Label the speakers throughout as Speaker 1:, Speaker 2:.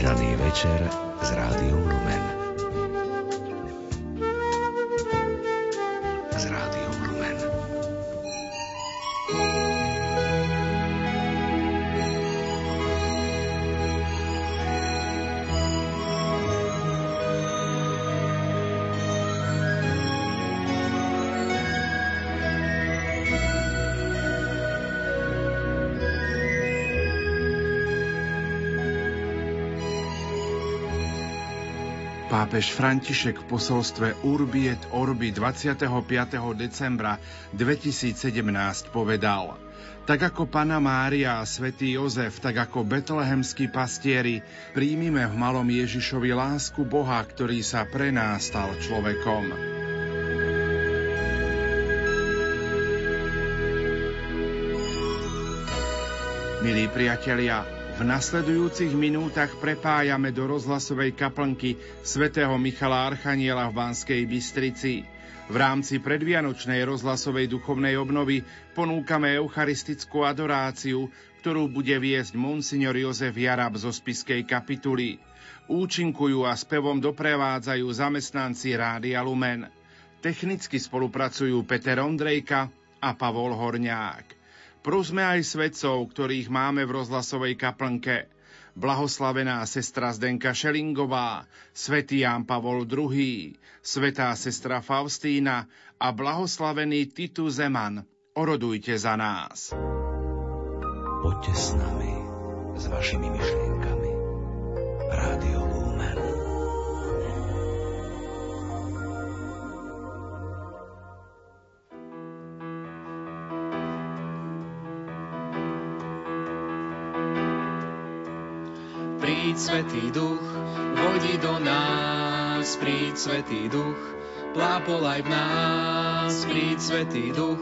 Speaker 1: Požehnaný večer z Rádiom Lumen.
Speaker 2: Pápež František v posolstve Urbi et Orbi 25. decembra 2017 povedal Tak ako Pana Mária a svätý Jozef, tak ako betlehemskí pastieri, príjmime v malom Ježišovi lásku Boha, ktorý sa pre nás stal človekom. Milí priatelia, v nasledujúcich minútach prepájame do rozhlasovej kaplnky svätého Michala Archaniela v Banskej Bystrici. V rámci predvianočnej rozhlasovej duchovnej obnovy ponúkame eucharistickú adoráciu, ktorú bude viesť monsignor Jozef Jarab zo spiskej kapituly. Účinkujú a spevom doprevádzajú zamestnanci Rádia Lumen. Technicky spolupracujú Peter Ondrejka a Pavol Horňák. Prosme aj svetcov, ktorých máme v rozhlasovej kaplnke. Blahoslavená sestra Zdenka Šelingová, svätý Ján Pavol II, svetá sestra Faustína a blahoslavený Titu Zeman. Orodujte za nás.
Speaker 1: Poďte s nami, s vašimi myšlienkami. Rádio
Speaker 3: Svetý Duch, vodi do nás, príď Svetý Duch, plápolaj v nás, príď Svetý Duch,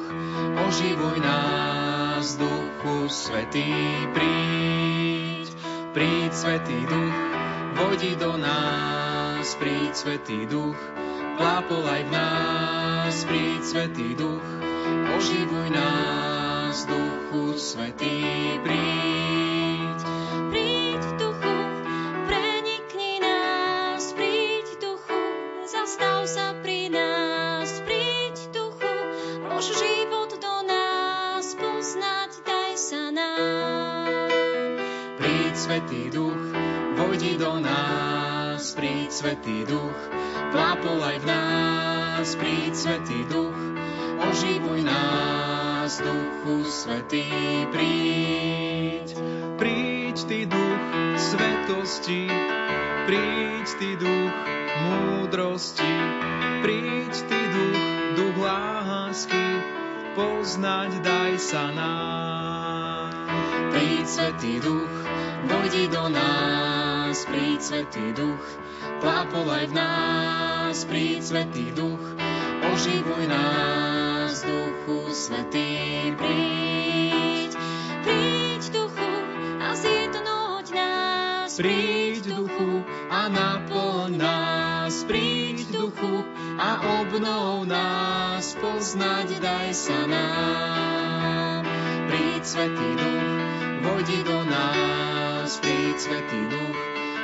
Speaker 3: oživuj nás, Duchu Svetý, príď, príď Svetý Duch, vodi do nás, príď Svetý Duch, plápolaj v nás, príď Svetý Duch, oživuj nás, Duchu Svetý, príď, Svetý Duch, vojdi do nás, príď Svetý Duch, plápolaj v nás, príď Svetý Duch, oživuj nás, Duchu Svetý, príď.
Speaker 4: Príď Ty Duch svetosti, príď Ty Duch múdrosti, príď Ty Duch, Duch lásky, poznať daj sa nám.
Speaker 3: Príď Svetý Duch, Vojdi do nás, príď Svetý Duch, plápolaj v nás, príď Svetý Duch, oživuj nás, Duchu Svetý, príď. Príď Duchu a zjednoť nás, príď Duchu a naplň nás, príď Duchu a obnov nás, poznať daj sa nám. Príď Svetý Duch, vodi do nás, príď Svetý Duch,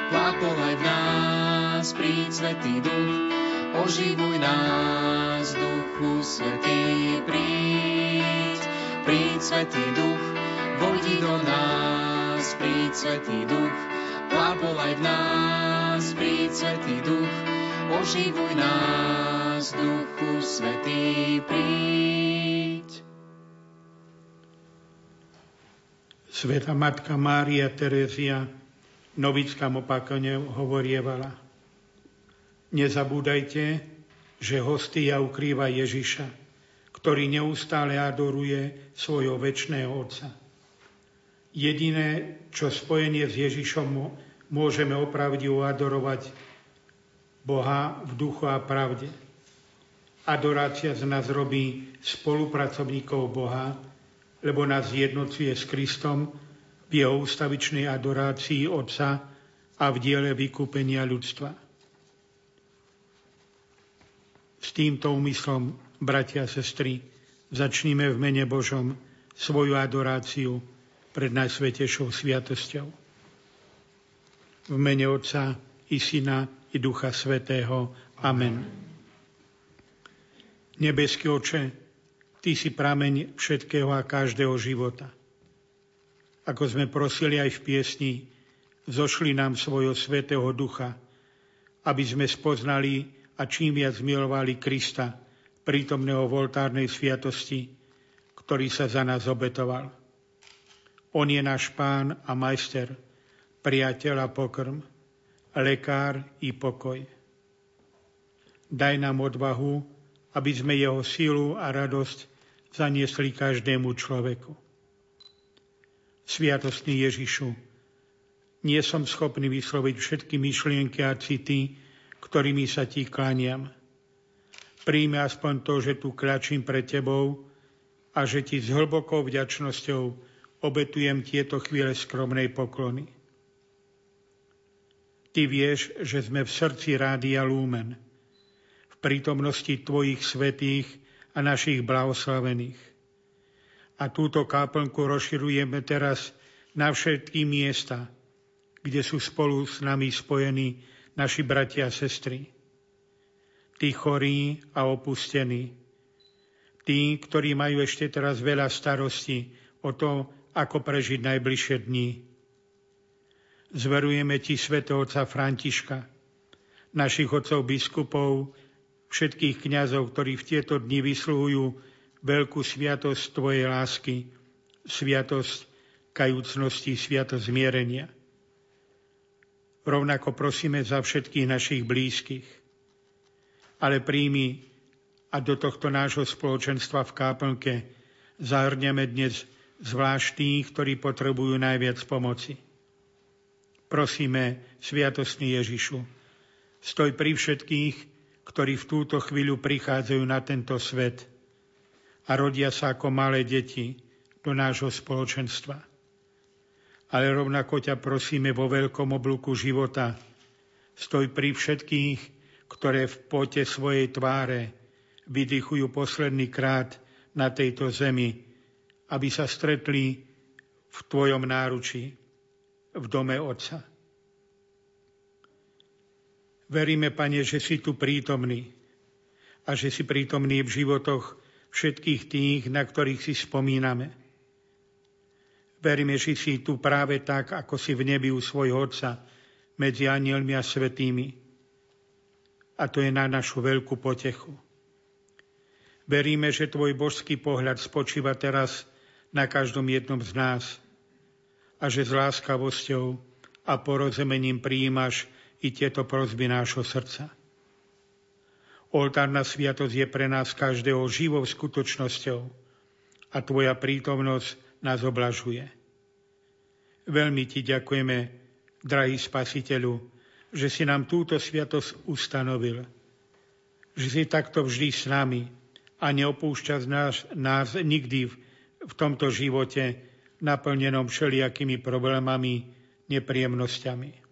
Speaker 3: plápolaj v nás, príď Svetý Duch, oživuj nás, Duchu Svetý, príď, príď Svetý Duch, vojdi do nás, príď Svetý Duch, plápolaj v nás, príď Svetý Duch, oživuj nás, Duchu Svetý, príď.
Speaker 5: Sveta Matka Mária Terezia Novická opakane hovorievala. Nezabúdajte, že hostia ukrýva Ježiša, ktorý neustále adoruje svojho väčšného Otca. Jediné, čo spojenie s Ježišom môžeme opravdivo adorovať Boha v duchu a pravde. Adorácia z nás robí spolupracovníkov Boha, lebo nás jednocuje s Kristom v jeho ústavičnej adorácii Otca a v diele vykúpenia ľudstva. S týmto úmyslom, bratia a sestry, začníme v mene Božom svoju adoráciu pred Najsvetejšou sviatosťou. V mene Otca i Syna i Ducha Svetého. Amen. Nebeský oče, Ty si prameň všetkého a každého života. Ako sme prosili aj v piesni, zošli nám svojho Svetého Ducha, aby sme spoznali a čím viac milovali Krista, prítomného v oltárnej sviatosti, ktorý sa za nás obetoval. On je náš pán a majster, priateľ a pokrm, lekár i pokoj. Daj nám odvahu, aby sme jeho sílu a radosť zaniesli každému človeku. Sviatostný Ježišu, nie som schopný vysloviť všetky myšlienky a city, ktorými sa ti klaniam. Príjme aspoň to, že tu kračím pred tebou a že ti s hlbokou vďačnosťou obetujem tieto chvíle skromnej poklony. Ty vieš, že sme v srdci Rádia Lúmen, v prítomnosti Tvojich svetých a našich blahoslavených. A túto káplnku rozširujeme teraz na všetky miesta, kde sú spolu s nami spojení naši bratia a sestry. Tí chorí a opustení. Tí, ktorí majú ešte teraz veľa starostí o to, ako prežiť najbližšie dní Zverujeme ti svätého otca Františka, našich otcov biskupov, všetkých kňazov, ktorí v tieto dni vysluhujú veľkú sviatosť Tvojej lásky, sviatosť kajúcnosti, sviatosť zmierenia. Rovnako prosíme za všetkých našich blízkych. Ale príjmi a do tohto nášho spoločenstva v káplnke zahrňame dnes zvlášť tých, ktorí potrebujú najviac pomoci. Prosíme, Sviatostný Ježišu, stoj pri všetkých, ktorí v túto chvíľu prichádzajú na tento svet a rodia sa ako malé deti do nášho spoločenstva. Ale rovnako ťa prosíme vo veľkom oblúku života, stoj pri všetkých, ktoré v pote svojej tváre vydychujú posledný krát na tejto zemi, aby sa stretli v Tvojom náručí v dome Otca. Veríme, Pane, že si tu prítomný a že si prítomný v životoch všetkých tých, na ktorých si spomíname. Veríme, že si tu práve tak, ako si v nebi u svojho Otca, medzi anielmi a svetými. A to je na našu veľkú potechu. Veríme, že Tvoj božský pohľad spočíva teraz na každom jednom z nás – a že s láskavosťou a porozumením prijímaš i tieto prozby nášho srdca. Oltárna sviatosť je pre nás každého živou skutočnosťou a Tvoja prítomnosť nás oblažuje. Veľmi Ti ďakujeme, drahý Spasiteľu, že si nám túto sviatosť ustanovil, že si takto vždy s nami a neopúšťa nás, nás nikdy v, v tomto živote, naplnenom všelijakými problémami, nepríjemnosťami.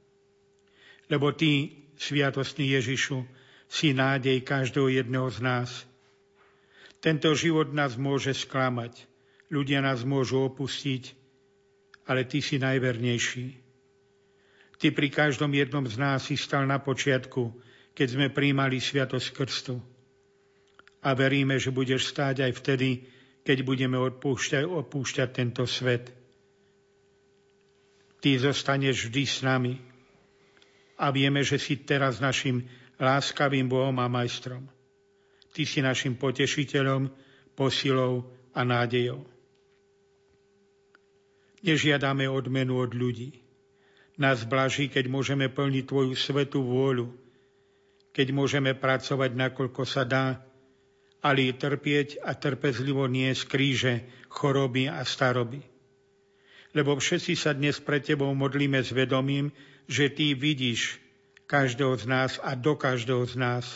Speaker 5: Lebo Ty, Sviatostný Ježišu, si nádej každého jedného z nás. Tento život nás môže sklamať, ľudia nás môžu opustiť, ale Ty si najvernejší. Ty pri každom jednom z nás si stal na počiatku, keď sme príjmali Sviatosť Krstu. A veríme, že budeš stáť aj vtedy, keď budeme odpúšťať, opúšťať tento svet. Ty zostaneš vždy s nami a vieme, že si teraz našim láskavým Bohom a majstrom. Ty si našim potešiteľom, posilou a nádejou. Nežiadame odmenu od ľudí. Nás blaží, keď môžeme plniť Tvoju svetú vôľu, keď môžeme pracovať, nakoľko sa dá, ale trpieť a trpezlivo nie z kríže, choroby a staroby. Lebo všetci sa dnes pre Tebou modlíme s vedomím, že Ty vidíš každého z nás a do každého z nás.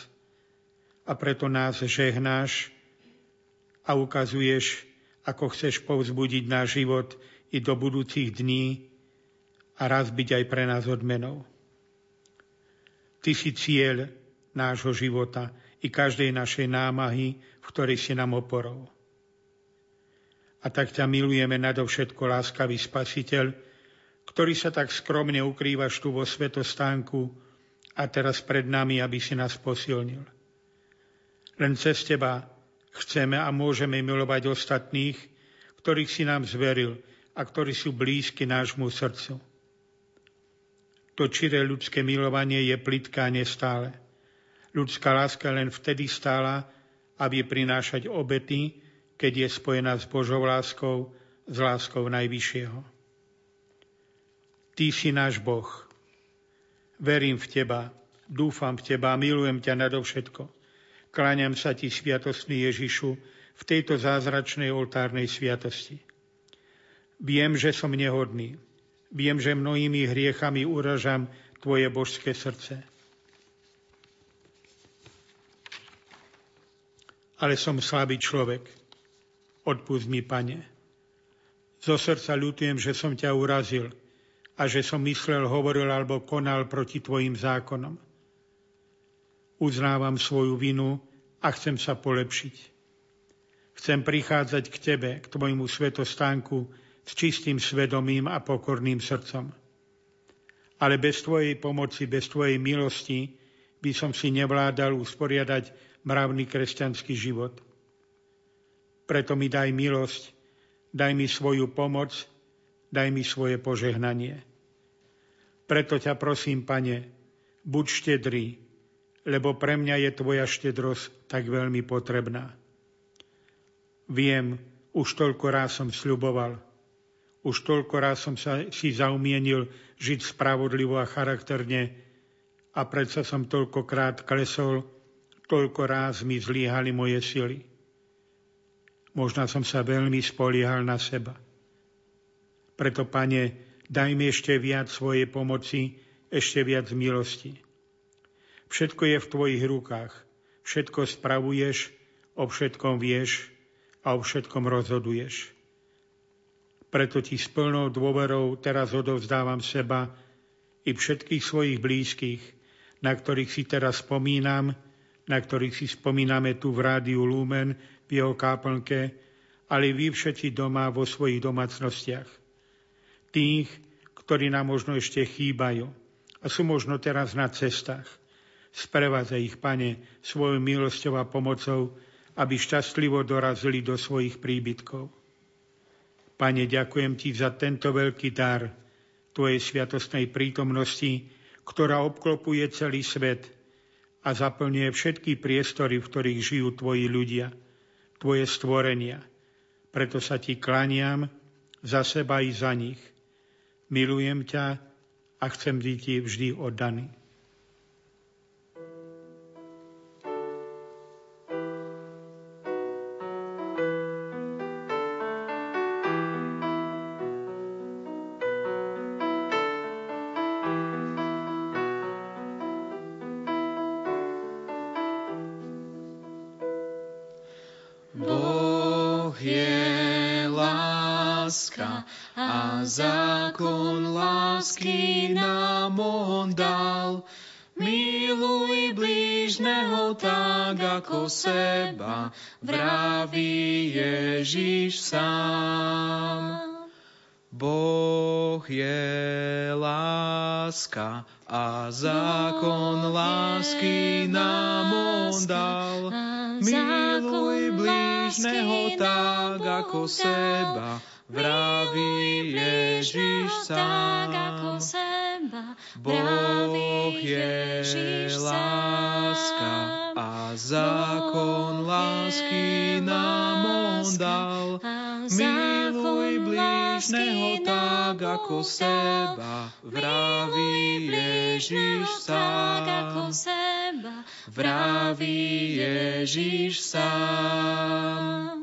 Speaker 5: A preto nás žehnáš a ukazuješ, ako chceš povzbudiť náš život i do budúcich dní a raz byť aj pre nás odmenou. Ty si cieľ nášho života, i každej našej námahy, v ktorej si nám oporou. A tak ťa milujeme nadovšetko, láskavý spasiteľ, ktorý sa tak skromne ukrývaš tu vo svetostánku a teraz pred nami, aby si nás posilnil. Len cez teba chceme a môžeme milovať ostatných, ktorých si nám zveril a ktorí sú blízky nášmu srdcu. To čiré ľudské milovanie je plitká nestále. Ľudská láska len vtedy stála, aby prinášať obety, keď je spojená s Božou láskou, s láskou Najvyššieho. Ty si náš Boh. Verím v Teba, dúfam v Teba, milujem ťa nadovšetko. Kláňam sa Ti, Sviatostný Ježišu, v tejto zázračnej oltárnej sviatosti. Viem, že som nehodný. Viem, že mnohými hriechami uražam Tvoje božské srdce. Ale som slabý človek. Odpust mi, Pane. Zo srdca ľutujem, že som ťa urazil a že som myslel, hovoril alebo konal proti Tvojim zákonom. Uznávam svoju vinu a chcem sa polepšiť. Chcem prichádzať k Tebe, k Tvojmu svetostánku s čistým svedomím a pokorným srdcom. Ale bez Tvojej pomoci, bez Tvojej milosti by som si nevládal usporiadať mravný kresťanský život. Preto mi daj milosť, daj mi svoju pomoc, daj mi svoje požehnanie. Preto ťa prosím, Pane, buď štedrý, lebo pre mňa je Tvoja štedrosť tak veľmi potrebná. Viem, už toľko ráz som sľuboval, už toľko ráz som sa, si zaumienil žiť spravodlivo a charakterne a predsa som toľkokrát klesol, toľko ráz mi zlíhali moje sily. Možno som sa veľmi spoliehal na seba. Preto, Pane, daj mi ešte viac svojej pomoci, ešte viac milosti. Všetko je v Tvojich rukách. Všetko spravuješ, o všetkom vieš a o všetkom rozhoduješ. Preto ti s plnou dôverou teraz odovzdávam seba i všetkých svojich blízkych, na ktorých si teraz spomínam, na ktorých si spomíname tu v rádiu Lumen v jeho káplnke, ale vy všetci doma vo svojich domácnostiach. Tých, ktorí nám možno ešte chýbajú a sú možno teraz na cestách. Sprevádza ich, Pane, svojou milosťou a pomocou aby šťastlivo dorazili do svojich príbytkov. Pane, ďakujem Ti za tento veľký dar Tvojej sviatostnej prítomnosti, ktorá obklopuje celý svet a zaplňuje všetky priestory, v ktorých žijú Tvoji ľudia, Tvoje stvorenia. Preto sa Ti klaniam za seba i za nich. Milujem ťa a chcem byť Ti vždy oddaný.
Speaker 3: Ježiš sám. Boh je láska a zákon lásky nám on dal. Miluj blížneho tak ako seba, vraví Ježiš sám. Boh je láska a zákon lásky nám on dal. Miluj blížneho tak ako seba, vraví Ježiš sám. Vraví Ježiš sám.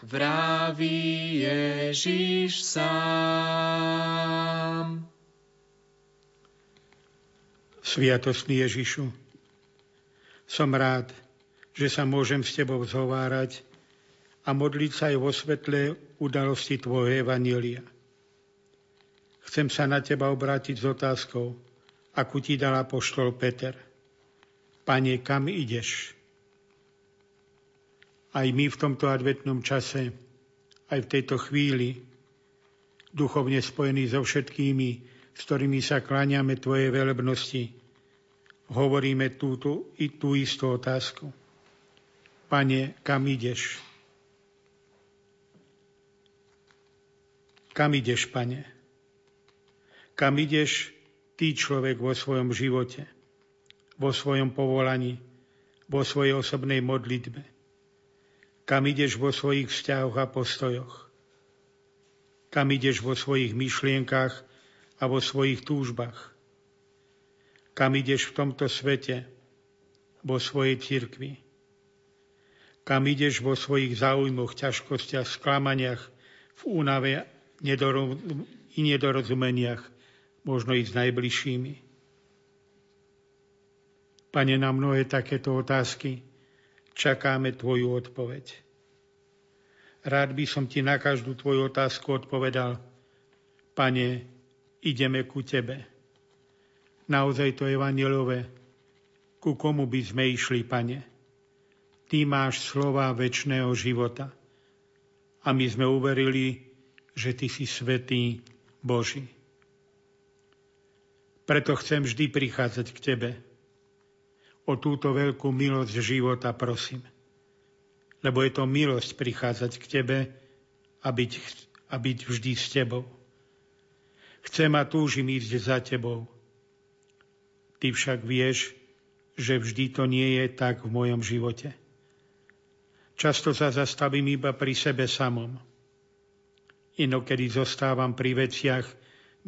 Speaker 3: Vraví Ježiš sám.
Speaker 5: Sviatostný Ježišu, som rád, že sa môžem s Tebou zhovárať a modliť sa aj vo svetle udalosti Tvojho Evanília. Chcem sa na Teba obrátiť s otázkou, akú Ti dala poštol Peter – Pane, kam ideš? Aj my v tomto adventnom čase, aj v tejto chvíli, duchovne spojení so všetkými, s ktorými sa kláňame Tvojej velebnosti, hovoríme túto, i tú istú otázku. Pane, kam ideš? Kam ideš, pane? Kam ideš ty človek vo svojom živote? vo svojom povolaní, vo svojej osobnej modlitbe. Kam ideš vo svojich vzťahoch a postojoch. Kam ideš vo svojich myšlienkach a vo svojich túžbách. Kam ideš v tomto svete, vo svojej cirkvi. Kam ideš vo svojich záujmoch, ťažkostiach, sklamaniach, v únave i nedorozumeniach, možno i s najbližšími Pane, na mnohé takéto otázky čakáme Tvoju odpoveď. Rád by som Ti na každú Tvoju otázku odpovedal, Pane, ideme ku Tebe. Naozaj to evangelové, ku komu by sme išli, Pane? Ty máš slova väčšného života. A my sme uverili, že Ty si svetý Boží. Preto chcem vždy prichádzať k Tebe, o túto veľkú milosť života prosím. Lebo je to milosť prichádzať k Tebe a byť, a byť vždy s Tebou. Chcem a túžim ísť za Tebou. Ty však vieš, že vždy to nie je tak v mojom živote. Často sa zastavím iba pri sebe samom. Inokedy zostávam pri veciach,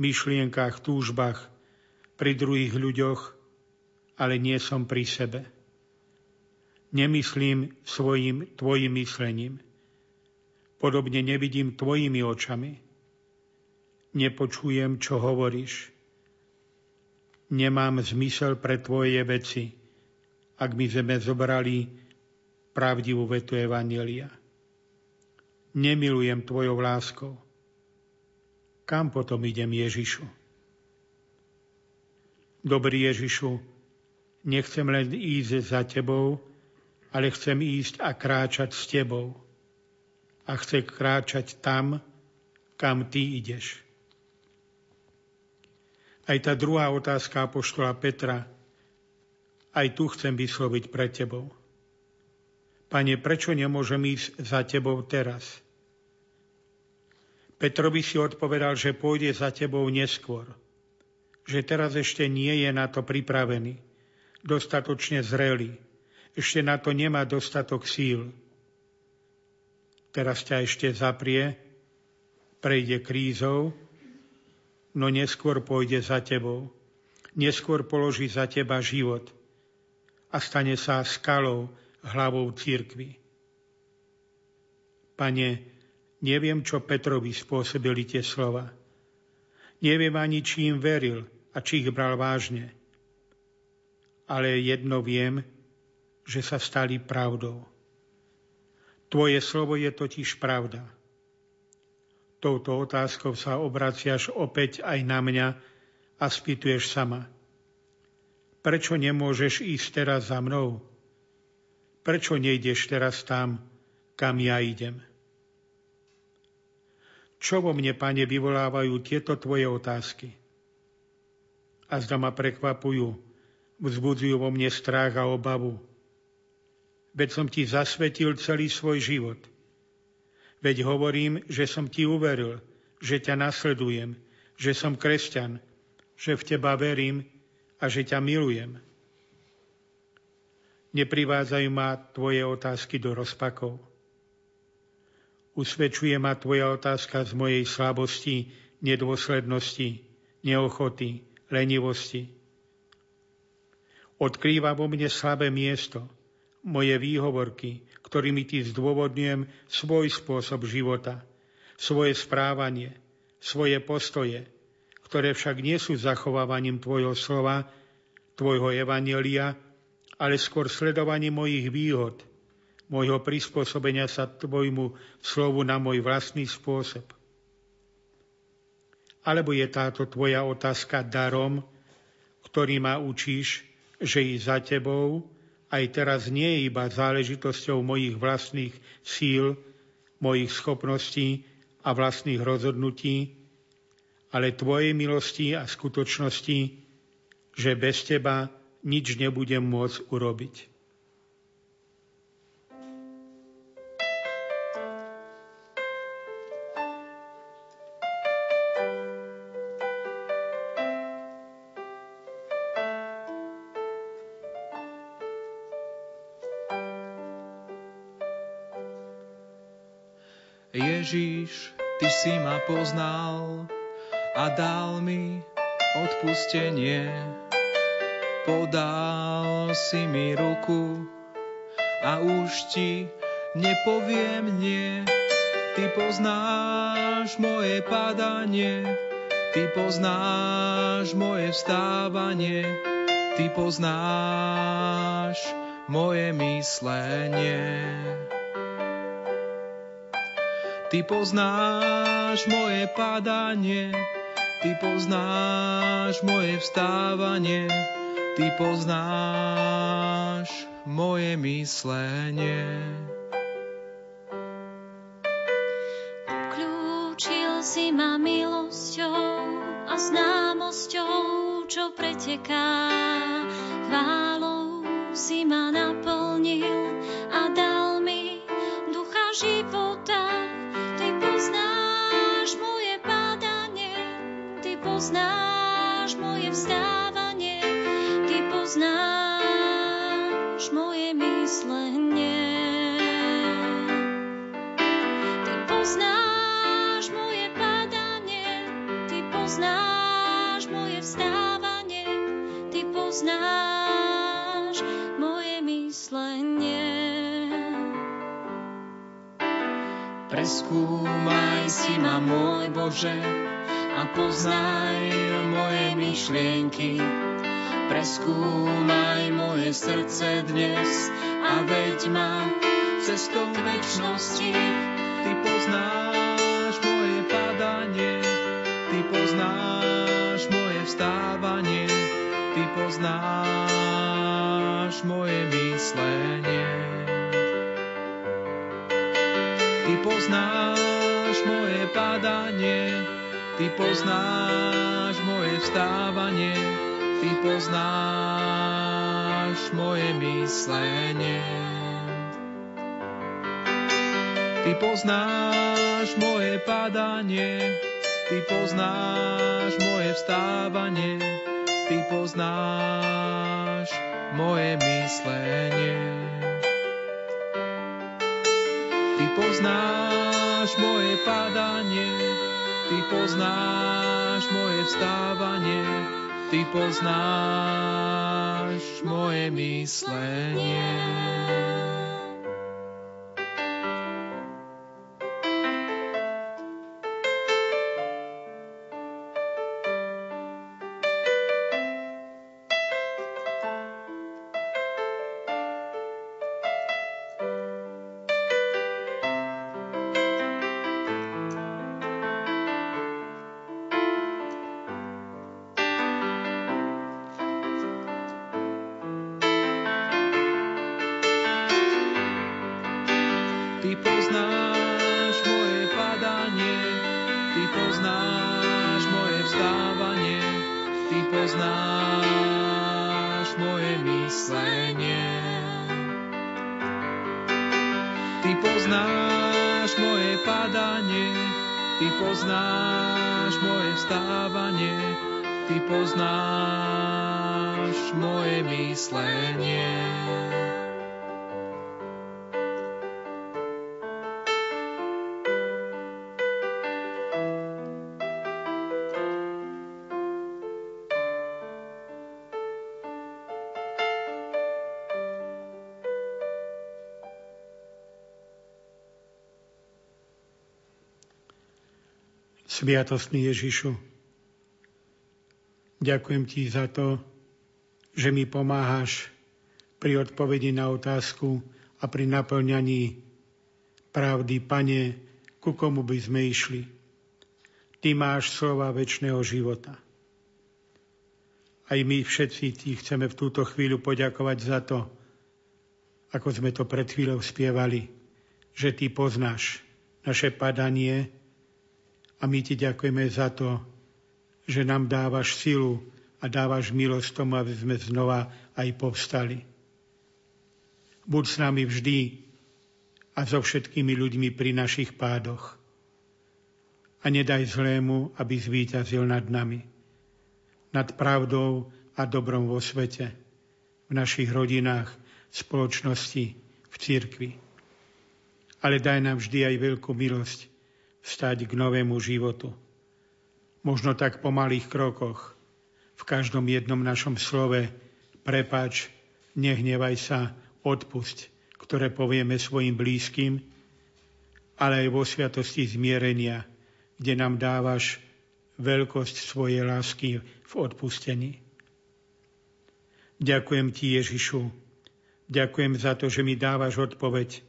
Speaker 5: myšlienkach, túžbách, pri druhých ľuďoch ale nie som pri sebe. Nemyslím svojim tvojim myslením. Podobne nevidím tvojimi očami. Nepočujem, čo hovoríš. Nemám zmysel pre tvoje veci, ak by sme zobrali pravdivú vetu Evangelia. Nemilujem tvojou láskou. Kam potom idem, Ježišu? Dobrý Ježišu, Nechcem len ísť za tebou, ale chcem ísť a kráčať s tebou. A chce kráčať tam, kam ty ideš. Aj tá druhá otázka apoštola Petra, aj tu chcem vysloviť pre tebou. Pane, prečo nemôžem ísť za tebou teraz? Petrovi si odpovedal, že pôjde za tebou neskôr, že teraz ešte nie je na to pripravený dostatočne zrelý. Ešte na to nemá dostatok síl. Teraz ťa ešte zaprie, prejde krízou, no neskôr pôjde za tebou. Neskôr položí za teba život a stane sa skalou, hlavou církvy. Pane, neviem, čo Petrovi spôsobili tie slova. Neviem ani, či im veril a či ich bral vážne ale jedno viem, že sa stali pravdou. Tvoje slovo je totiž pravda. Touto otázkou sa obraciaš opäť aj na mňa a spýtuješ sama. Prečo nemôžeš ísť teraz za mnou? Prečo nejdeš teraz tam, kam ja idem? Čo vo mne, Pane, vyvolávajú tieto Tvoje otázky? A zda ma prekvapujú, vzbudzujú vo mne strach a obavu. Veď som Ti zasvetil celý svoj život. Veď hovorím, že som Ti uveril, že ťa nasledujem, že som kresťan, že v Teba verím a že ťa milujem. Neprivádzajú ma Tvoje otázky do rozpakov Usvedčuje ma tvoja otázka z mojej slabosti, nedôslednosti, neochoty, lenivosti. Odkrýva vo mne slabé miesto, moje výhovorky, ktorými ti zdôvodňujem svoj spôsob života, svoje správanie, svoje postoje, ktoré však nie sú zachovávaním tvojho slova, tvojho evanelia, ale skôr sledovaním mojich výhod – môjho prispôsobenia sa Tvojmu slovu na môj vlastný spôsob. Alebo je táto Tvoja otázka darom, ktorý ma učíš, že i za Tebou aj teraz nie je iba záležitosťou mojich vlastných síl, mojich schopností a vlastných rozhodnutí, ale Tvojej milosti a skutočnosti, že bez Teba nič nebudem môcť urobiť.
Speaker 3: Si ma poznal a dal mi odpustenie. Podal si mi ruku a už Ti nepoviem nie. Ty poznáš moje padanie, Ty poznáš moje vstávanie, Ty poznáš moje myslenie. Ty poznáš moje padanie, Ty poznáš moje vstávanie, Ty poznáš moje myslenie.
Speaker 6: Kľúčil si ma milosťou a známosťou, čo preteká. Chválou si ma naplnil a dal mi ducha života. Poznáš moje vstávanie, ty poznáš moje myslenie. Ty poznáš moje padanie, ty poznáš moje vstávanie, ty poznáš moje myslenie.
Speaker 3: Preskúmaj si ma, môj Bože, a poznaj moje myšlienky. Preskúmaj moje srdce dnes a veď ma cestou väčšnosti. Ty poznáš moje padanie, Ty poznáš moje vstávanie, Ty poznáš moje myslenie. Ty poznáš Ty poznáš moje vstávanie, Ty poznáš moje myslenie. Ty poznáš moje padanie, Ty poznáš moje vstávanie, Ty poznáš moje myslenie. Ty poznáš moje padanie, Ty poznáš moje vstávanie, Ty poznáš moje myslenie.
Speaker 5: Sviatostný Ježišu, ďakujem Ti za to, že mi pomáhaš pri odpovedi na otázku a pri naplňaní pravdy, Pane, ku komu by sme išli. Ty máš slova väčšného života. Aj my všetci Ti chceme v túto chvíľu poďakovať za to, ako sme to pred chvíľou spievali, že Ty poznáš naše padanie, a my ti ďakujeme za to, že nám dávaš silu a dávaš milosť tomu, aby sme znova aj povstali. Buď s nami vždy a so všetkými ľuďmi pri našich pádoch. A nedaj zlému, aby zvíťazil nad nami. Nad pravdou a dobrom vo svete, v našich rodinách, spoločnosti, v cirkvi. Ale daj nám vždy aj veľkú milosť, vstať k novému životu. Možno tak po malých krokoch, v každom jednom našom slove prepač, nehnevaj sa, odpusť, ktoré povieme svojim blízkym, ale aj vo sviatosti zmierenia, kde nám dávaš veľkosť svojej lásky v odpustení. Ďakujem ti, Ježišu. Ďakujem za to, že mi dávaš odpoveď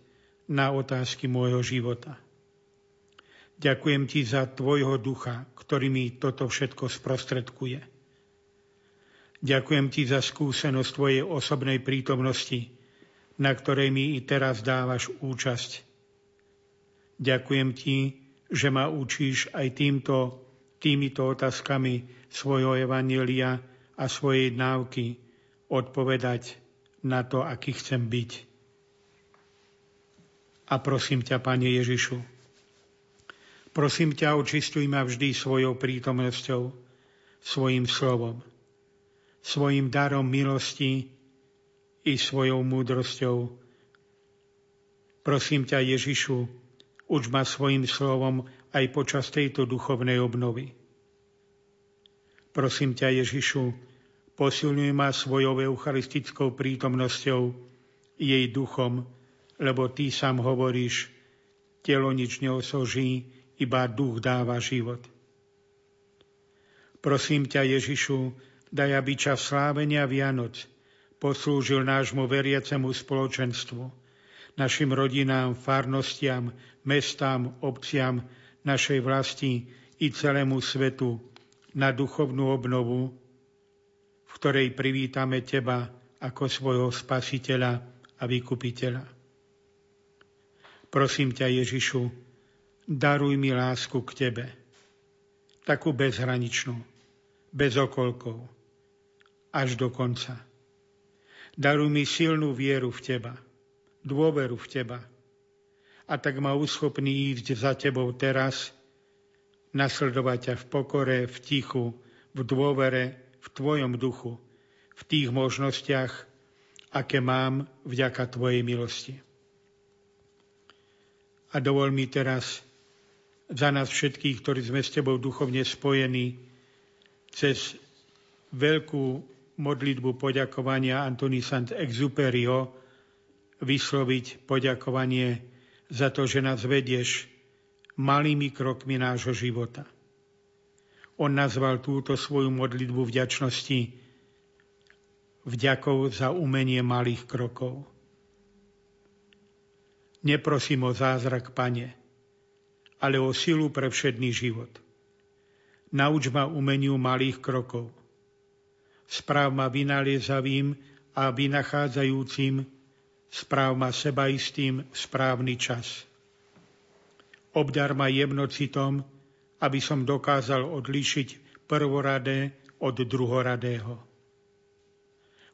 Speaker 5: na otázky môjho života. Ďakujem ti za tvojho ducha, ktorý mi toto všetko sprostredkuje. Ďakujem ti za skúsenosť tvojej osobnej prítomnosti, na ktorej mi i teraz dávaš účasť. Ďakujem ti, že ma učíš aj týmto, týmito otázkami svojho evanielia a svojej návky odpovedať na to, aký chcem byť. A prosím ťa, Pane Ježišu, Prosím ťa, očistuj ma vždy svojou prítomnosťou, svojim slovom, svojim darom milosti i svojou múdrosťou. Prosím ťa, Ježišu, uč ma svojim slovom aj počas tejto duchovnej obnovy. Prosím ťa, Ježišu, posilňuj ma svojou eucharistickou prítomnosťou, jej duchom, lebo Ty sám hovoríš, telo nič neosoží, iba duch dáva život. Prosím ťa, Ježišu, daj, aby čas slávenia Vianoc poslúžil nášmu veriacemu spoločenstvu, našim rodinám, farnostiam, mestám, obciam, našej vlasti i celému svetu na duchovnú obnovu, v ktorej privítame Teba ako svojho spasiteľa a vykupiteľa. Prosím ťa, Ježišu, daruj mi lásku k Tebe, takú bezhraničnú, bez okolkov, až do konca. Daruj mi silnú vieru v Teba, dôveru v Teba, a tak ma uschopný ísť za Tebou teraz, nasledovať ťa v pokore, v tichu, v dôvere, v Tvojom duchu, v tých možnostiach, aké mám vďaka Tvojej milosti. A dovol mi teraz za nás všetkých, ktorí sme s Tebou duchovne spojení, cez veľkú modlitbu poďakovania Antony Sant Exuperio vysloviť poďakovanie za to, že nás vedieš malými krokmi nášho života. On nazval túto svoju modlitbu vďačnosti vďakou za umenie malých krokov. Neprosím o zázrak, Pane, ale o silu pre všedný život. Nauč ma umeniu malých krokov. Správ ma vynaliezavým a vynachádzajúcim, správ ma sebaistým správny čas. Obdar ma jemnocitom, aby som dokázal odlíšiť prvoradé od druhoradého.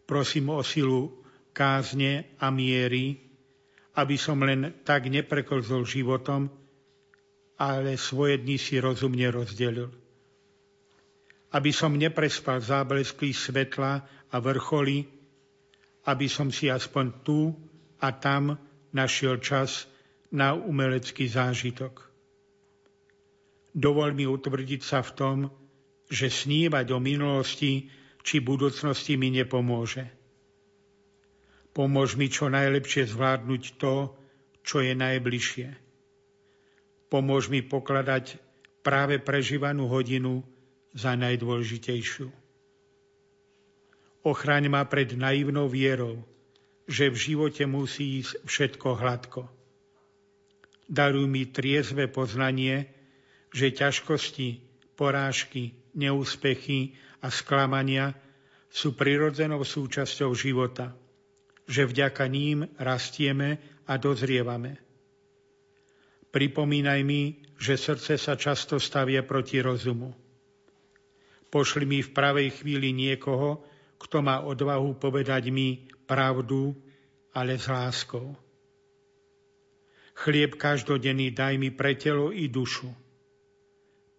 Speaker 5: Prosím o silu kázne a miery, aby som len tak nepreklzol životom, ale svoje dni si rozumne rozdelil. Aby som neprespal záblesky svetla a vrcholy, aby som si aspoň tu a tam našiel čas na umelecký zážitok. Dovol mi utvrdiť sa v tom, že snívať o minulosti či budúcnosti mi nepomôže Pomôž mi čo najlepšie zvládnuť to, čo je najbližšie. Pomôž mi pokladať práve prežívanú hodinu za najdôležitejšiu. Ochraň ma pred naivnou vierou, že v živote musí ísť všetko hladko. Daruj mi triezve poznanie, že ťažkosti, porážky, neúspechy a sklamania sú prirodzenou súčasťou života – že vďaka ním rastieme a dozrievame. Pripomínaj mi, že srdce sa často stavia proti rozumu. Pošli mi v pravej chvíli niekoho, kto má odvahu povedať mi pravdu, ale s láskou. Chlieb každodenný daj mi pre telo i dušu.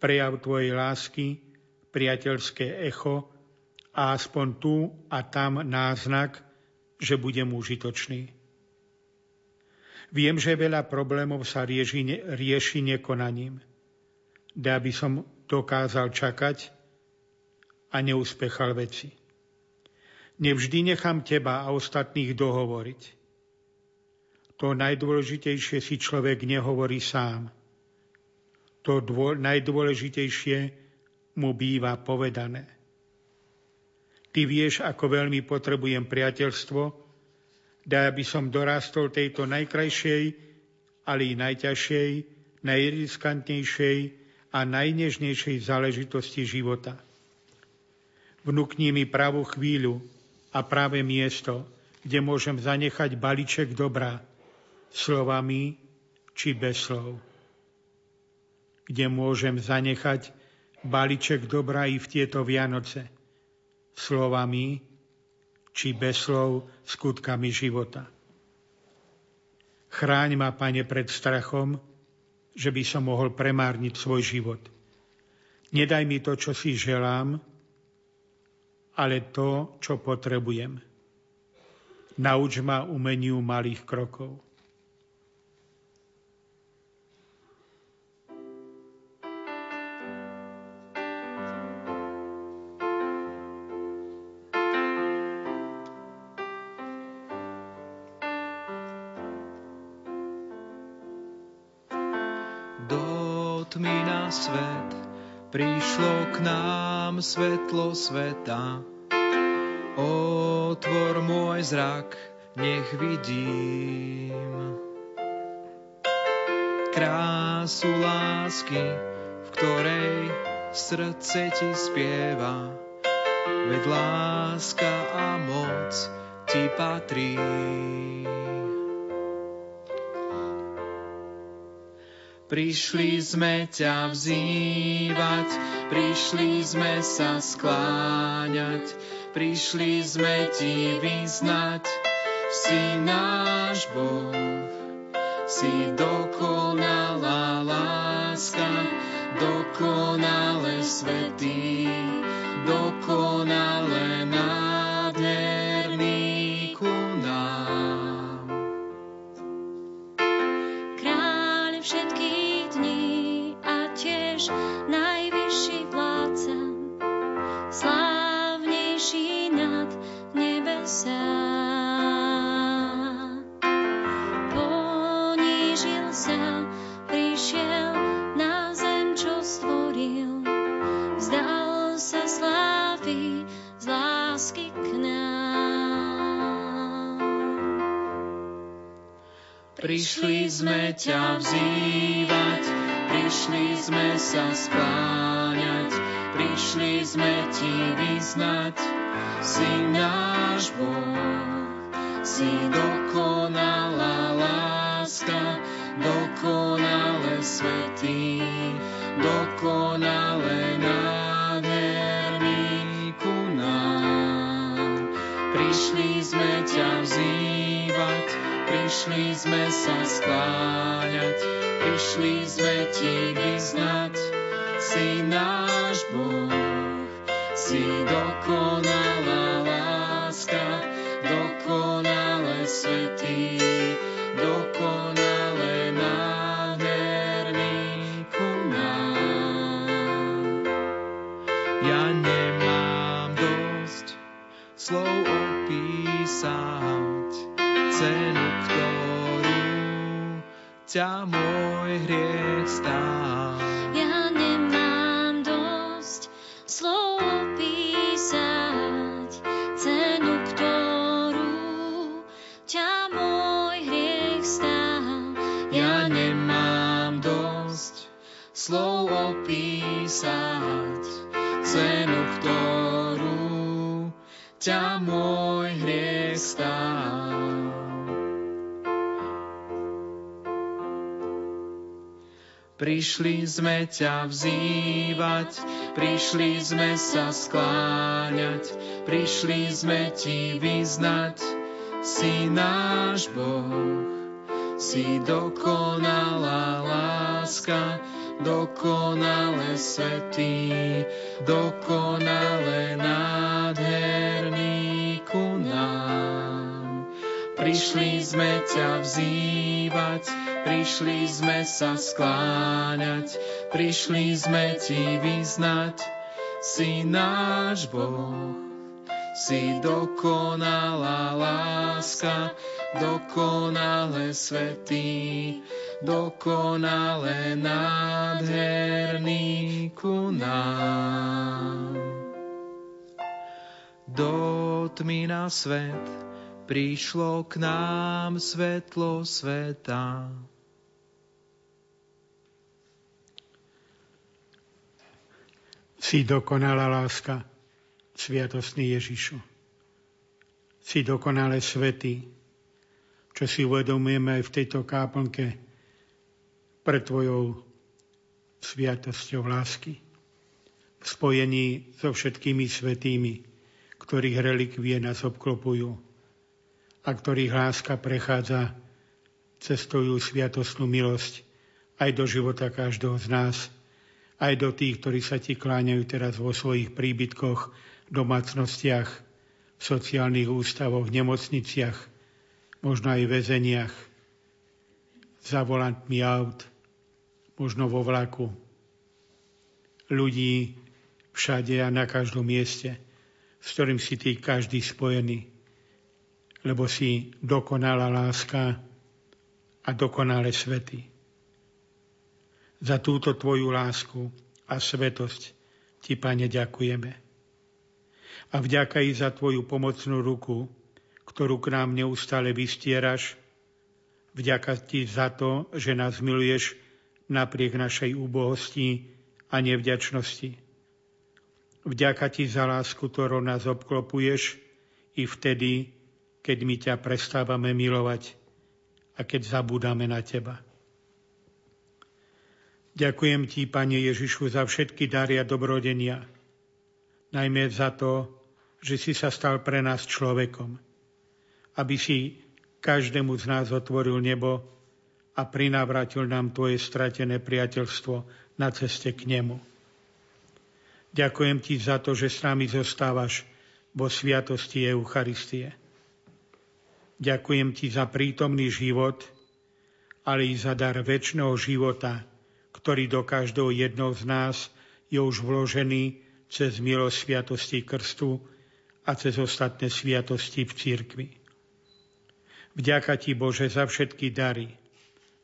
Speaker 5: Prejav tvojej lásky, priateľské echo a aspoň tu a tam náznak, že budem užitočný. Viem, že veľa problémov sa rieši, rieši nekonaním. Dá by som dokázal čakať a neúspechal veci. Nevždy nechám teba a ostatných dohovoriť. To najdôležitejšie si človek nehovorí sám. To dô, najdôležitejšie mu býva povedané. Ty vieš, ako veľmi potrebujem priateľstvo, daj, aby som dorastol tejto najkrajšej, ale i najťažšej, najriskantnejšej a najnežnejšej záležitosti života. Vnúkni mi pravú chvíľu a práve miesto, kde môžem zanechať balíček dobra, slovami či bez slov. Kde môžem zanechať balíček dobra i v tieto Vianoce – slovami či bez slov skutkami života. Chráň ma, Pane, pred strachom, že by som mohol premárniť svoj život. Nedaj mi to, čo si želám, ale to, čo potrebujem. Nauč ma umeniu malých krokov.
Speaker 3: Prišlo k nám svetlo sveta. Otvor môj zrak, nech vidím krásu lásky, v ktorej srdce ti spieva, veď láska a moc ti patrí. Prišli sme ťa vzývať, prišli sme sa skláňať, prišli sme ti vyznať, si náš Boh, si dokonalá láska, dokonale svetý, dokonale nádherný Prišli sme ťa vzývať, prišli sme sa skláňať, prišli sme ti vyznať, si náš Boh, si dokonalá láska, dokonale svetý, dokonale nádherný Prišli sme ťa vzývať, prišli sme sa skláňať, prišli sme ti vyznať, si náš Boh, si dokonalá ťa môj hriech stál.
Speaker 6: Ja nemám dosť slov opísať cenu, ktorú ťa môj hriech stál.
Speaker 3: Ja nemám dosť slov opísať cenu, ktorú ťa môj hriech Prišli sme ťa vzývať, prišli sme sa skláňať, prišli sme ti vyznať, si náš Boh, si dokonalá láska, dokonale svetý, dokonale nádherný ku nám. Prišli sme ťa vzývať, prišli sme sa skláňať, prišli sme ti vyznať, si náš Boh, si dokonalá láska, dokonale svetý, dokonale nádherný ku nám. Do na svet prišlo k nám svetlo sveta.
Speaker 5: Si dokonalá láska, sviatostný Ježišu. Si dokonale svetý, čo si uvedomujeme aj v tejto káplnke pred Tvojou sviatosťou lásky. V spojení so všetkými svetými, ktorých relikvie nás obklopujú a ktorých láska prechádza cestujú sviatostnú milosť aj do života každého z nás, aj do tých, ktorí sa ti kláňajú teraz vo svojich príbytkoch, domácnostiach, v sociálnych ústavoch, nemocniciach, možno aj väzeniach, za volantmi aut, možno vo vlaku. Ľudí všade a na každom mieste, s ktorým si ty každý spojený, lebo si dokonalá láska a dokonale svety. Za túto tvoju lásku a svetosť ti, Pane, ďakujeme. A vďaka i za tvoju pomocnú ruku, ktorú k nám neustále vystieraš, vďaka ti za to, že nás miluješ napriek našej úbohosti a nevďačnosti. Vďaka ti za lásku, ktorou nás obklopuješ i vtedy, keď my ťa prestávame milovať a keď zabúdame na teba. Ďakujem ti, Pane Ježišu, za všetky dary a dobrodenia, najmä za to, že si sa stal pre nás človekom, aby si každému z nás otvoril nebo a prinavratil nám Tvoje stratené priateľstvo na ceste k nemu. Ďakujem Ti za to, že s nami zostávaš vo sviatosti Eucharistie. Ďakujem Ti za prítomný život, ale i za dar väčšného života, ktorý do každého jedného z nás je už vložený cez milosť sviatosti krstu a cez ostatné sviatosti v cirkvi. Vďaka Ti, Bože, za všetky dary,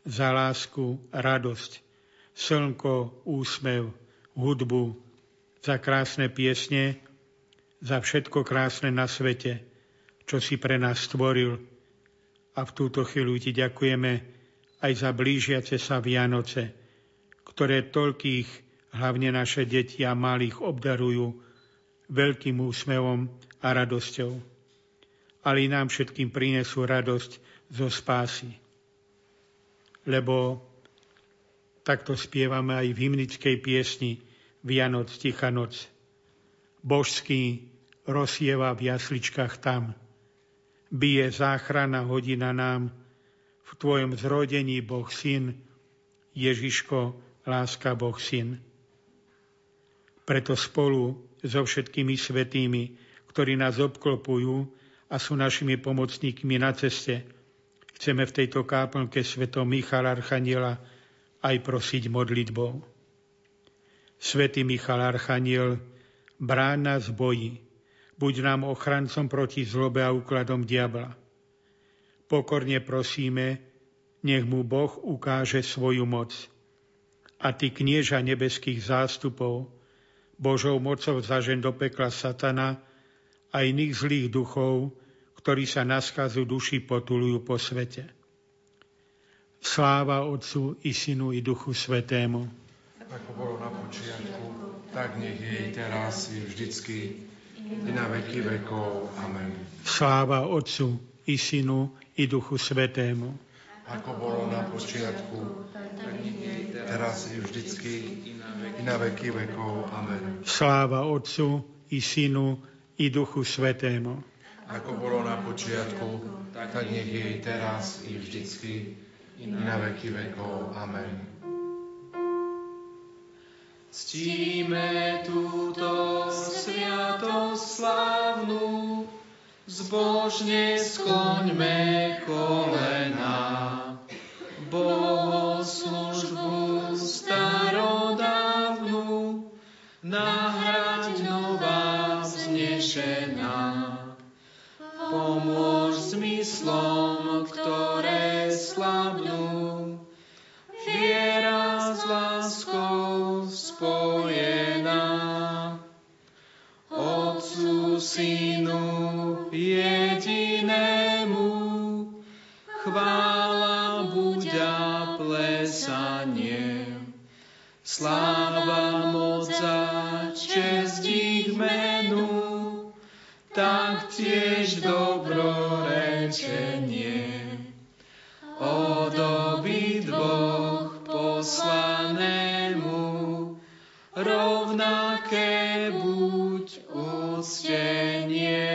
Speaker 5: za lásku, radosť, slnko, úsmev, hudbu, za krásne piesne, za všetko krásne na svete, čo si pre nás stvoril. A v túto chvíľu Ti ďakujeme aj za blížiace sa Vianoce, ktoré toľkých, hlavne naše deti a malých, obdarujú veľkým úsmevom a radosťou. Ale i nám všetkým prinesú radosť zo spásy. Lebo takto spievame aj v hymnickej piesni Vianoc, Ticha noc. Božský rozsieva v jasličkách tam, bije záchrana hodina nám, v Tvojom zrodení Boh Syn, Ježiško, láska Boh Syn. Preto spolu so všetkými svetými, ktorí nás obklopujú a sú našimi pomocníkmi na ceste, chceme v tejto káplnke svetom Michala Archaniela aj prosiť modlitbou. Svetý Michal Archaniel, bráň nás boji, buď nám ochrancom proti zlobe a úkladom diabla. Pokorne prosíme, nech mu Boh ukáže svoju moc. A ty, knieža nebeských zástupov, Božou mocou zažen do pekla satana a iných zlých duchov, ktorí sa na skazu duši potulujú po svete. Sláva Otcu i Synu i Duchu Svetému.
Speaker 7: Ako bolo na počiatku, tak nech je teraz i vždycky, i na veky vekov. Amen.
Speaker 5: Sláva Otcu i Synu i Duchu Svetému.
Speaker 7: Ako bolo na počiatku, teraz i vždycky, i na veky vekov. Amen.
Speaker 5: Sláva Otcu i Synu i Duchu Svetému
Speaker 7: ako bolo na počiatku, tak nech je teraz, i vždycky, i na veky vekov. Amen.
Speaker 3: Ctíme túto sviatosť slávnu, zbožne skloňme kolena. Bohoslužbu starodávnu, nahrať nová vznešená. Pomôž zmyslom, ktoré Sláva, moc a čest ich menu, tak tiež dobrorečenie od dvoch poslanému rovnaké buď úctenie.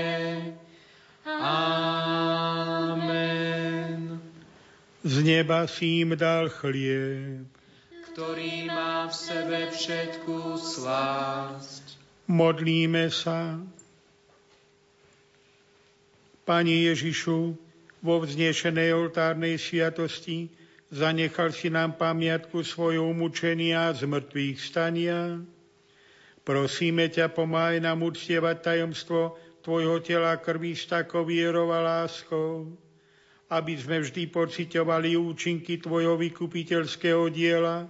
Speaker 3: Amen.
Speaker 5: Z neba si im dal chlieb,
Speaker 3: ktorý má v sebe všetku slásť.
Speaker 5: Modlíme sa. Pani Ježišu, vo vznešenej oltárnej sviatosti zanechal si nám pamiatku svojho umúčenia z mŕtvych stania. Prosíme ťa, pomáhaj nám uctievať tajomstvo Tvojho tela krví s takou vierou a láskou, aby sme vždy pocitovali účinky Tvojho vykupiteľského diela,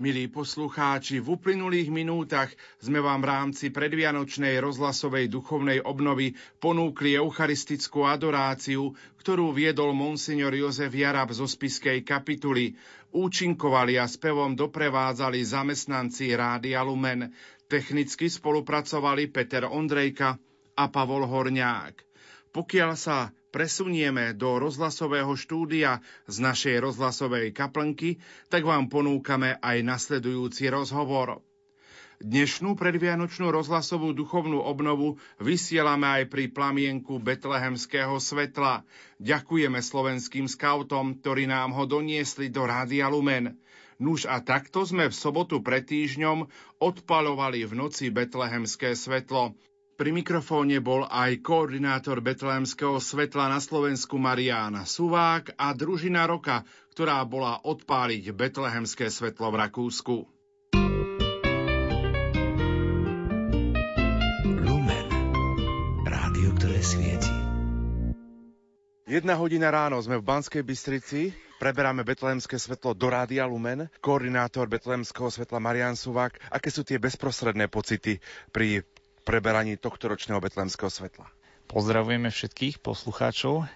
Speaker 2: Milí poslucháči, v uplynulých minútach sme vám v rámci predvianočnej rozhlasovej duchovnej obnovy ponúkli eucharistickú adoráciu, ktorú viedol monsignor Jozef Jarab zo spiskej kapituly. Účinkovali a spevom doprevádzali zamestnanci Rádia Lumen. Technicky spolupracovali Peter Ondrejka a Pavol Horňák. Pokiaľ sa presunieme do rozhlasového štúdia z našej rozhlasovej kaplnky, tak vám ponúkame aj nasledujúci rozhovor. Dnešnú predvianočnú rozhlasovú duchovnú obnovu vysielame aj pri plamienku betlehemského svetla. Ďakujeme slovenským skautom, ktorí nám ho doniesli do Rádia Lumen. Nuž a takto sme v sobotu pred týždňom odpalovali v noci betlehemské svetlo. Pri mikrofóne bol aj koordinátor Betlehemského svetla na Slovensku Marián Suvák a družina roka, ktorá bola odpáliť Betlehemské svetlo v Rakúsku.
Speaker 1: Lumen. Rádio, ktoré svieti.
Speaker 2: Jedna hodina ráno sme v Banskej Bystrici preberáme betlehemské svetlo do Rádia Lumen, koordinátor betlehemského svetla Marian Suvák. Aké sú tie bezprostredné pocity pri preberaní tohto ročného betlehemského svetla?
Speaker 8: Pozdravujeme všetkých poslucháčov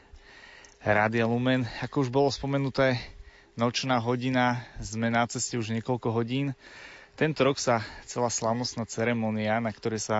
Speaker 8: Rádia Lumen. Ako už bolo spomenuté, nočná hodina, sme na ceste už niekoľko hodín. Tento rok sa celá slavnostná ceremonia, na ktorej sa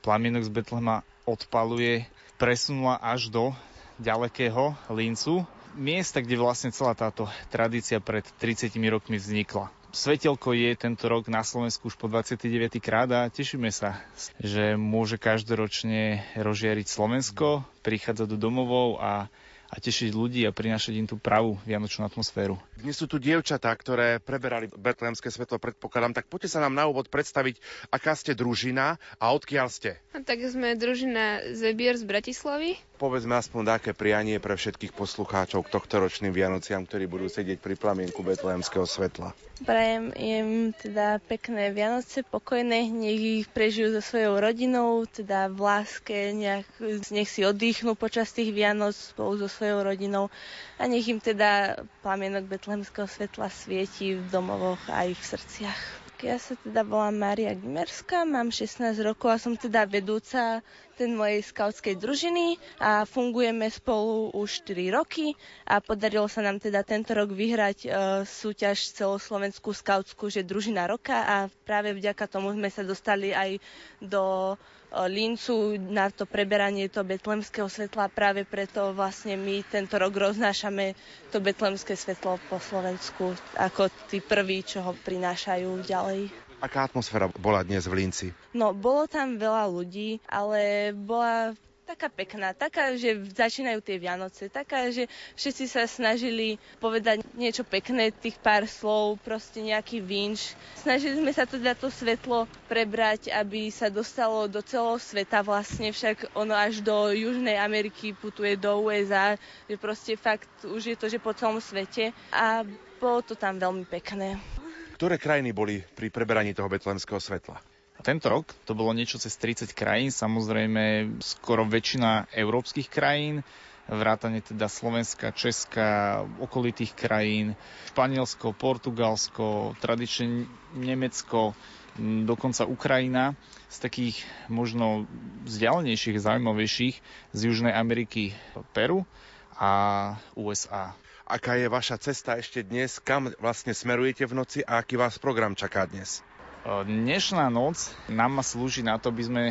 Speaker 8: plamienok z Betlema odpaluje, presunula až do ďalekého Lincu, miesta, kde vlastne celá táto tradícia pred 30 rokmi vznikla. Svetelko je tento rok na Slovensku už po 29. krát a tešíme sa, že môže každoročne rozžiariť Slovensko, prichádzať do domovov a a tešiť ľudí a prinášať im tú pravú vianočnú atmosféru.
Speaker 2: Dnes sú tu dievčatá, ktoré preberali betlehemské svetlo, predpokladám. Tak poďte sa nám na úvod predstaviť, aká ste družina a odkiaľ ste.
Speaker 9: A tak sme družina Zebier z Bratislavy.
Speaker 2: Povedzme aspoň také prianie pre všetkých poslucháčov k tohto ročným Vianociam, ktorí budú sedieť pri plamienku betlehemského svetla.
Speaker 10: Prajem im teda pekné Vianoce, pokojné, nech ich prežijú so svojou rodinou, teda v láske, nech, nech si oddychnú počas tých Vianoc spolu so svojou rodinou a nech im teda plamienok betlehemského svetla svieti v domovoch aj v srdciach. Ja sa teda volám Mária Gimerská, mám 16 rokov a som teda vedúca ten mojej skautskej družiny a fungujeme spolu už 4 roky a podarilo sa nám teda tento rok vyhrať e, súťaž celoslovenskú skautskú, že družina roka a práve vďaka tomu sme sa dostali aj do lincu na to preberanie to betlemského svetla. Práve preto vlastne my tento rok roznášame to betlemské svetlo po Slovensku ako tí prví, čo ho prinášajú ďalej.
Speaker 2: Aká atmosféra bola dnes v Linci?
Speaker 10: No, bolo tam veľa ľudí, ale bola taká pekná, taká, že začínajú tie Vianoce, taká, že všetci sa snažili povedať niečo pekné, tých pár slov, proste nejaký vinč. Snažili sme sa teda to svetlo prebrať, aby sa dostalo do celého sveta vlastne, však ono až do Južnej Ameriky putuje do USA, že proste fakt už je to, že po celom svete a bolo to tam veľmi pekné.
Speaker 2: Ktoré krajiny boli pri preberaní toho betlemského svetla?
Speaker 8: Tento rok to bolo niečo cez 30 krajín, samozrejme skoro väčšina európskych krajín, vrátane teda Slovenska, Česka, okolitých krajín, Španielsko, Portugalsko, tradične Nemecko, dokonca Ukrajina, z takých možno vzdialenejších, zaujímavejších z Južnej Ameriky Peru a USA.
Speaker 2: Aká je vaša cesta ešte dnes? Kam vlastne smerujete v noci a aký vás program čaká dnes?
Speaker 8: Dnešná noc nám slúži na to, aby sme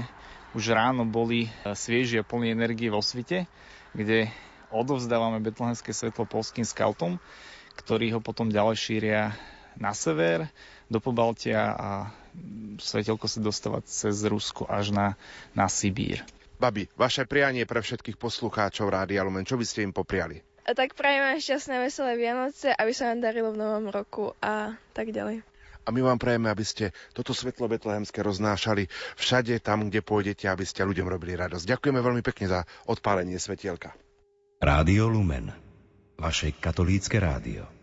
Speaker 8: už ráno boli svieži a plní energie vo svite, kde odovzdávame betlehemské svetlo polským skautom, ktorí ho potom ďalej šíria na sever, do Pobaltia a svetelko sa dostávať cez Rusko až na, na Sibír.
Speaker 2: Babi, vaše prianie pre všetkých poslucháčov Rádia Lumen, čo by ste im popriali?
Speaker 9: A tak prajeme šťastné, veselé Vianoce, aby sa nám darilo v novom roku a tak ďalej.
Speaker 2: A my vám prajeme, aby ste toto svetlo betlehemské roznášali všade tam, kde pôjdete, aby ste ľuďom robili radosť. Ďakujeme veľmi pekne za odpálenie svetielka.
Speaker 1: Rádio Lumen. Vaše katolícke rádio.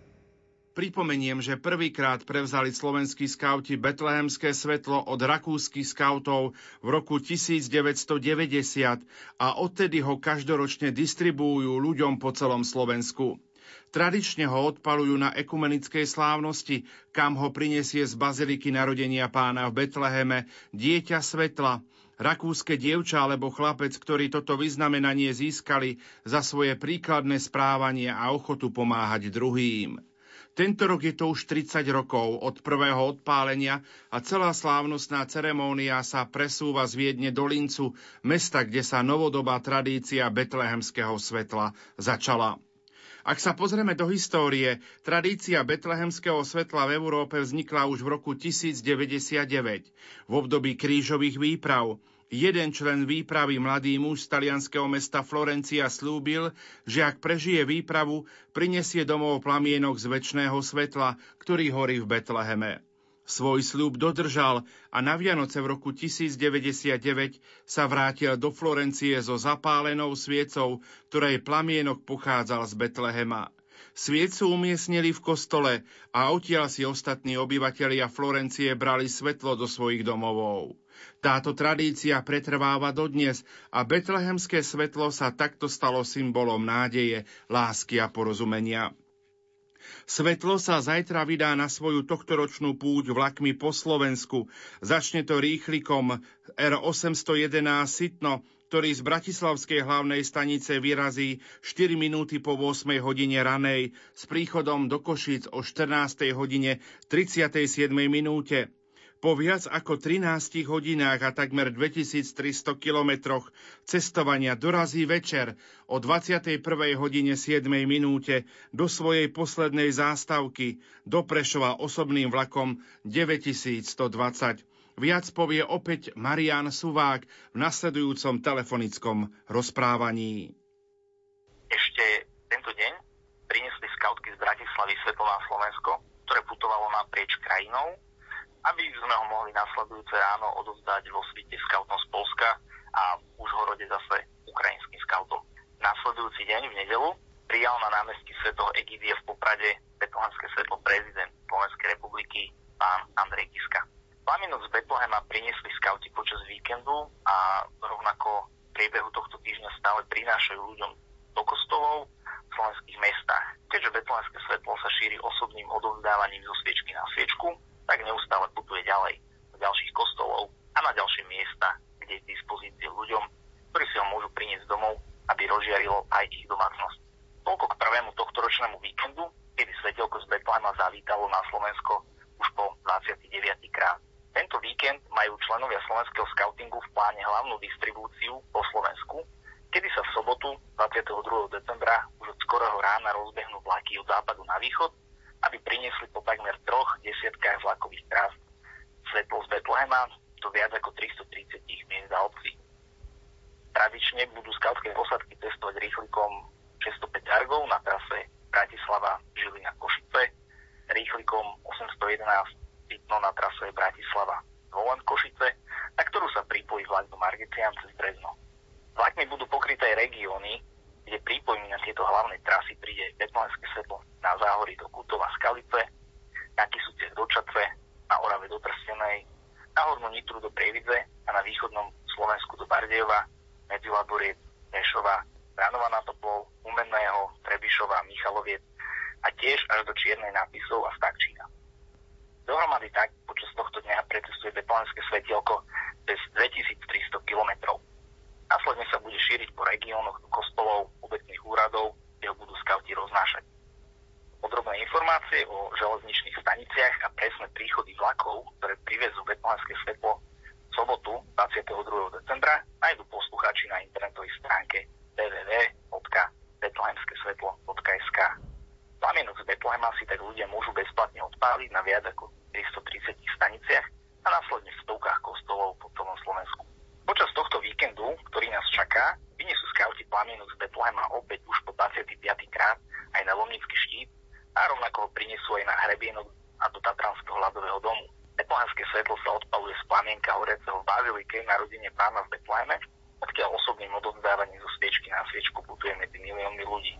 Speaker 2: Pripomeniem, že prvýkrát prevzali slovenskí skauti betlehemské svetlo od rakúskych skautov v roku 1990 a odtedy ho každoročne distribuujú ľuďom po celom Slovensku. Tradične ho odpalujú na ekumenickej slávnosti, kam ho prinesie z baziliky narodenia pána v Betleheme dieťa svetla, rakúske dievča alebo chlapec, ktorí toto vyznamenanie získali za svoje príkladné správanie a ochotu pomáhať druhým. Tento rok je to už 30 rokov od prvého odpálenia a celá slávnostná ceremónia sa presúva z Viedne do Lincu, mesta, kde sa novodobá tradícia betlehemského svetla začala. Ak sa pozrieme do histórie, tradícia betlehemského svetla v Európe vznikla už v roku 1099, v období krížových výprav. Jeden člen výpravy, mladý muž z talianského mesta Florencia, slúbil, že ak prežije výpravu, prinesie domov plamienok z väčšného svetla, ktorý horí v Betleheme. Svoj sľub dodržal a na Vianoce v roku 1099 sa vrátil do Florencie so zapálenou sviecou, ktorej plamienok pochádzal z Betlehema. Sviecu umiestnili v kostole a odtiaľ si ostatní obyvatelia Florencie brali svetlo do svojich domovov. Táto tradícia pretrváva dodnes a betlehemské svetlo sa takto stalo symbolom nádeje, lásky a porozumenia. Svetlo sa zajtra vydá na svoju tohtoročnú púť vlakmi po Slovensku. Začne to rýchlikom R811 Sitno, ktorý z Bratislavskej hlavnej stanice vyrazí 4 minúty po 8 hodine ranej s príchodom do Košic o 14 hodine 37 minúte. Po viac ako 13 hodinách a takmer 2300 kilometroch cestovania dorazí večer o 21. hodine 7 minúte do svojej poslednej zástavky do Prešova osobným vlakom 9120. Viac povie opäť Marian Suvák v nasledujúcom telefonickom rozprávaní.
Speaker 11: Ešte tento deň priniesli skautky z Bratislavy Svetlo na Slovensko, ktoré putovalo naprieč krajinou aby sme ho mohli nasledujúce ráno odovzdať vo svite skautom z Polska a v Užhorode zase ukrajinským skautom. Nasledujúci deň v nedelu prijal na námestí svetov Egidie v Poprade Betlehemské svetlo prezident Slovenskej republiky pán Andrej Kiska. Plamienok z Betlehema priniesli skauti počas víkendu a rovnako v priebehu tohto týždňa stále prinášajú ľuďom do kostolov v slovenských mestách. Keďže betlehemské svetlo sa šíri osobným odovzdávaním zo sviečky na sviečku, tak neustále putuje ďalej do ďalších kostolov a na ďalšie miesta, kde je v dispozícii ľuďom, ktorí si ho môžu priniesť domov, aby rozžiarilo aj ich domácnosť. Toľko k prvému tohtoročnému víkendu, kedy svetelko z Betlema zavítalo na Slovensko už po 29. krát. Tento víkend majú členovia slovenského scoutingu v pláne hlavnú distribúciu po Slovensku, kedy sa v sobotu 22. decembra už od skorého rána rozbehnú vlaky od západu na východ aby priniesli po takmer troch desiatkách vlakových trás svetlo z Betlehema do viac ako 330 miest za obcí. Tradične budú skautské posadky testovať rýchlikom 605 Argov na trase Bratislava, Žilina, Košice, rýchlikom 811 Pitno na trase Bratislava, Volant, Košice, na ktorú sa pripojí vlak do Margecian cez Brezno. Vlakmi budú pokryté regióny, kde prípojmi na tieto hlavné trasy príde Betlenské svetlo na záhory do Kutova Skalice, na Kisúce do Čatve, na Orave do Trstenej, na Hornú Nitru do Prievidze a na východnom Slovensku do Bardejova, Medzilaboriec, Nešova, Bránova na Topol, Umenného, Trebišova, Michaloviec a tiež až do Čiernej nápisov a Stakčína. Dohromady tak počas tohto dňa precestuje Betlenské svetielko bez 2300 kilometrov. Následne sa bude šíriť po regiónoch do kostolov, obecných úradov, kde ho budú skauti roznášať. Podrobné informácie o železničných staniciach a presné príchody vlakov, ktoré privezú Betlehenské svetlo v sobotu 22. decembra, nájdú poslucháči na internetovej stránke www.betlehemskesvetlo.sk. Plamienok z Betlehema si tak ľudia môžu bezplatne odpáliť na viac ako 330 staniciach a následne v stovkách kostolov po celom Slovensku. Počas tohto víkendu, ktorý nás čaká, vyniesú skauti plamienok z Betlehema opäť už po 25. krát aj na Lomnický štít a rovnako ho prinesú aj na hrebienok a do Tatranského ľadového domu. Betlehenské svetlo sa odpaluje z plamienka horeceho v Bazilike na rodine pána v Betleheme, odkiaľ osobným odovzdávaním zo sviečky na sviečku putuje medzi miliónmi ľudí.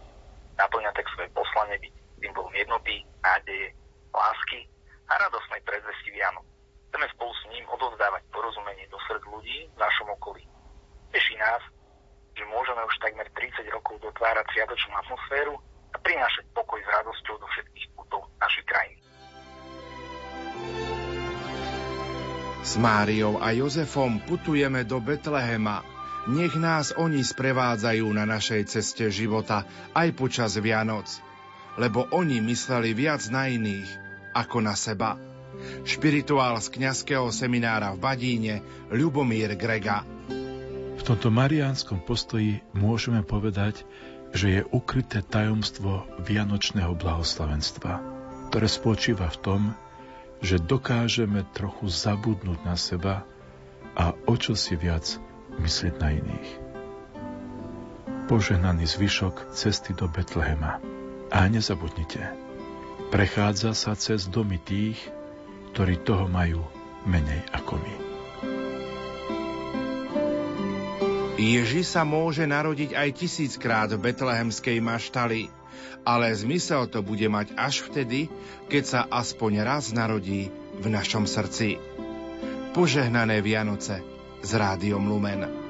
Speaker 11: Naplňa tak svoje poslanie byť symbolom jednoty, nádeje, lásky a radosnej predzvesti Vianoc. Chceme spolu s ním odovzdávať porozumenie do srdc ľudí v našom okolí. Teší nás, že môžeme už takmer 30 rokov dotvárať sviatočnú atmosféru a prinášať pokoj s radosťou do všetkých kútov našej krajiny.
Speaker 2: S Máriou a Jozefom putujeme do Betlehema. Nech nás oni sprevádzajú na našej ceste života aj počas Vianoc, lebo oni mysleli viac na iných ako na seba. Špirituál z kňazského seminára v Badíne Ľubomír Grega.
Speaker 12: V tomto mariánskom postoji môžeme povedať, že je ukryté tajomstvo vianočného blahoslavenstva, ktoré spočíva v tom, že dokážeme trochu zabudnúť na seba a o čo si viac myslieť na iných. Požehnaný zvyšok cesty do Betlehema. A nezabudnite, prechádza sa cez domy tých, ktorí toho majú menej ako my.
Speaker 2: Ježi sa môže narodiť aj tisíckrát v betlehemskej maštali, ale zmysel to bude mať až vtedy, keď sa aspoň raz narodí v našom srdci. Požehnané Vianoce s Rádiom Lumen.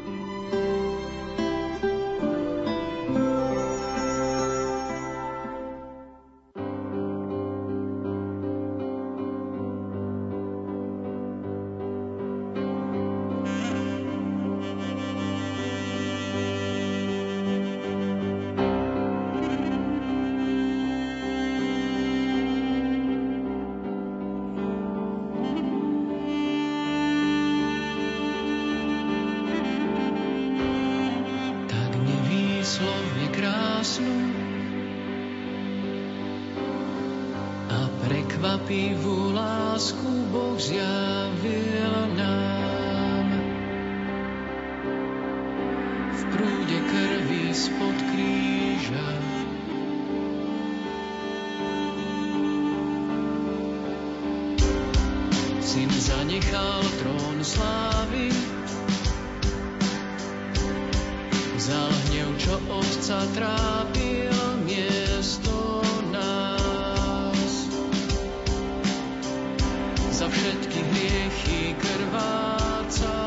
Speaker 3: Všetky hriechy krvácal.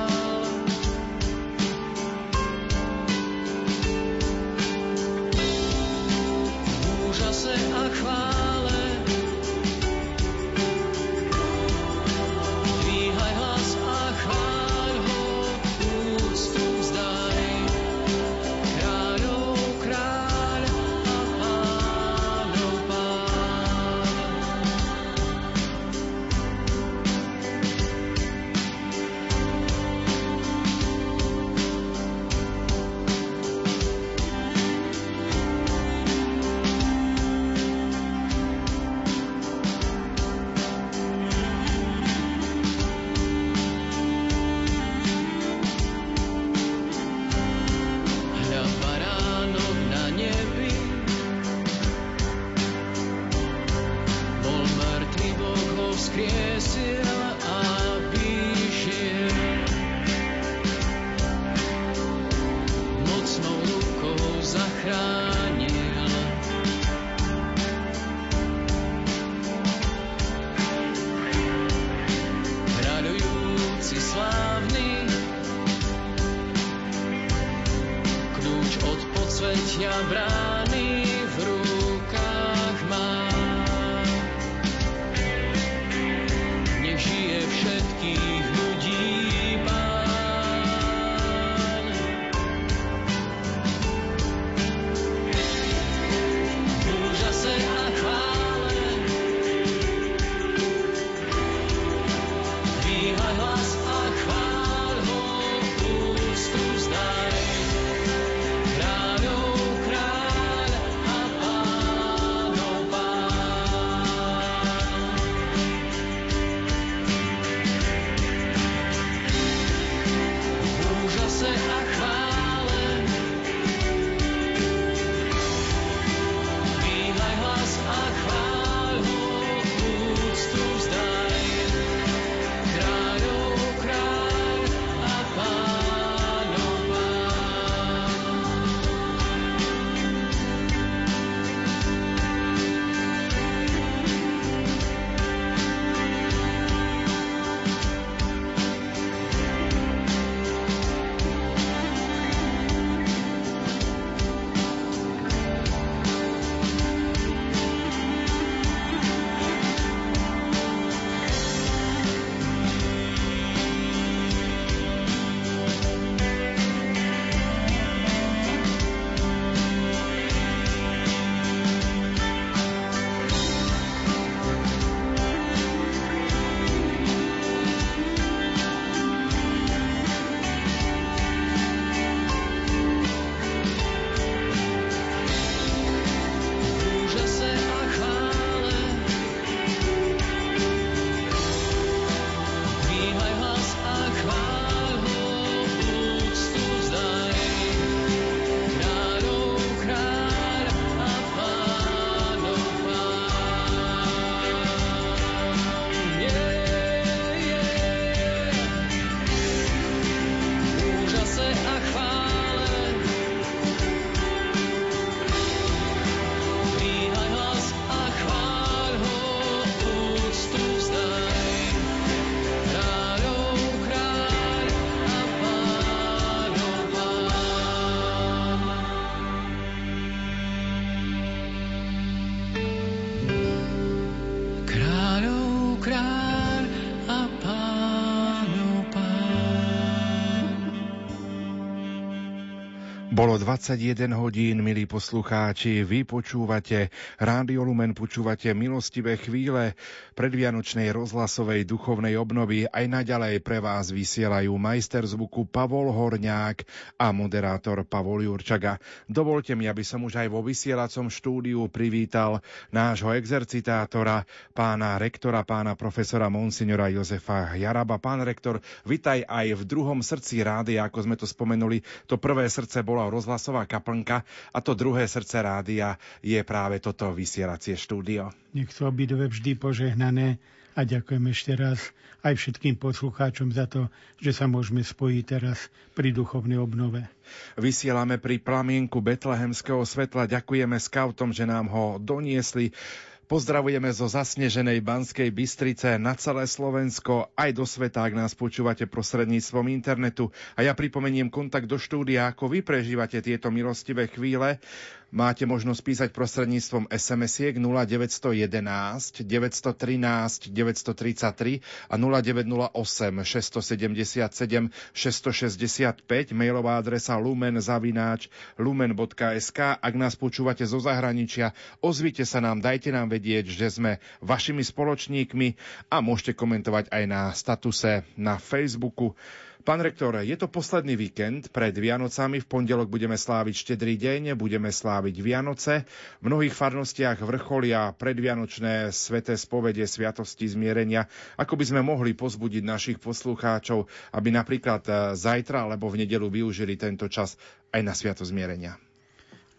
Speaker 7: Bolo 21 hodín, milí poslucháči, vy počúvate Rádio Lumen, počúvate milostivé chvíle predvianočnej rozhlasovej duchovnej obnovy. Aj naďalej pre vás vysielajú majster zvuku Pavol Horňák a moderátor Pavol Jurčaga. Dovolte mi, aby som už aj vo vysielacom štúdiu privítal nášho exercitátora, pána rektora, pána profesora Monsignora Jozefa Jaraba. Pán rektor, vitaj aj v druhom srdci rádia, ako sme to spomenuli. To prvé srdce bola rozhlasová kaplnka a to druhé srdce rádia je práve toto vysielacie štúdio.
Speaker 5: Nech sú obidve vždy požehnané a ďakujem ešte raz aj všetkým poslucháčom za to, že sa môžeme spojiť teraz pri duchovnej obnove.
Speaker 7: Vysielame pri plamienku Betlehemského svetla. Ďakujeme skautom, že nám ho doniesli. Pozdravujeme zo zasneženej Banskej Bystrice na celé Slovensko, aj do sveta, ak nás počúvate prostredníctvom internetu. A ja pripomeniem kontakt do štúdia, ako vy prežívate tieto milostivé chvíle. Máte možnosť písať prostredníctvom SMS-iek 0911 913 933 a 0908 677 665 mailová adresa lumen zavináč lumen.sk Ak nás počúvate zo zahraničia, ozvite sa nám, dajte nám vedieť, že sme vašimi spoločníkmi a môžete komentovať aj na statuse na Facebooku. Pán rektor, je to posledný víkend pred Vianocami. V pondelok budeme sláviť štedrý deň, budeme sláviť Vianoce. V mnohých farnostiach vrcholia predvianočné sveté spovede Sviatosti zmierenia. Ako by sme mohli pozbudiť našich poslucháčov, aby napríklad e, zajtra alebo v nedelu využili tento čas aj na Sviatosť zmierenia?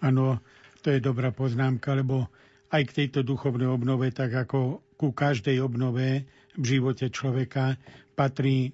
Speaker 5: Áno, to je dobrá poznámka, lebo aj k tejto duchovnej obnove, tak ako ku každej obnove v živote človeka patrí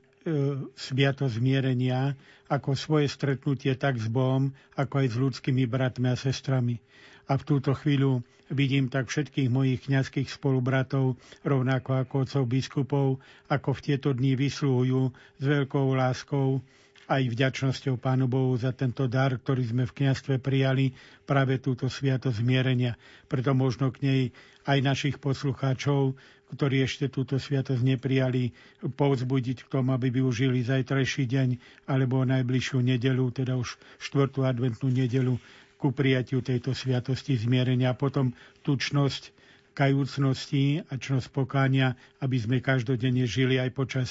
Speaker 5: sviato zmierenia ako svoje stretnutie tak s Bohom, ako aj s ľudskými bratmi a sestrami. A v túto chvíľu vidím tak všetkých mojich kňazských spolubratov, rovnako ako otcov biskupov, ako v tieto dni vysluhujú s veľkou láskou aj vďačnosťou Pánu Bohu za tento dar, ktorý sme v kniastve prijali, práve túto sviato zmierenia. Preto možno k nej aj našich poslucháčov ktorí ešte túto sviatosť neprijali, povzbudiť k tomu, aby využili zajtrajší deň alebo najbližšiu nedelu, teda už štvrtú adventnú nedelu ku prijatiu tejto sviatosti zmierenia. A potom tučnosť kajúcnosti a čnosť pokánia, aby sme každodenne žili aj počas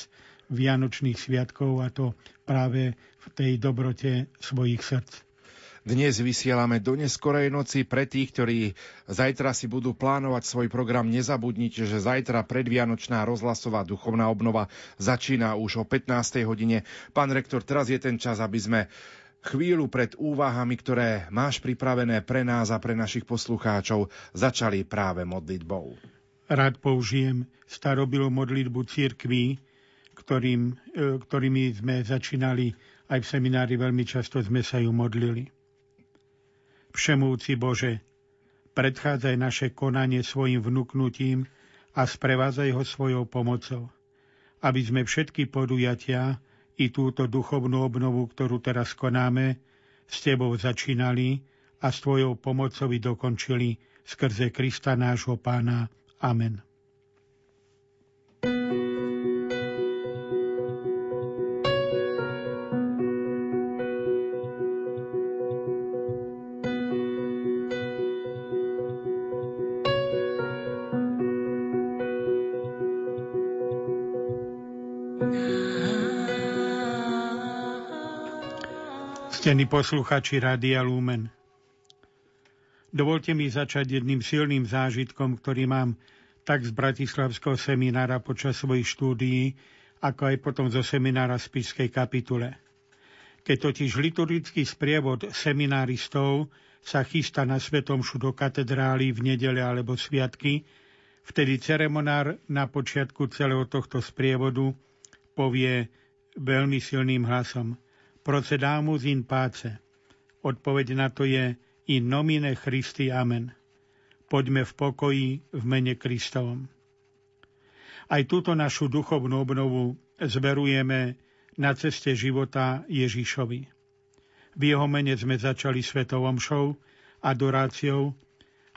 Speaker 5: Vianočných sviatkov a to práve v tej dobrote svojich srdc.
Speaker 7: Dnes vysielame do neskorej noci pre tých, ktorí zajtra si budú plánovať svoj program. Nezabudnite, že zajtra predvianočná rozhlasová duchovná obnova začína už o 15. hodine. Pán rektor, teraz je ten čas, aby sme chvíľu pred úvahami, ktoré máš pripravené pre nás a pre našich poslucháčov, začali práve modlitbou.
Speaker 5: Rád použijem starobilú modlitbu církví, ktorým, e, ktorými sme začínali aj v seminári, veľmi často sme sa ju modlili. Všemúci Bože, predchádzaj naše konanie svojim vnúknutím a sprevádzaj ho svojou pomocou, aby sme všetky podujatia i túto duchovnú obnovu, ktorú teraz konáme, s Tebou začínali a s Tvojou pomocou dokončili skrze Krista nášho Pána. Amen. Ctení posluchači Rádia Lumen. Dovolte mi začať jedným silným zážitkom, ktorý mám tak z Bratislavského seminára počas svojich štúdií, ako aj potom zo seminára v Spišskej kapitule. Keď totiž liturgický sprievod semináristov sa chystá na Svetomšu do katedrály v nedele alebo sviatky, vtedy ceremonár na počiatku celého tohto sprievodu povie veľmi silným hlasom – procedamus in pace. Odpoveď na to je in nomine Christi Amen. Poďme v pokoji v mene Kristovom. Aj túto našu duchovnú obnovu zverujeme na ceste života Ježišovi. V jeho mene sme začali svetovom show, adoráciou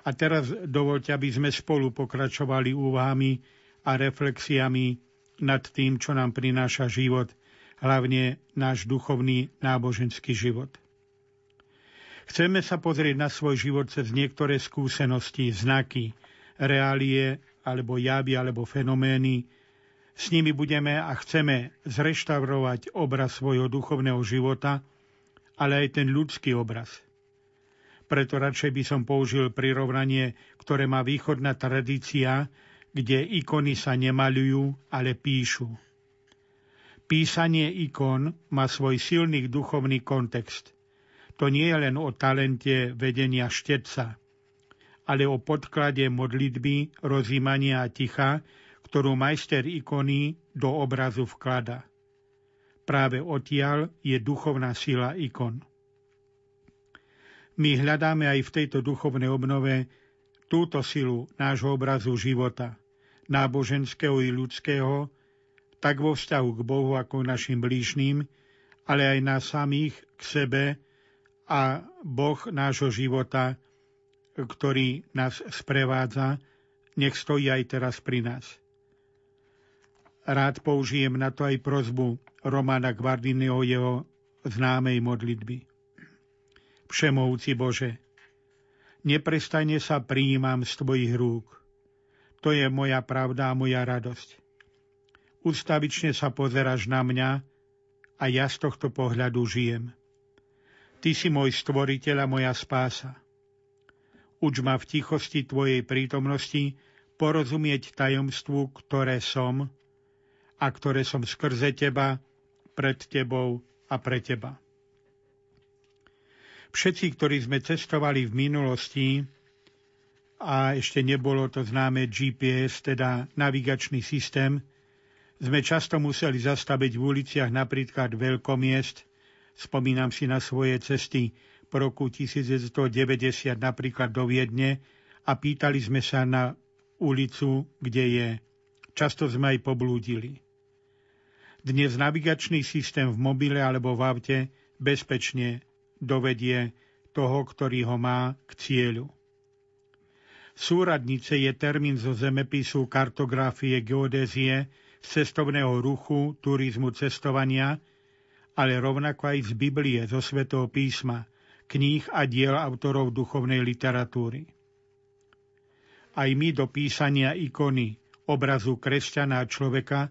Speaker 5: a teraz dovolte, aby sme spolu pokračovali úvahami a reflexiami nad tým, čo nám prináša život – hlavne náš duchovný náboženský život. Chceme sa pozrieť na svoj život cez niektoré skúsenosti, znaky, reálie alebo javy alebo fenomény. S nimi budeme a chceme zreštaurovať obraz svojho duchovného života, ale aj ten ľudský obraz. Preto radšej by som použil prirovnanie, ktoré má východná tradícia, kde ikony sa nemalujú, ale píšu. Písanie ikon má svoj silný duchovný kontext. To nie je len o talente vedenia štetca, ale o podklade modlitby, rozímania a ticha, ktorú majster ikony do obrazu vklada. Práve odtiaľ je duchovná sila ikon. My hľadáme aj v tejto duchovnej obnove túto silu nášho obrazu života, náboženského i ľudského, tak vo vzťahu k Bohu ako k našim blížným, ale aj na samých k sebe a Boh nášho života, ktorý nás sprevádza, nech stojí aj teraz pri nás. Rád použijem na to aj prozbu Romana Gvardinyho jeho známej modlitby. Všemovci Bože, neprestajne sa prijímam z Tvojich rúk. To je moja pravda a moja radosť. Ústavične sa pozeráš na mňa a ja z tohto pohľadu žijem. Ty si môj stvoriteľ a moja spása. Uč ma v tichosti Tvojej prítomnosti porozumieť tajomstvu, ktoré som a ktoré som skrze Teba, pred Tebou a pre Teba. Všetci, ktorí sme cestovali v minulosti, a ešte nebolo to známe GPS, teda navigačný systém, sme často museli zastaviť v uliciach napríklad veľkomiest, Spomínam si na svoje cesty po roku 1990 napríklad do Viedne a pýtali sme sa na ulicu, kde je. Často sme aj poblúdili. Dnes navigačný systém v mobile alebo v aute bezpečne dovedie toho, ktorý ho má, k cieľu. Súradnice je termín zo zemepisu kartografie geodézie, cestovného ruchu, turizmu cestovania – ale rovnako aj z Biblie, zo Svetého písma, kníh a diel autorov duchovnej literatúry. Aj my do písania ikony, obrazu kresťana a človeka,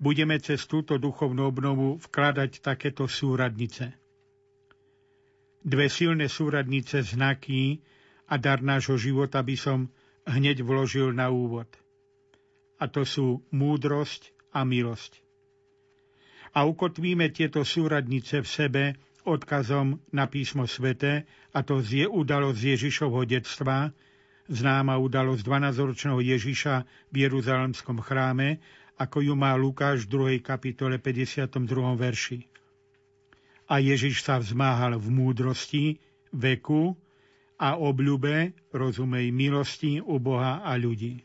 Speaker 5: budeme cez túto duchovnú obnovu vkladať takéto súradnice. Dve silné súradnice znaky a dar nášho života by som hneď vložil na úvod. A to sú múdrosť a milosť a ukotvíme tieto súradnice v sebe odkazom na písmo svete, a to je udalosť Ježišovho detstva, známa udalosť 12-ročného Ježiša v Jeruzalemskom chráme, ako ju má Lukáš v 2. kapitole 52. verši. A Ježiš sa vzmáhal v múdrosti, veku a obľube, rozumej milosti u Boha a ľudí.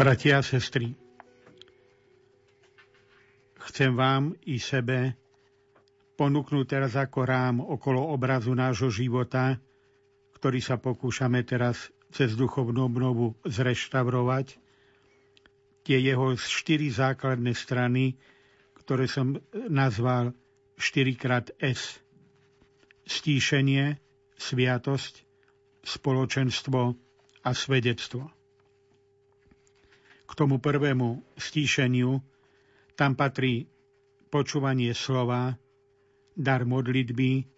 Speaker 5: Bratia a sestry, chcem vám i sebe ponúknuť teraz ako rám okolo obrazu nášho života, ktorý sa pokúšame teraz cez duchovnú obnovu zreštaurovať, tie jeho štyri základné strany, ktoré som nazval 4x S. Stíšenie, sviatosť, spoločenstvo a svedectvo. K tomu prvému stíšeniu tam patrí počúvanie slova, dar modlitby,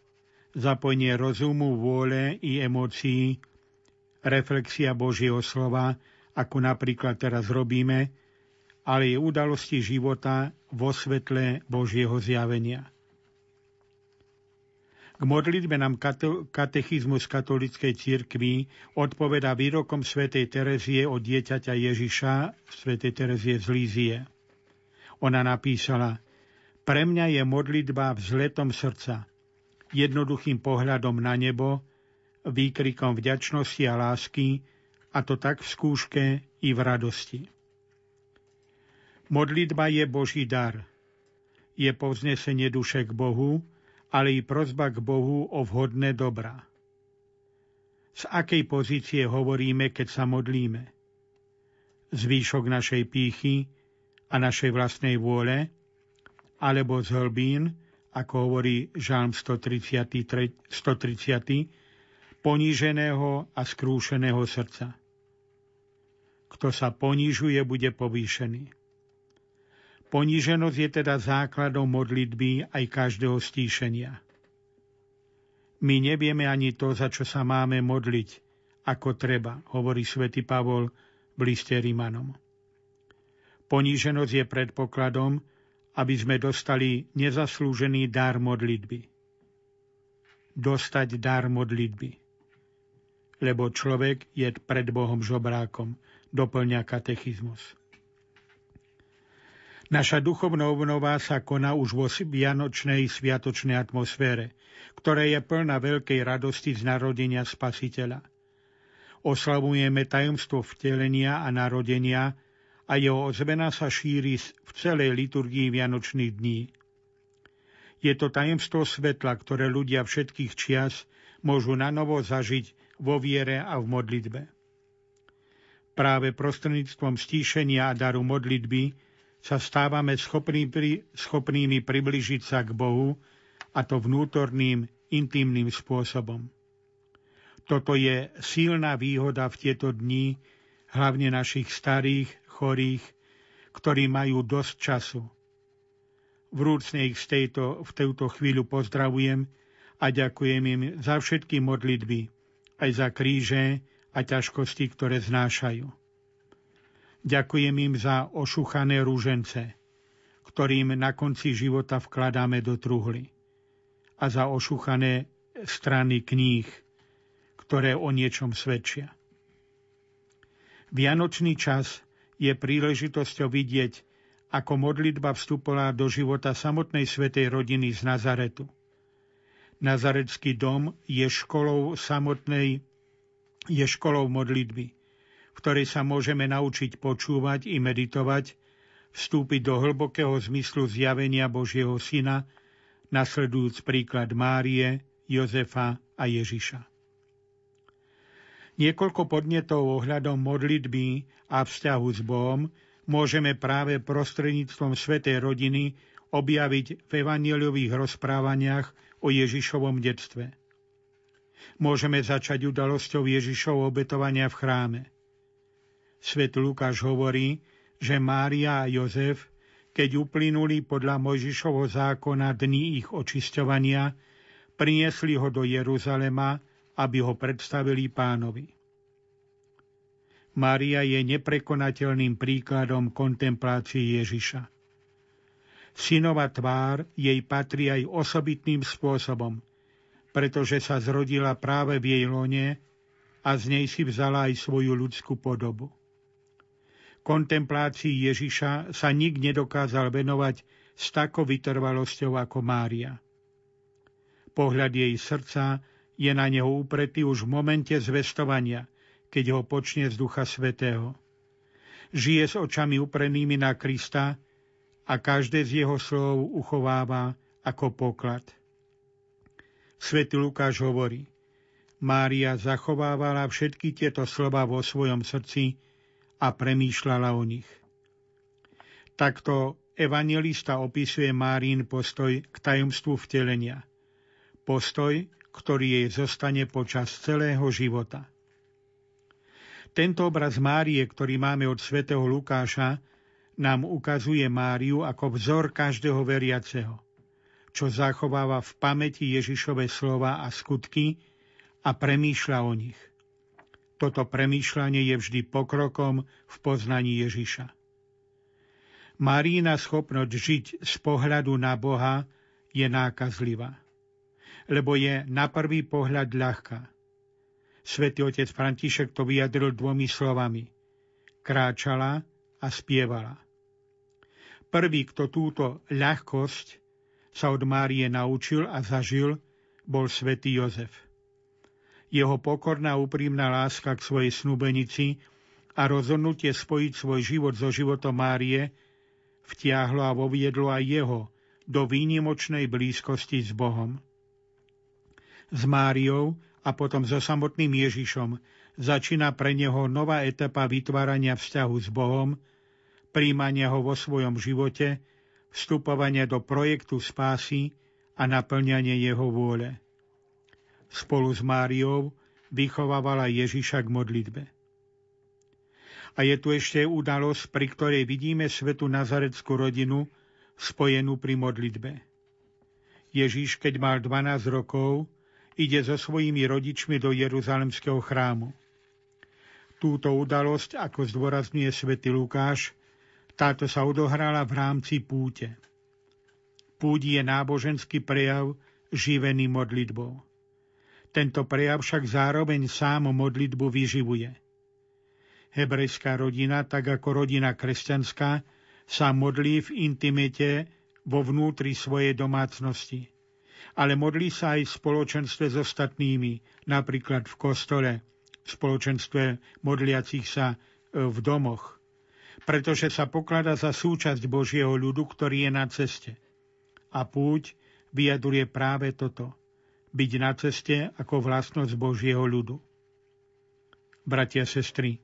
Speaker 5: zapojenie rozumu, vôle i emócií, reflexia Božieho slova, ako napríklad teraz robíme, ale je udalosti života vo svetle Božieho zjavenia. K modlitbe nám katechizmus katolíckej cirkvi odpoveda výrokom svätej Terezie od dieťaťa Ježiša, svätej Terezie z Lízie. Ona napísala, pre mňa je modlitba vzletom srdca, jednoduchým pohľadom na nebo, výkrikom vďačnosti a lásky, a to tak v skúške i v radosti. Modlitba je Boží dar. Je povznesenie duše k Bohu, ale i prozba k Bohu o vhodné dobrá. Z akej pozície hovoríme, keď sa modlíme? Zvýšok našej pýchy a našej vlastnej vôle, alebo z hlbín, ako hovorí Žalm 130, 130 poníženého a skrúšeného srdca. Kto sa ponížuje, bude povýšený. Poníženosť je teda základom modlitby aj každého stíšenia. My nevieme ani to, za čo sa máme modliť, ako treba, hovorí svätý Pavol v liste Rimanom. Poníženosť je predpokladom, aby sme dostali nezaslúžený dar modlitby. Dostať dar modlitby. Lebo človek je pred Bohom žobrákom, doplňa katechizmus. Naša duchovná obnova sa koná už vo vianočnej sviatočnej atmosfére, ktorá je plná veľkej radosti z narodenia Spasiteľa. Oslavujeme tajomstvo vtelenia a narodenia a jeho ozvena sa šíri v celej liturgii Vianočných dní. Je to tajemstvo svetla, ktoré ľudia všetkých čias môžu na novo zažiť vo viere a v modlitbe. Práve prostredníctvom stíšenia a daru modlitby sa stávame schopný schopnými približiť sa k Bohu, a to vnútorným, intimným spôsobom. Toto je silná výhoda v tieto dni, hlavne našich starých, chorých, ktorí majú dosť času. Vrúcne ich z tejto, v tejto chvíľu pozdravujem a ďakujem im za všetky modlitby, aj za kríže a ťažkosti, ktoré znášajú. Ďakujem im za ošuchané rúžence, ktorým na konci života vkladáme do truhly a za ošuchané strany kníh, ktoré o niečom svedčia. Vianočný čas je príležitosťou vidieť, ako modlitba vstúpila do života samotnej svetej rodiny z Nazaretu. Nazarecký dom je školou samotnej, je školou modlitby – v ktorej sa môžeme naučiť počúvať i meditovať, vstúpiť do hlbokého zmyslu zjavenia Božieho Syna, nasledujúc príklad Márie, Jozefa a Ježiša. Niekoľko podnetov ohľadom modlitby a vzťahu s Bohom môžeme práve prostredníctvom Svetej rodiny objaviť v evaneliových rozprávaniach o Ježišovom detstve. Môžeme začať udalosťou Ježišovho obetovania v chráme. Svet Lukáš hovorí, že Mária a Jozef, keď uplynuli podľa Mojžišovho zákona dní ich očisťovania, priniesli ho do Jeruzalema, aby ho predstavili pánovi. Mária je neprekonateľným príkladom kontemplácie Ježiša. Synova tvár jej patrí aj osobitným spôsobom, pretože sa zrodila práve v jej lone a z nej si vzala aj svoju ľudskú podobu kontemplácii Ježiša sa nik nedokázal venovať s takou vytrvalosťou ako Mária. Pohľad jej srdca je na neho upretý už v momente zvestovania, keď ho počne z Ducha Svetého. Žije s očami uprenými na Krista a každé z jeho slov uchováva ako poklad. Svetý Lukáš hovorí, Mária zachovávala všetky tieto slova vo svojom srdci a premýšľala o nich. Takto evangelista opisuje Márin postoj k tajomstvu vtelenia. Postoj, ktorý jej zostane počas celého života. Tento obraz Márie, ktorý máme od svätého Lukáša, nám ukazuje Máriu ako vzor každého veriaceho, čo zachováva v pamäti Ježišove slova a skutky a premýšľa o nich. Toto premýšľanie je vždy pokrokom v poznaní Ježiša. Marína schopnosť žiť z pohľadu na Boha je nákazlivá, lebo je na prvý pohľad ľahká. Svetý otec František to vyjadril dvomi slovami. Kráčala a spievala. Prvý, kto túto ľahkosť sa od Márie naučil a zažil, bol svätý Jozef. Jeho pokorná úprimná láska k svojej snúbenici a rozhodnutie spojiť svoj život so životom Márie vtiahlo a voviedlo aj jeho do výnimočnej blízkosti s Bohom. S Máriou a potom so samotným Ježišom začína pre neho nová etapa vytvárania vzťahu s Bohom, príjmania ho vo svojom živote, vstupovania do projektu spásy a naplňanie jeho vôle. Spolu s Máriou vychovávala Ježiša k modlitbe. A je tu ešte udalosť, pri ktorej vidíme svetu nazareckú rodinu spojenú pri modlitbe. Ježiš, keď mal 12 rokov, ide so svojimi rodičmi do Jeruzalemského chrámu. Túto udalosť, ako zdôrazňuje svätý Lukáš, táto sa odohrala v rámci púte. Púť je náboženský prejav živený modlitbou. Tento prejav však zároveň sám modlitbu vyživuje. Hebrejská rodina, tak ako rodina kresťanská, sa modlí v intimite vo vnútri svojej domácnosti ale modlí sa aj v spoločenstve s ostatnými, napríklad v kostole, v spoločenstve modliacich sa e, v domoch, pretože sa poklada za súčasť Božieho ľudu, ktorý je na ceste. A púť vyjadruje práve toto, byť na ceste ako vlastnosť Božieho ľudu. Bratia, sestry,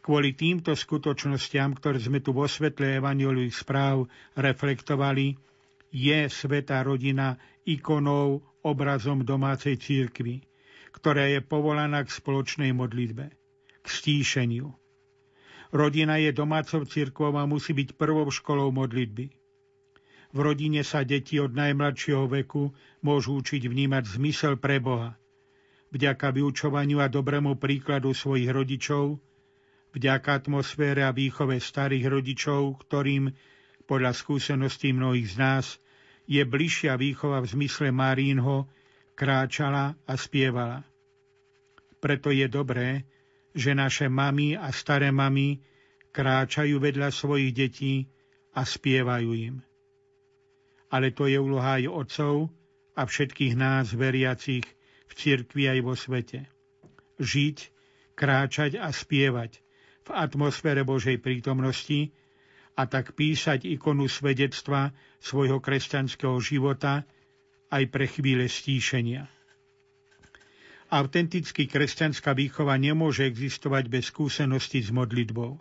Speaker 5: kvôli týmto skutočnostiam, ktoré sme tu vo svetle Evangeliových správ reflektovali, je svetá rodina ikonou, obrazom domácej církvy, ktorá je povolaná k spoločnej modlitbe, k stíšeniu. Rodina je domácou církvou a musí byť prvou školou modlitby. V rodine sa deti od najmladšieho veku môžu učiť vnímať zmysel pre Boha. Vďaka vyučovaniu a dobrému príkladu svojich rodičov, vďaka atmosfére a výchove starých rodičov, ktorým podľa skúseností mnohých z nás je bližšia výchova v zmysle Márínho, kráčala a spievala. Preto je dobré, že naše mamy a staré mamy kráčajú vedľa svojich detí a spievajú im. Ale to je úloha aj otcov a všetkých nás, veriacich v cirkvi aj vo svete. Žiť, kráčať a spievať v atmosfére Božej prítomnosti, a tak písať ikonu svedectva svojho kresťanského života aj pre chvíle stíšenia. Autenticky kresťanská výchova nemôže existovať bez skúsenosti s modlitbou.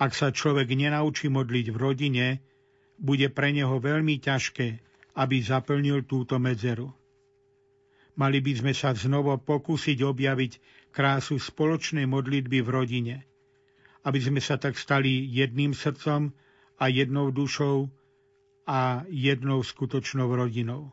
Speaker 5: Ak sa človek nenaučí modliť v rodine, bude pre neho veľmi ťažké, aby zaplnil túto medzeru. Mali by sme sa znovu pokúsiť objaviť krásu spoločnej modlitby v rodine – aby sme sa tak stali jedným srdcom a jednou dušou a jednou skutočnou rodinou.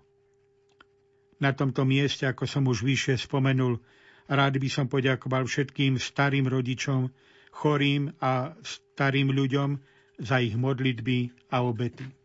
Speaker 5: Na tomto mieste, ako som už vyššie spomenul, rád by som poďakoval všetkým starým rodičom, chorým a starým ľuďom za ich modlitby a obety.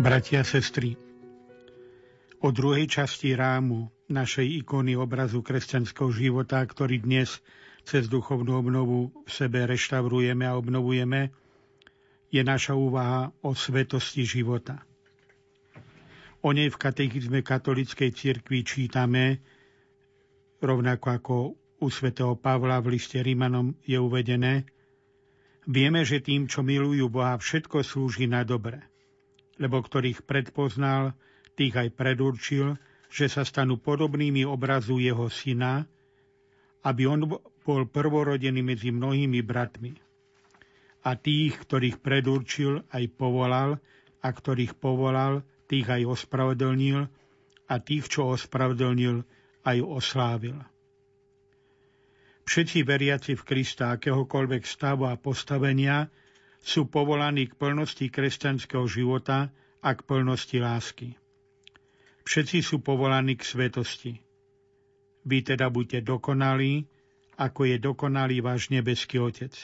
Speaker 5: Bratia, sestry, o druhej časti rámu našej ikony obrazu kresťanského života, ktorý dnes cez duchovnú obnovu v sebe reštaurujeme a obnovujeme, je naša úvaha o svetosti života. O nej v katechizme katolíckej cirkvi čítame, rovnako ako u svätého Pavla v liste Rímanom je uvedené, vieme, že tým, čo milujú Boha, všetko slúži na dobre lebo ktorých predpoznal, tých aj predurčil, že sa stanú podobnými obrazu jeho syna, aby on bol prvorodený medzi mnohými bratmi. A tých, ktorých predurčil, aj povolal, a ktorých povolal, tých aj ospravedlnil, a tých, čo ospravedlnil, aj oslávil. Všetci veriaci v Krista akéhokoľvek stavu a postavenia sú povolaní k plnosti kresťanského života a k plnosti lásky. Všetci sú povolaní k svetosti. Vy teda buďte dokonalí, ako je dokonalý váš nebeský Otec.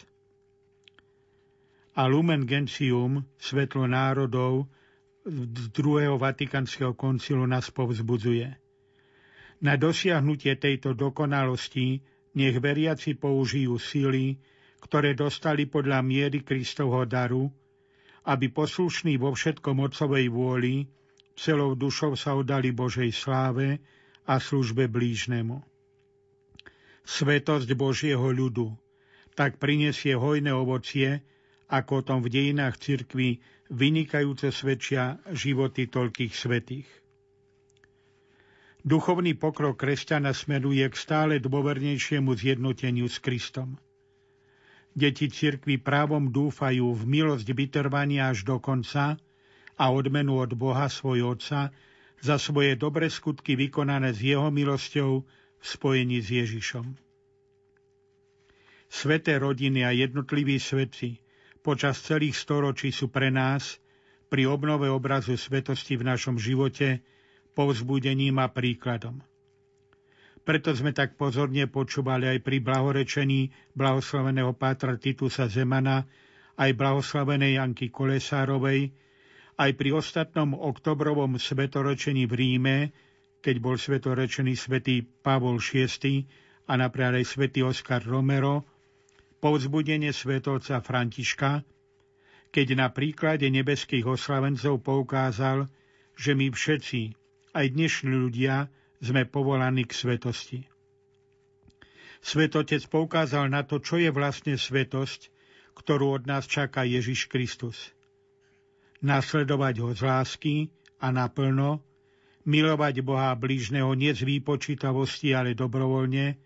Speaker 5: A Lumen Gentium, svetlo národov, z druhého Vatikánskeho koncilu nás povzbudzuje. Na dosiahnutie tejto dokonalosti nech veriaci použijú síly, ktoré dostali podľa miery Kristovho daru, aby poslušní vo všetkom Otcovej vôli, celou dušou sa oddali Božej sláve a službe blížnemu. Svetosť Božieho ľudu tak prinesie hojné ovocie, ako o tom v dejinách cirkvi vynikajúce svedčia životy toľkých svetých. Duchovný pokrok kresťana smeruje k stále dôvernejšiemu zjednoteniu s Kristom. Deti cirkvi právom dúfajú v milosť vytrvania až do konca a odmenu od Boha svoj Otca za svoje dobré skutky vykonané s Jeho milosťou v spojení s Ježišom. Sveté rodiny a jednotliví svetci počas celých storočí sú pre nás pri obnove obrazu svetosti v našom živote povzbudením a príkladom. Preto sme tak pozorne počúvali aj pri blahorečení blahoslaveného Pátra Titusa Zemana, aj blahoslavenej Janky Kolesárovej, aj pri ostatnom oktobrovom svetorečení v Ríme, keď bol svetorečený svätý Pavol VI a napríklad aj svätý Oskar Romero, povzbudenie svetovca Františka, keď na príklade nebeských oslavencov poukázal, že my všetci, aj dnešní ľudia, sme povolaní k svetosti. Svetotec poukázal na to, čo je vlastne svetosť, ktorú od nás čaká Ježiš Kristus. Nasledovať ho z lásky a naplno, milovať Boha blížneho nie z výpočítavosti, ale dobrovoľne,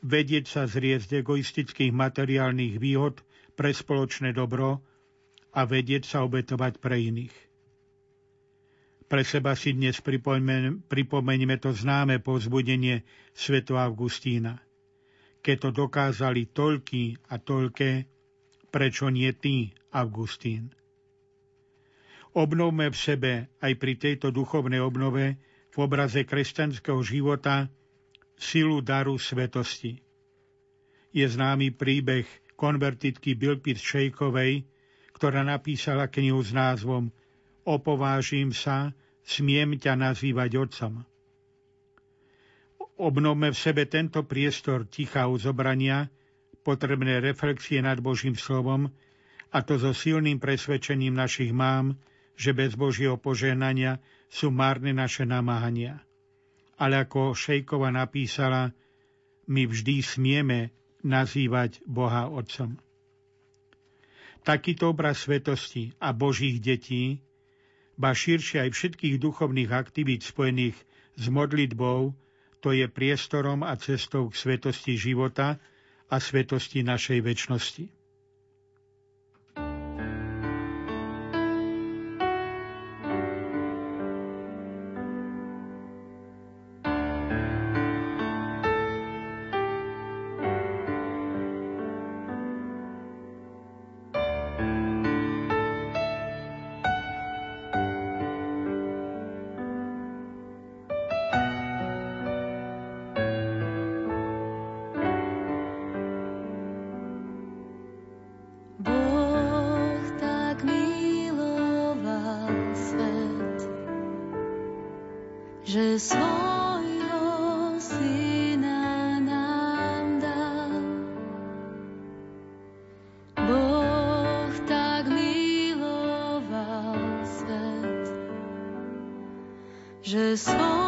Speaker 5: vedieť sa zrieť egoistických materiálnych výhod pre spoločné dobro a vedieť sa obetovať pre iných. Pre seba si dnes pripomeňme to známe povzbudenie sveto Augustína. Keď to dokázali toľky a toľké, prečo nie ty, Augustín? Obnovme v sebe aj pri tejto duchovnej obnove v obraze kresťanského života silu daru svetosti. Je známy príbeh konvertitky Bilpit Šejkovej, ktorá napísala knihu s názvom opovážim sa, smiem ťa nazývať otcom. Obnovme v sebe tento priestor ticha uzobrania, potrebné reflexie nad Božím slovom, a to so silným presvedčením našich mám, že bez Božieho požehnania sú márne naše namáhania. Ale ako Šejkova napísala, my vždy smieme nazývať Boha Otcom. Takýto obraz svetosti a Božích detí ba širšie aj všetkých duchovných aktivít spojených s modlitbou, to je priestorom a cestou k svetosti života a svetosti našej väčšnosti.
Speaker 6: Že svoj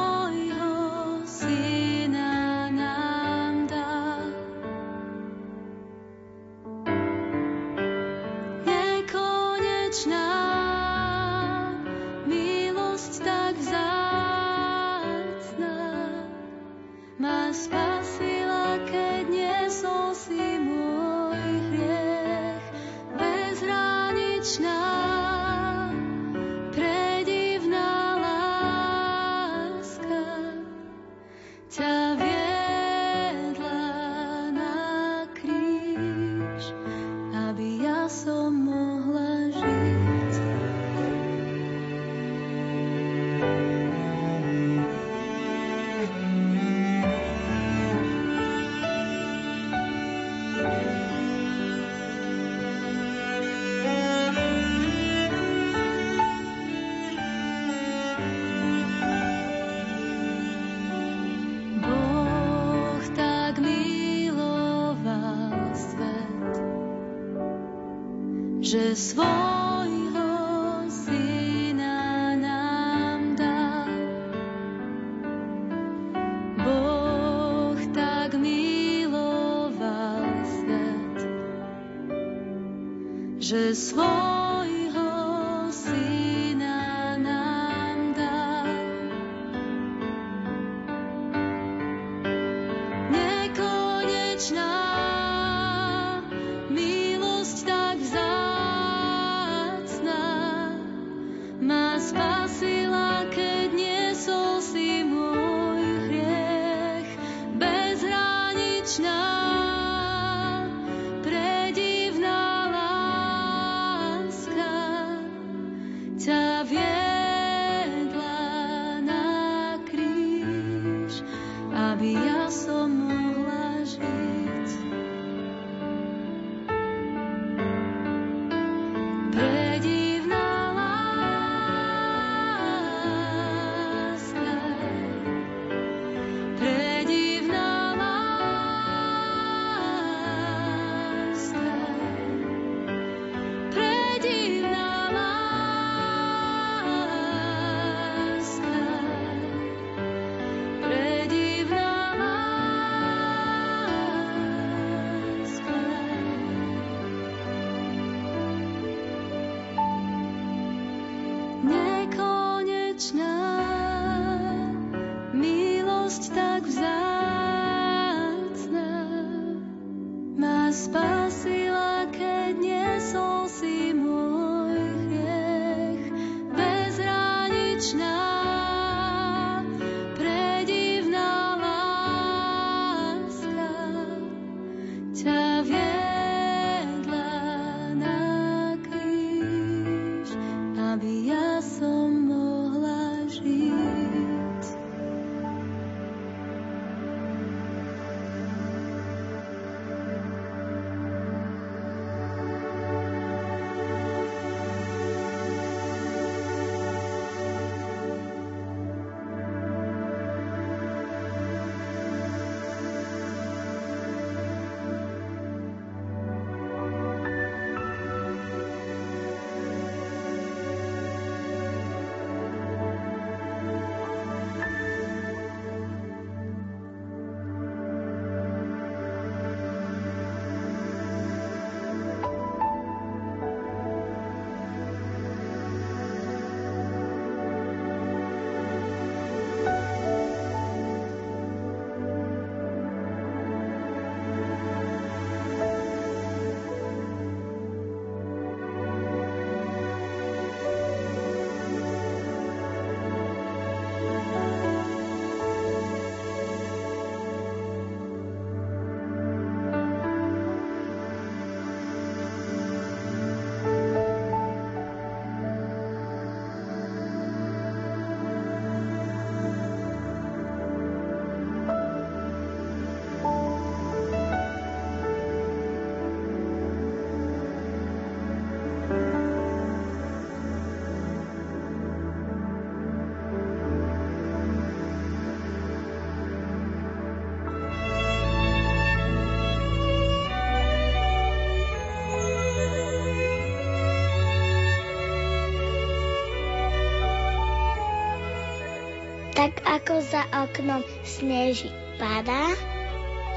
Speaker 13: ako za oknom sneží padá,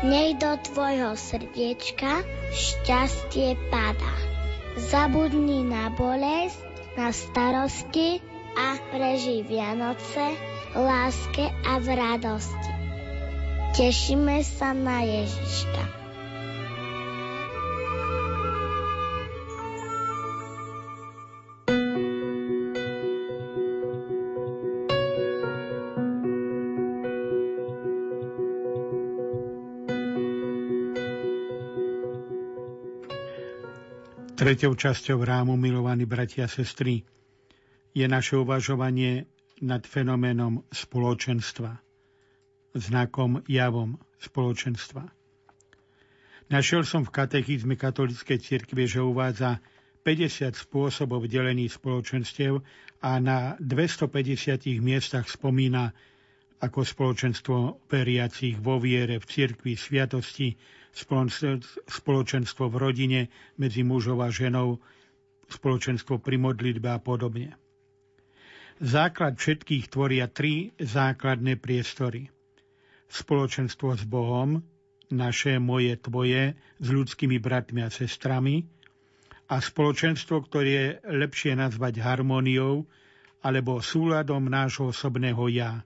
Speaker 13: nech do tvojho srdiečka šťastie padá. Zabudni na bolesť, na starosti a preži Vianoce láske a v radosti. Tešíme sa na Ježiška.
Speaker 5: Tretou časťou rámu, milovaní bratia a sestry, je naše uvažovanie nad fenoménom spoločenstva, znakom, javom spoločenstva. Našiel som v katechizme katolíckej cirkvi, že uvádza 50 spôsobov delení spoločenstiev a na 250 miestach spomína ako spoločenstvo veriacich vo viere, v cirkvi, sviatosti, spoločenstvo v rodine medzi mužov a ženou, spoločenstvo pri modlitbe a podobne. Základ všetkých tvoria tri základné priestory. Spoločenstvo s Bohom, naše, moje, tvoje, s ľudskými bratmi a sestrami a spoločenstvo, ktoré je lepšie nazvať harmóniou alebo súladom nášho osobného ja.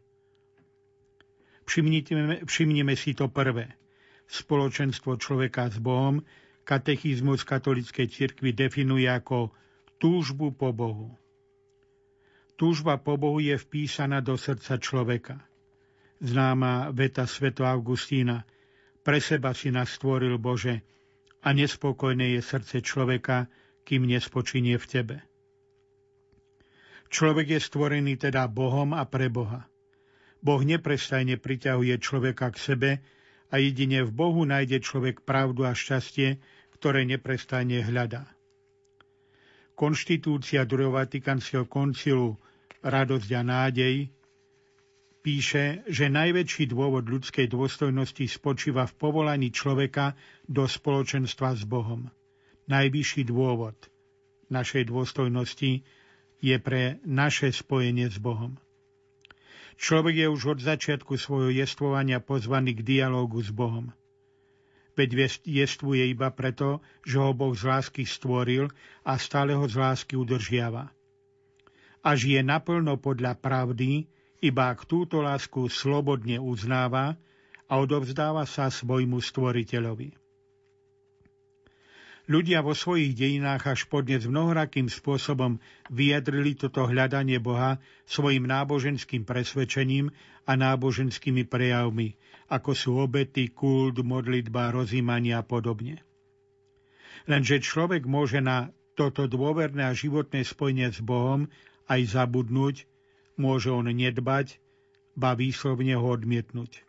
Speaker 5: Všimnime, všimnime si to prvé – spoločenstvo človeka s Bohom, katechizmus katolíckej cirkvi definuje ako túžbu po Bohu. Túžba po Bohu je vpísaná do srdca človeka. Známa veta sveto Augustína Pre seba si nás stvoril Bože a nespokojné je srdce človeka, kým nespočinie v Tebe. Človek je stvorený teda Bohom a pre Boha. Boh neprestajne priťahuje človeka k sebe a jedine v Bohu nájde človek pravdu a šťastie, ktoré neprestane hľadá. Konštitúcia druhého Vatikánskeho koncilu Radosť a nádej píše, že najväčší dôvod ľudskej dôstojnosti spočíva v povolaní človeka do spoločenstva s Bohom. Najvyšší dôvod našej dôstojnosti je pre naše spojenie s Bohom. Človek je už od začiatku svojho jestvovania pozvaný k dialógu s Bohom. Veď jestvuje iba preto, že ho Boh z lásky stvoril a stále ho z lásky udržiava. A žije naplno podľa pravdy, iba ak túto lásku slobodne uznáva a odovzdáva sa svojmu stvoriteľovi. Ľudia vo svojich dejinách až podnes mnohorakým spôsobom vyjadrili toto hľadanie Boha svojim náboženským presvedčením a náboženskými prejavmi, ako sú obety, kult, modlitba, rozímania a podobne. Lenže človek môže na toto dôverné a životné spojenie s Bohom aj zabudnúť, môže on nedbať, ba výslovne ho odmietnúť.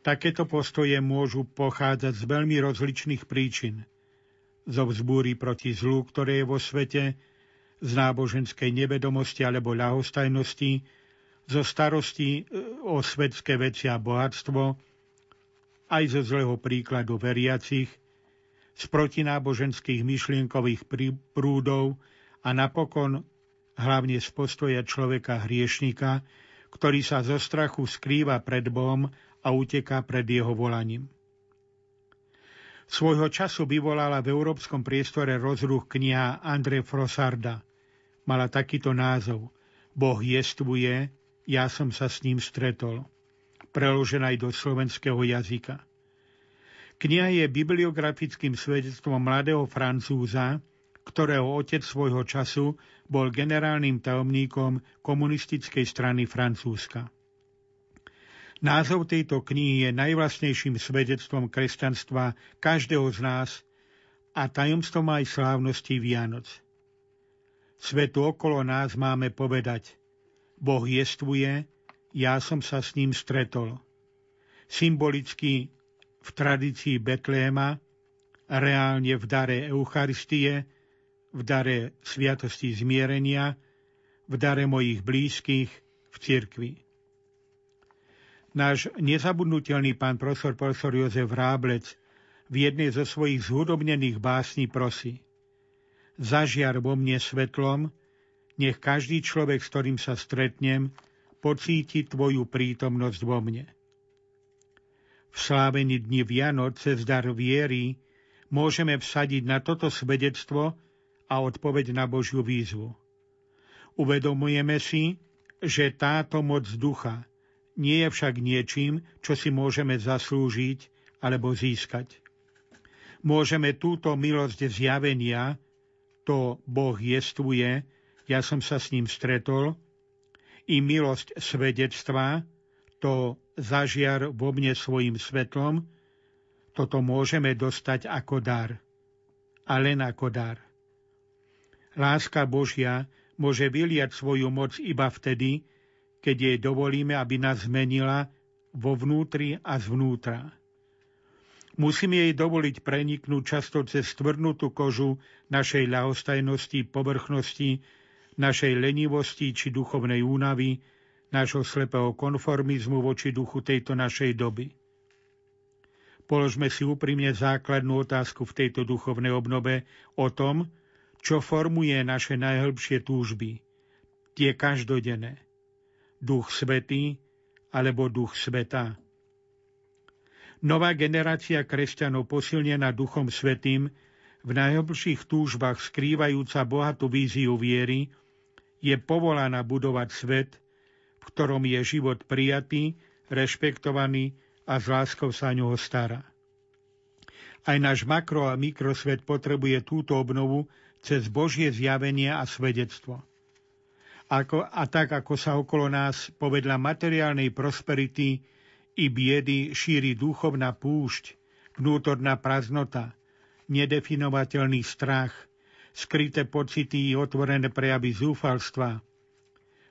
Speaker 5: Takéto postoje môžu pochádzať z veľmi rozličných príčin – zo vzbúry proti zlu, ktoré je vo svete, z náboženskej nevedomosti alebo ľahostajnosti, zo starosti e, o svetské veci a bohatstvo, aj zo zlého príkladu veriacich, z protináboženských myšlienkových prúdov a napokon hlavne z postoja človeka hriešnika, ktorý sa zo strachu skrýva pred Bohom a uteká pred jeho volaním. Svojho času vyvolala v európskom priestore rozruch kniha Andre Frosarda. Mala takýto názov Boh jestvuje, ja som sa s ním stretol. Preložená aj do slovenského jazyka. Kniha je bibliografickým svedectvom mladého Francúza, ktorého otec svojho času bol generálnym tajomníkom komunistickej strany Francúzska. Názov tejto knihy je najvlastnejším svedectvom kresťanstva každého z nás a tajomstvom aj slávnosti Vianoc. Svetu okolo nás máme povedať Boh jestvuje, ja som sa s ním stretol. Symbolicky v tradícii Betléma, reálne v dare Eucharistie, v dare Sviatosti zmierenia, v dare mojich blízkych v cirkvi. Náš nezabudnutelný pán profesor, profesor Jozef Ráblec v jednej zo svojich zhudobnených básní prosí Zažiar vo mne svetlom, nech každý človek, s ktorým sa stretnem, pocítiť Tvoju prítomnosť vo mne. V slávení dni Vianoc cez dar viery môžeme vsadiť na toto svedectvo a odpoveď na Božiu výzvu. Uvedomujeme si, že táto moc ducha nie je však niečím, čo si môžeme zaslúžiť alebo získať. Môžeme túto milosť zjavenia, to Boh jestvuje, ja som sa s ním stretol, i milosť svedectva, to zažiar vo mne svojim svetlom, toto môžeme dostať ako dar. A len ako dar. Láska Božia môže vyliať svoju moc iba vtedy, keď jej dovolíme, aby nás zmenila vo vnútri a zvnútra. Musíme jej dovoliť preniknúť často cez tvrdnutú kožu našej ľahostajnosti, povrchnosti, našej lenivosti či duchovnej únavy, nášho slepého konformizmu voči duchu tejto našej doby. Položme si úprimne základnú otázku v tejto duchovnej obnove o tom, čo formuje naše najhlbšie túžby, tie každodenné. Duch Svetý alebo Duch Sveta. Nová generácia kresťanov posilnená Duchom Svetým v najhlbších túžbách skrývajúca bohatú víziu viery je povolaná budovať svet, v ktorom je život prijatý, rešpektovaný a s láskou sa ňoho stará. Aj náš makro- a mikrosvet potrebuje túto obnovu cez Božie zjavenie a svedectvo. Ako, a tak, ako sa okolo nás povedla materiálnej prosperity i biedy šíri duchovná púšť, vnútorná prázdnota, nedefinovateľný strach, skryté pocity i otvorené prejavy zúfalstva.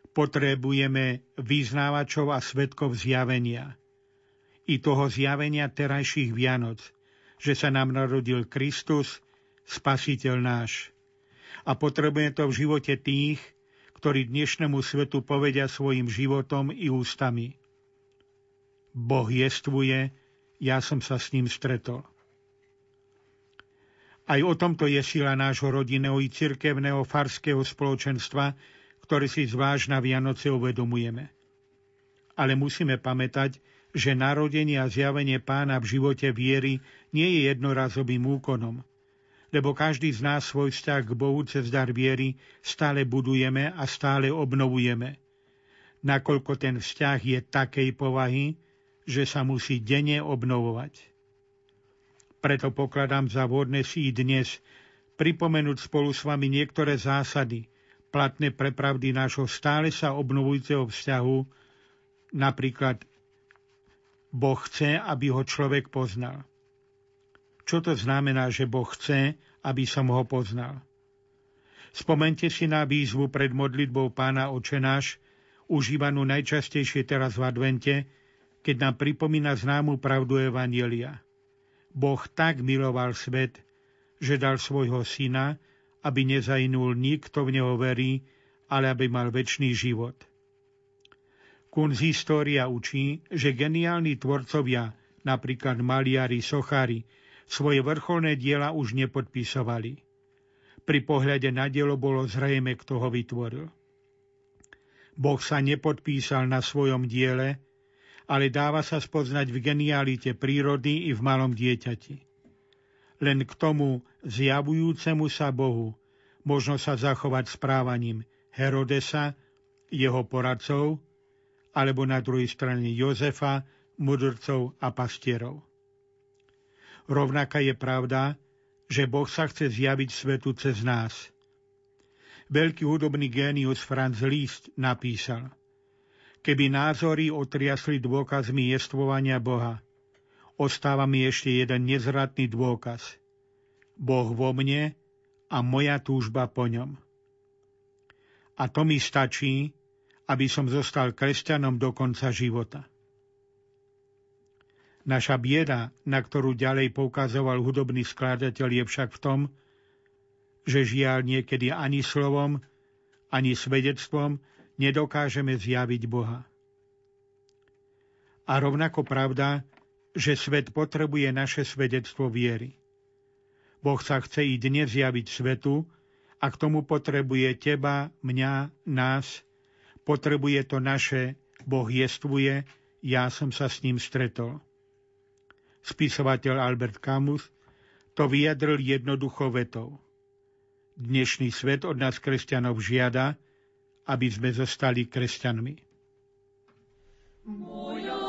Speaker 5: Potrebujeme vyznávačov a svetkov zjavenia. I toho zjavenia terajších Vianoc, že sa nám narodil Kristus, Spasiteľ náš. A potrebujeme to v živote tých, ktorí dnešnému svetu povedia svojim životom i ústami. Boh jestvuje, ja som sa s ním stretol. Aj o tomto je sila nášho rodinného i cirkevného farského spoločenstva, ktorý si zvlášť na Vianoce uvedomujeme. Ale musíme pamätať, že narodenie a zjavenie pána v živote viery nie je jednorazovým úkonom, lebo každý z nás svoj vzťah k Bohu cez dar viery stále budujeme a stále obnovujeme. Nakoľko ten vzťah je takej povahy, že sa musí denne obnovovať. Preto pokladám za vhodné si i dnes pripomenúť spolu s vami niektoré zásady, platné pre pravdy nášho stále sa obnovujúceho vzťahu, napríklad Boh chce, aby ho človek poznal. Čo to znamená, že Boh chce, aby som ho poznal? Spomente si na výzvu pred modlitbou pána očenáš, užívanú najčastejšie teraz v advente, keď nám pripomína známu pravdu Evangelia. Boh tak miloval svet, že dal svojho syna, aby nezajnul nikto v neho verí, ale aby mal väčší život. Kunz história učí, že geniálni tvorcovia, napríklad maliari, sochári, svoje vrcholné diela už nepodpisovali. Pri pohľade na dielo bolo zrejme, kto ho vytvoril. Boh sa nepodpísal na svojom diele, ale dáva sa spoznať v genialite prírody i v malom dieťati. Len k tomu zjavujúcemu sa Bohu možno sa zachovať správaním Herodesa, jeho poradcov, alebo na druhej strane Jozefa, mudrcov a pastierov. Rovnaká je pravda, že Boh sa chce zjaviť svetu cez nás. Veľký hudobný génius Franz Liszt napísal – Keby názory otriasli dôkazmi jestvovania Boha, ostáva mi ešte jeden nezratný dôkaz. Boh vo mne a moja túžba po ňom. A to mi stačí, aby som zostal kresťanom do konca života. Naša bieda, na ktorú ďalej poukazoval hudobný skladateľ, je však v tom, že žiaľ niekedy ani slovom, ani svedectvom nedokážeme zjaviť Boha. A rovnako pravda, že svet potrebuje naše svedectvo viery. Boh sa chce i dnes zjaviť svetu a k tomu potrebuje teba, mňa, nás, Potrebuje to naše Boh jestvuje, ja som sa s ním stretol. Spisovateľ Albert Camus to vyjadril jednoducho vetou. Dnešný svet od nás kresťanov žiada, aby sme zostali kresťanmi. Moja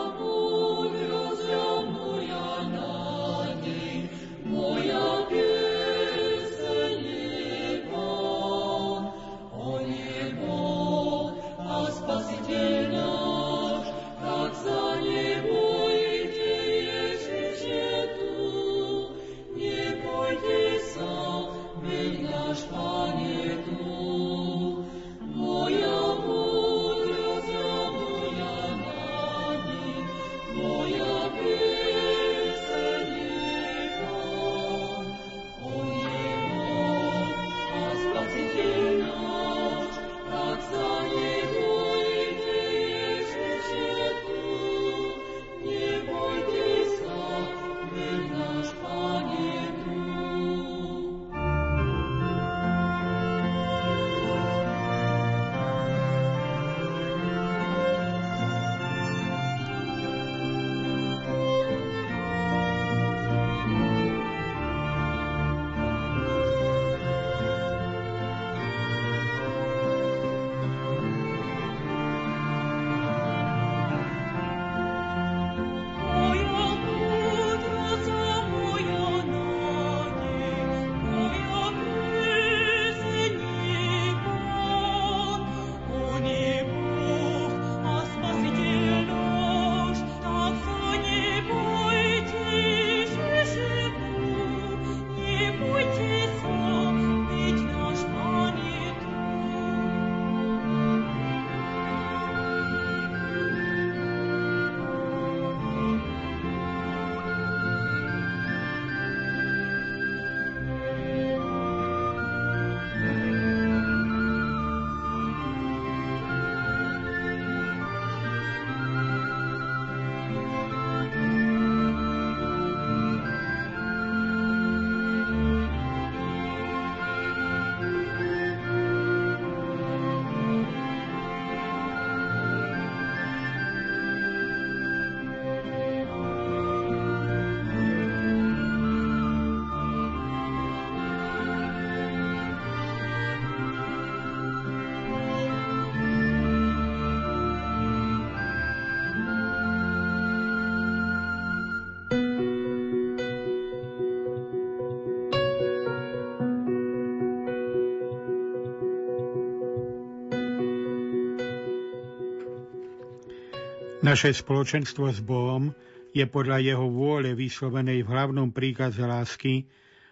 Speaker 5: Naše spoločenstvo s Bohom je podľa jeho vôle vyslovenej v hlavnom príkaze lásky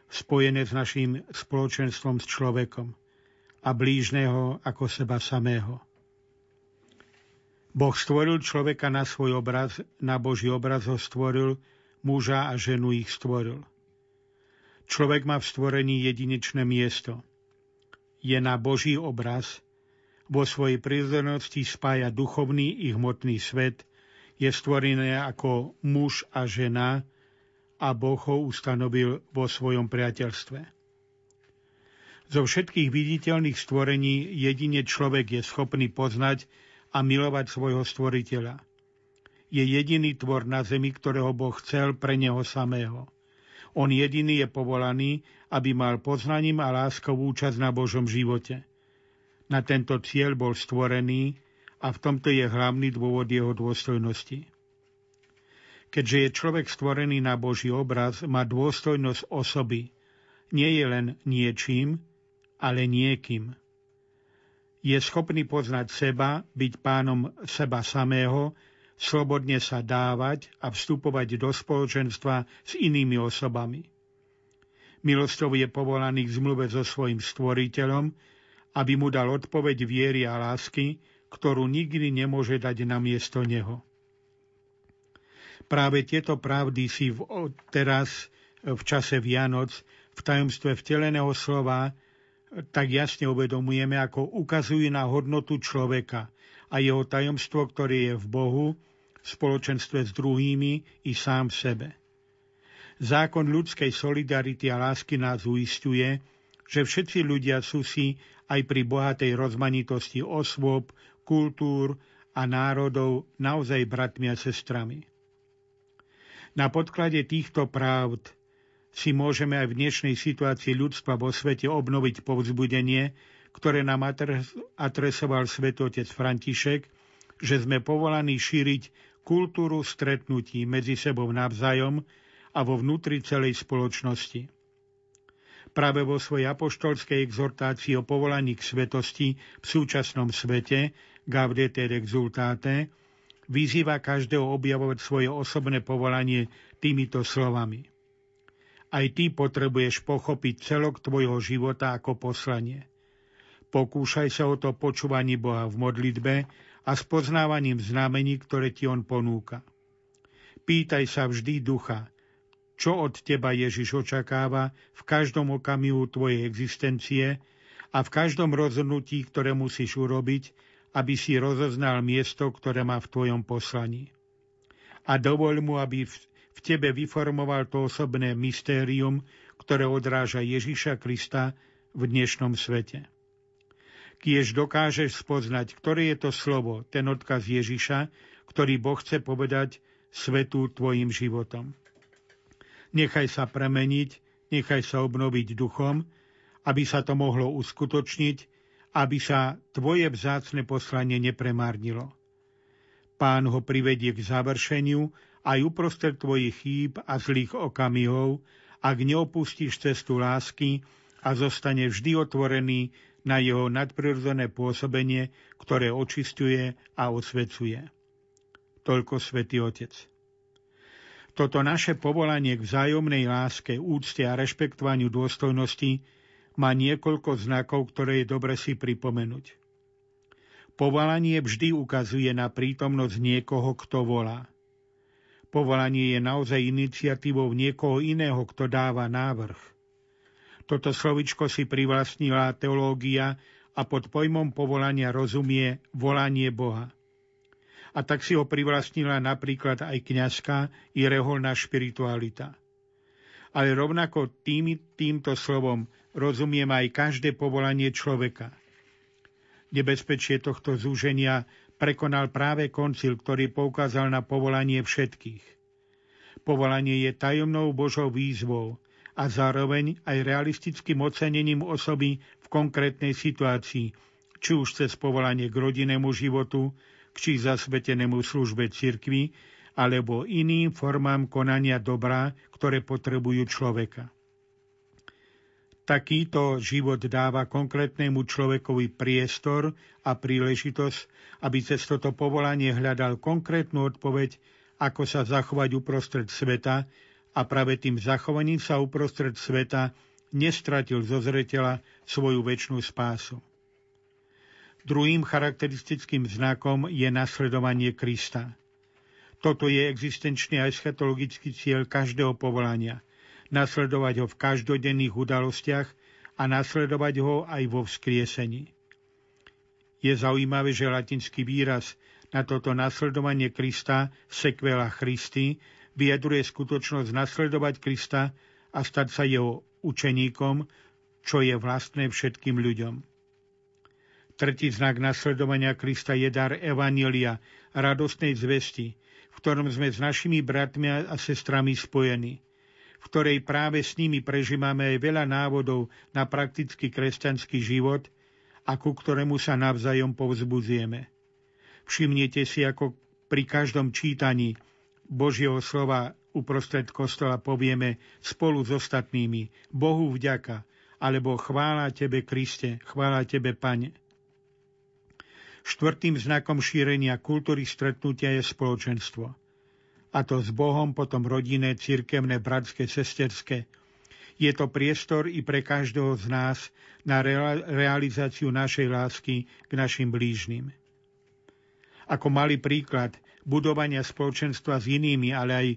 Speaker 5: spojené s našim spoločenstvom s človekom a blížneho ako seba samého. Boh stvoril človeka na svoj obraz, na Boží obraz ho stvoril, muža a ženu ich stvoril. Človek má v stvorení jedinečné miesto. Je na Boží obraz, vo svojej prírodzenosti spája duchovný i hmotný svet, je stvorené ako muž a žena a Boh ho ustanovil vo svojom priateľstve. Zo všetkých viditeľných stvorení jedine človek je schopný poznať a milovať svojho stvoriteľa. Je jediný tvor na zemi, ktorého Boh chcel pre neho samého. On jediný je povolaný, aby mal poznaním a láskou účasť na Božom živote – na tento cieľ bol stvorený a v tomto je hlavný dôvod jeho dôstojnosti. Keďže je človek stvorený na Boží obraz, má dôstojnosť osoby. Nie je len niečím, ale niekým. Je schopný poznať seba, byť pánom seba samého, slobodne sa dávať a vstupovať do spoločenstva s inými osobami. Milosťou je povolaný k zmluve so svojim stvoriteľom, aby mu dal odpoveď viery a lásky, ktorú nikdy nemôže dať na miesto neho. Práve tieto pravdy si v, teraz v čase Vianoc v tajomstve vteleného slova tak jasne uvedomujeme, ako ukazujú na hodnotu človeka a jeho tajomstvo, ktoré je v Bohu, v spoločenstve s druhými i sám v sebe. Zákon ľudskej solidarity a lásky nás uistuje, že všetci ľudia sú si aj pri bohatej rozmanitosti osôb, kultúr a národov naozaj bratmi a sestrami. Na podklade týchto pravd si môžeme aj v dnešnej situácii ľudstva vo svete obnoviť povzbudenie, ktoré nám adresoval svetotec František, že sme povolaní šíriť kultúru stretnutí medzi sebou navzájom a vo vnútri celej spoločnosti. Práve vo svojej apoštolskej exhortácii o povolaní k svetosti v súčasnom svete Gaudete exultate vyzýva každého objavovať svoje osobné povolanie týmito slovami. Aj ty potrebuješ pochopiť celok tvojho života ako poslanie. Pokúšaj sa o to počúvaní Boha v modlitbe a s poznávaním znamení, ktoré ti On ponúka. Pýtaj sa vždy ducha, čo od teba Ježiš očakáva v každom okamihu tvojej existencie a v každom rozhodnutí, ktoré musíš urobiť, aby si rozoznal miesto, ktoré má v tvojom poslaní. A dovoľ mu, aby v tebe vyformoval to osobné mystérium, ktoré odráža Ježiša Krista v dnešnom svete. Kiež dokážeš spoznať, ktoré je to slovo, ten odkaz Ježiša, ktorý Boh chce povedať svetu tvojim životom. Nechaj sa premeniť, nechaj sa obnoviť duchom, aby sa to mohlo uskutočniť aby sa tvoje vzácne poslanie nepremárnilo. Pán ho privedie k završeniu aj uprostred tvojich chýb a zlých okamihov, ak neopustíš cestu lásky a zostane vždy otvorený na jeho nadprirodzené pôsobenie, ktoré očistuje a osvecuje. Toľko Svetý Otec. Toto naše povolanie k vzájomnej láske, úcte a rešpektovaniu dôstojnosti má niekoľko znakov, ktoré je dobre si pripomenúť. Povolanie vždy ukazuje na prítomnosť niekoho, kto volá. Povolanie je naozaj iniciatívou niekoho iného, kto dáva návrh. Toto slovičko si privlastnila teológia a pod pojmom povolania rozumie volanie Boha. A tak si ho privlastnila napríklad aj kňazka i reholná špiritualita. Ale rovnako tým, týmto slovom rozumiem aj každé povolanie človeka. Nebezpečie tohto zúženia prekonal práve koncil, ktorý poukázal na povolanie všetkých. Povolanie je tajomnou Božou výzvou a zároveň aj realistickým ocenením osoby v konkrétnej situácii, či už cez povolanie k rodinnému životu, či zasvetenému službe cirkvi, alebo iným formám konania dobra, ktoré potrebujú človeka. Takýto život dáva konkrétnemu človekovi priestor a príležitosť, aby cez toto povolanie hľadal konkrétnu odpoveď, ako sa zachovať uprostred sveta a práve tým zachovaním sa uprostred sveta nestratil zo zreteľa svoju väčšnú spásu. Druhým charakteristickým znakom je nasledovanie Krista. Toto je existenčný a eschatologický cieľ každého povolania – nasledovať ho v každodenných udalostiach a nasledovať ho aj vo vzkriesení. Je zaujímavé, že latinský výraz na toto nasledovanie Krista, sekvela Christi, vyjadruje skutočnosť nasledovať Krista a stať sa jeho učeníkom, čo je vlastné všetkým ľuďom. Tretí znak nasledovania Krista je dar Evanielia, radostnej zvesti, v ktorom sme s našimi bratmi a sestrami spojení v ktorej práve s nimi prežívame aj veľa návodov na praktický kresťanský život a ku ktorému sa navzájom povzbudzujeme. Všimnite si, ako pri každom čítaní Božieho slova uprostred kostola povieme spolu s ostatnými Bohu vďaka, alebo chvála Tebe, Kriste, chvála Tebe, Pane. Štvrtým znakom šírenia kultúry stretnutia je spoločenstvo a to s Bohom, potom rodinné, cirkevné, bratské, sesterské. Je to priestor i pre každého z nás na realizáciu našej lásky k našim blížnym. Ako malý príklad budovania spoločenstva s inými, ale aj e,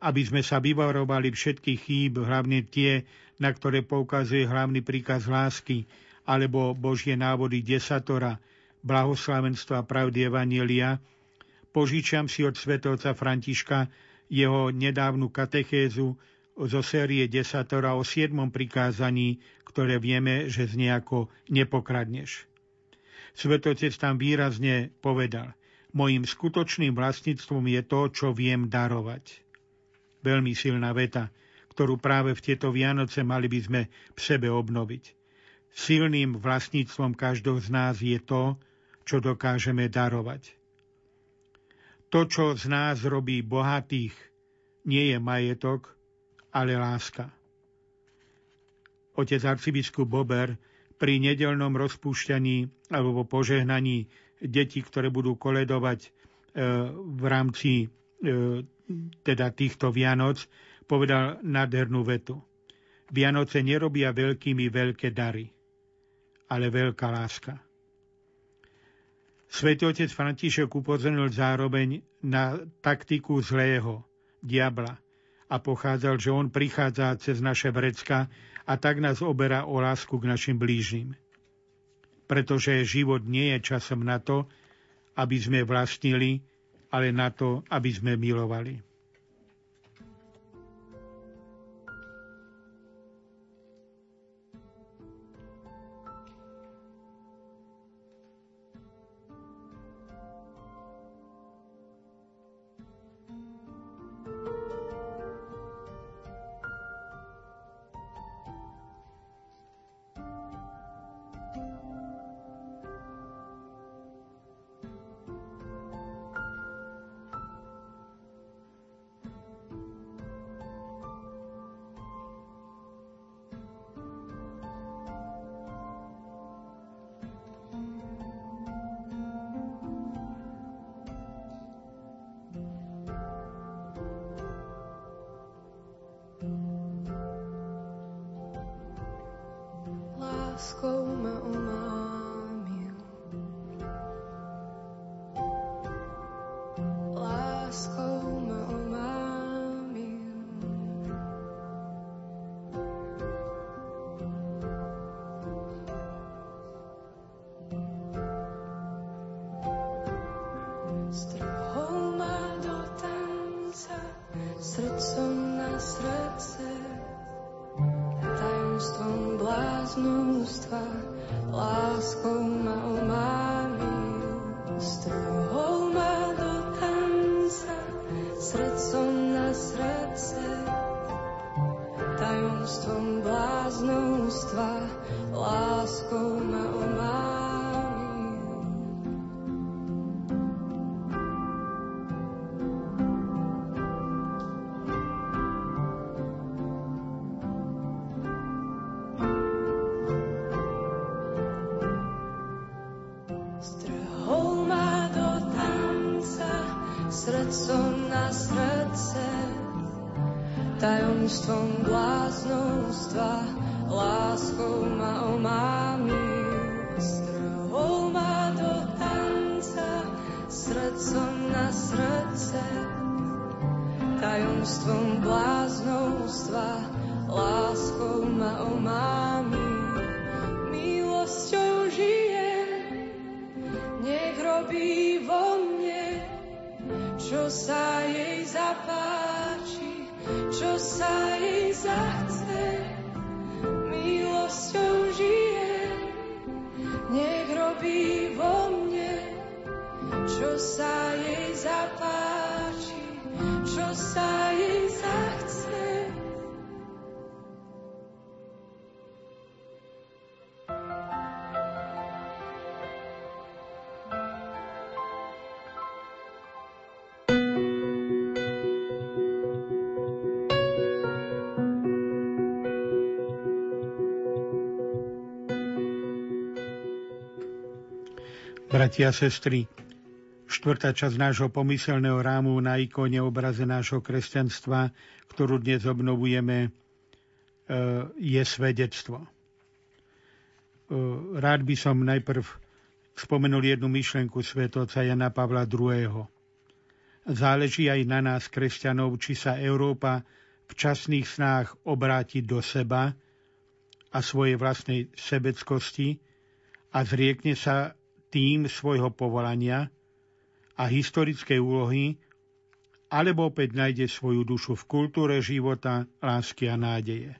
Speaker 5: aby sme sa vyvarovali všetkých chýb, hlavne tie, na ktoré poukazuje hlavný príkaz lásky, alebo Božie návody desatora, blahoslavenstva pravdy Evanielia, Požičiam si od svetovca Františka jeho nedávnu katechézu zo série desatora o siedmom prikázaní, ktoré vieme, že znie ako nepokradneš. Svetotec tam výrazne povedal, mojim skutočným vlastníctvom je to, čo viem darovať. Veľmi silná veta, ktorú práve v tieto Vianoce mali by sme v sebe obnoviť. Silným vlastníctvom každého z nás je to, čo dokážeme darovať. To, čo z nás robí bohatých, nie je majetok, ale láska. Otec arcibiskup Bober pri nedelnom rozpúšťaní alebo požehnaní detí, ktoré budú koledovať e, v rámci e, teda týchto Vianoc, povedal nádhernú vetu. Vianoce nerobia veľkými veľké dary, ale veľká láska. Svetý otec František upozornil zároveň na taktiku zlého, diabla, a pochádzal, že on prichádza cez naše vrecka a tak nás oberá o lásku k našim blížnym. Pretože život nie je časom na to, aby sme vlastnili, ale na to, aby sme milovali.
Speaker 14: Strhol do tanca, srdcom na srdce, tajomstvom bláznostva, láskou ma omámil. Strhol ma do tanca, srdcom na srdce, tajomstvom bláznostva, láskou ma omámil. Papa.
Speaker 5: Bratia a sestry, štvrtá časť nášho pomyselného rámu na ikone obraze nášho kresťanstva, ktorú dnes obnovujeme, e, je svedectvo. E, rád by som najprv spomenul jednu myšlenku svetovca Jana Pavla II. Záleží aj na nás, kresťanov, či sa Európa v časných snách obráti do seba a svojej vlastnej sebeckosti a zriekne sa tým svojho povolania a historickej úlohy, alebo opäť nájde svoju dušu v kultúre života, lásky a nádeje.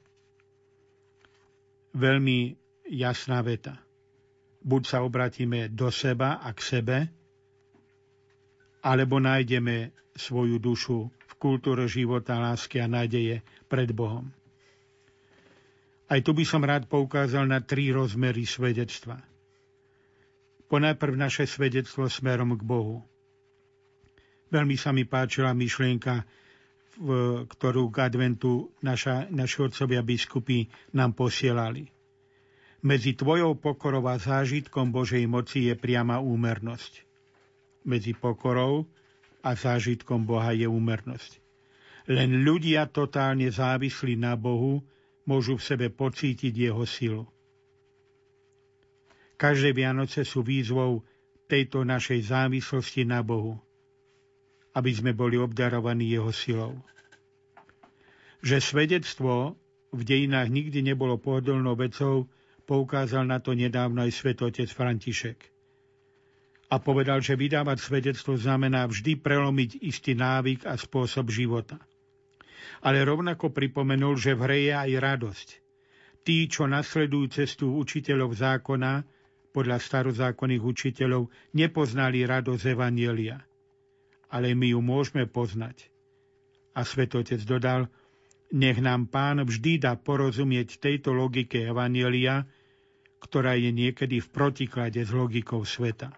Speaker 5: Veľmi jasná veta. Buď sa obratíme do seba a k sebe, alebo nájdeme svoju dušu v kultúre života, lásky a nádeje pred Bohom. Aj tu by som rád poukázal na tri rozmery svedectva. Ponajprv naše svedectvo smerom k Bohu. Veľmi sa mi páčila myšlienka, v, ktorú k adventu naša, naši otcovia biskupy nám posielali. Medzi tvojou pokorou a zážitkom Božej moci je priama úmernosť. Medzi pokorou a zážitkom Boha je úmernosť. Len ľudia totálne závislí na Bohu môžu v sebe pocítiť jeho silu. Každé Vianoce sú výzvou tejto našej závislosti na Bohu – aby sme boli obdarovaní jeho silou. Že svedectvo v dejinách nikdy nebolo pohodlnou vecou, poukázal na to nedávno aj svetotec František. A povedal, že vydávať svedectvo znamená vždy prelomiť istý návyk a spôsob života. Ale rovnako pripomenul, že v hre je aj radosť. Tí, čo nasledujú cestu učiteľov zákona, podľa starozákonných učiteľov, nepoznali radosť Evanielia – ale my ju môžeme poznať. A svetotec dodal, nech nám pán vždy dá porozumieť tejto logike Evanielia, ktorá je niekedy v protiklade s logikou sveta.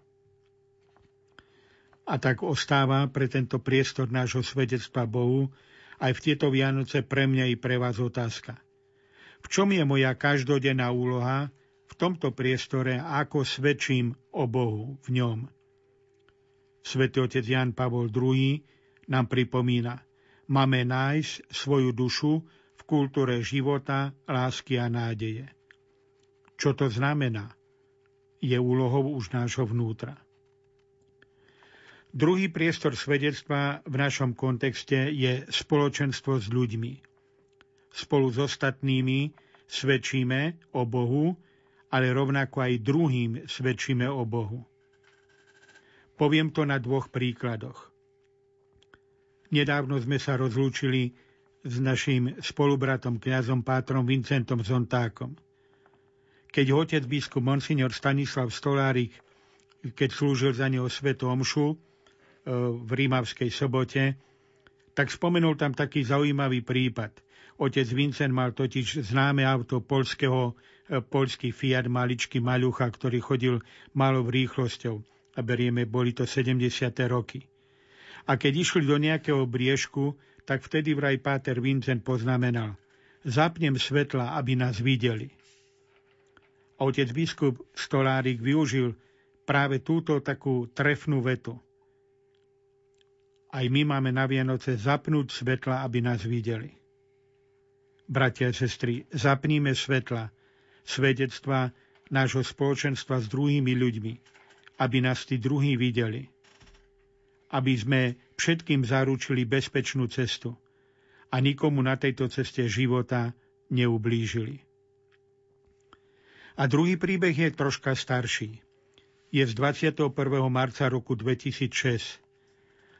Speaker 5: A tak ostáva pre tento priestor nášho svedectva Bohu aj v tieto Vianoce pre mňa i pre vás otázka. V čom je moja každodenná úloha v tomto priestore ako svedčím o Bohu v ňom? Svetý otec Jan Pavol II nám pripomína, máme nájsť svoju dušu v kultúre života, lásky a nádeje. Čo to znamená? Je úlohou už nášho vnútra. Druhý priestor svedectva v našom kontexte je spoločenstvo s ľuďmi. Spolu s ostatnými svedčíme o Bohu, ale rovnako aj druhým svedčíme o Bohu. Poviem to na dvoch príkladoch. Nedávno sme sa rozlúčili s našim spolubratom kňazom Pátrom Vincentom Zontákom. Keď ho otec biskup Monsignor Stanislav Stolárik, keď slúžil za neho svetu omšu e, v Rímavskej sobote, tak spomenul tam taký zaujímavý prípad. Otec Vincent mal totiž známe auto polského, e, polský Fiat maličký maľucha, ktorý chodil malou rýchlosťou a berieme, boli to 70. roky. A keď išli do nejakého briežku, tak vtedy vraj Páter Vincent poznamenal zapnem svetla, aby nás videli. A otec biskup Stolárik využil práve túto takú trefnú vetu. Aj my máme na Vianoce zapnúť svetla, aby nás videli. Bratia a sestry, zapníme svetla, svedectva nášho spoločenstva s druhými ľuďmi, aby nás tí druhí videli. Aby sme všetkým zaručili bezpečnú cestu a nikomu na tejto ceste života neublížili. A druhý príbeh je troška starší. Je z 21. marca roku 2006.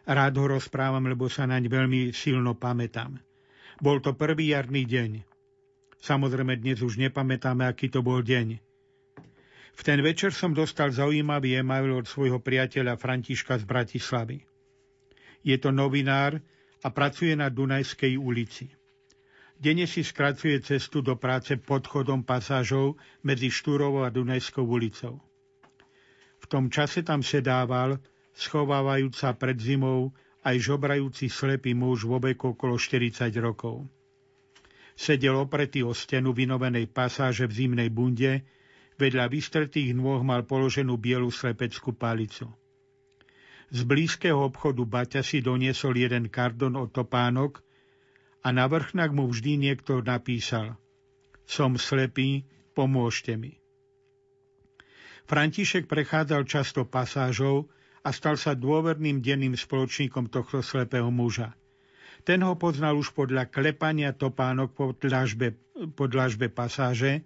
Speaker 5: Rád ho rozprávam, lebo sa naň veľmi silno pamätám. Bol to prvý jarný deň. Samozrejme dnes už nepamätáme, aký to bol deň. V ten večer som dostal zaujímavý e-mail od svojho priateľa Františka z Bratislavy. Je to novinár a pracuje na Dunajskej ulici. Denne si skracuje cestu do práce podchodom pasážov medzi Štúrovou a Dunajskou ulicou. V tom čase tam sedával, schovávajúca pred zimou, aj žobrajúci slepý muž vo veku okolo 40 rokov. Sedel opretý o stenu vynovenej pasáže v zimnej bunde, Vedľa vystretých nôh mal položenú bielu slepeckú palicu. Z blízkeho obchodu Baťa si doniesol jeden kardon od topánok a na vrchnak mu vždy niekto napísal Som slepý, pomôžte mi. František prechádzal často pasážou a stal sa dôverným denným spoločníkom tohto slepého muža. Ten ho poznal už podľa klepania topánok po dlažbe, po dlažbe pasáže,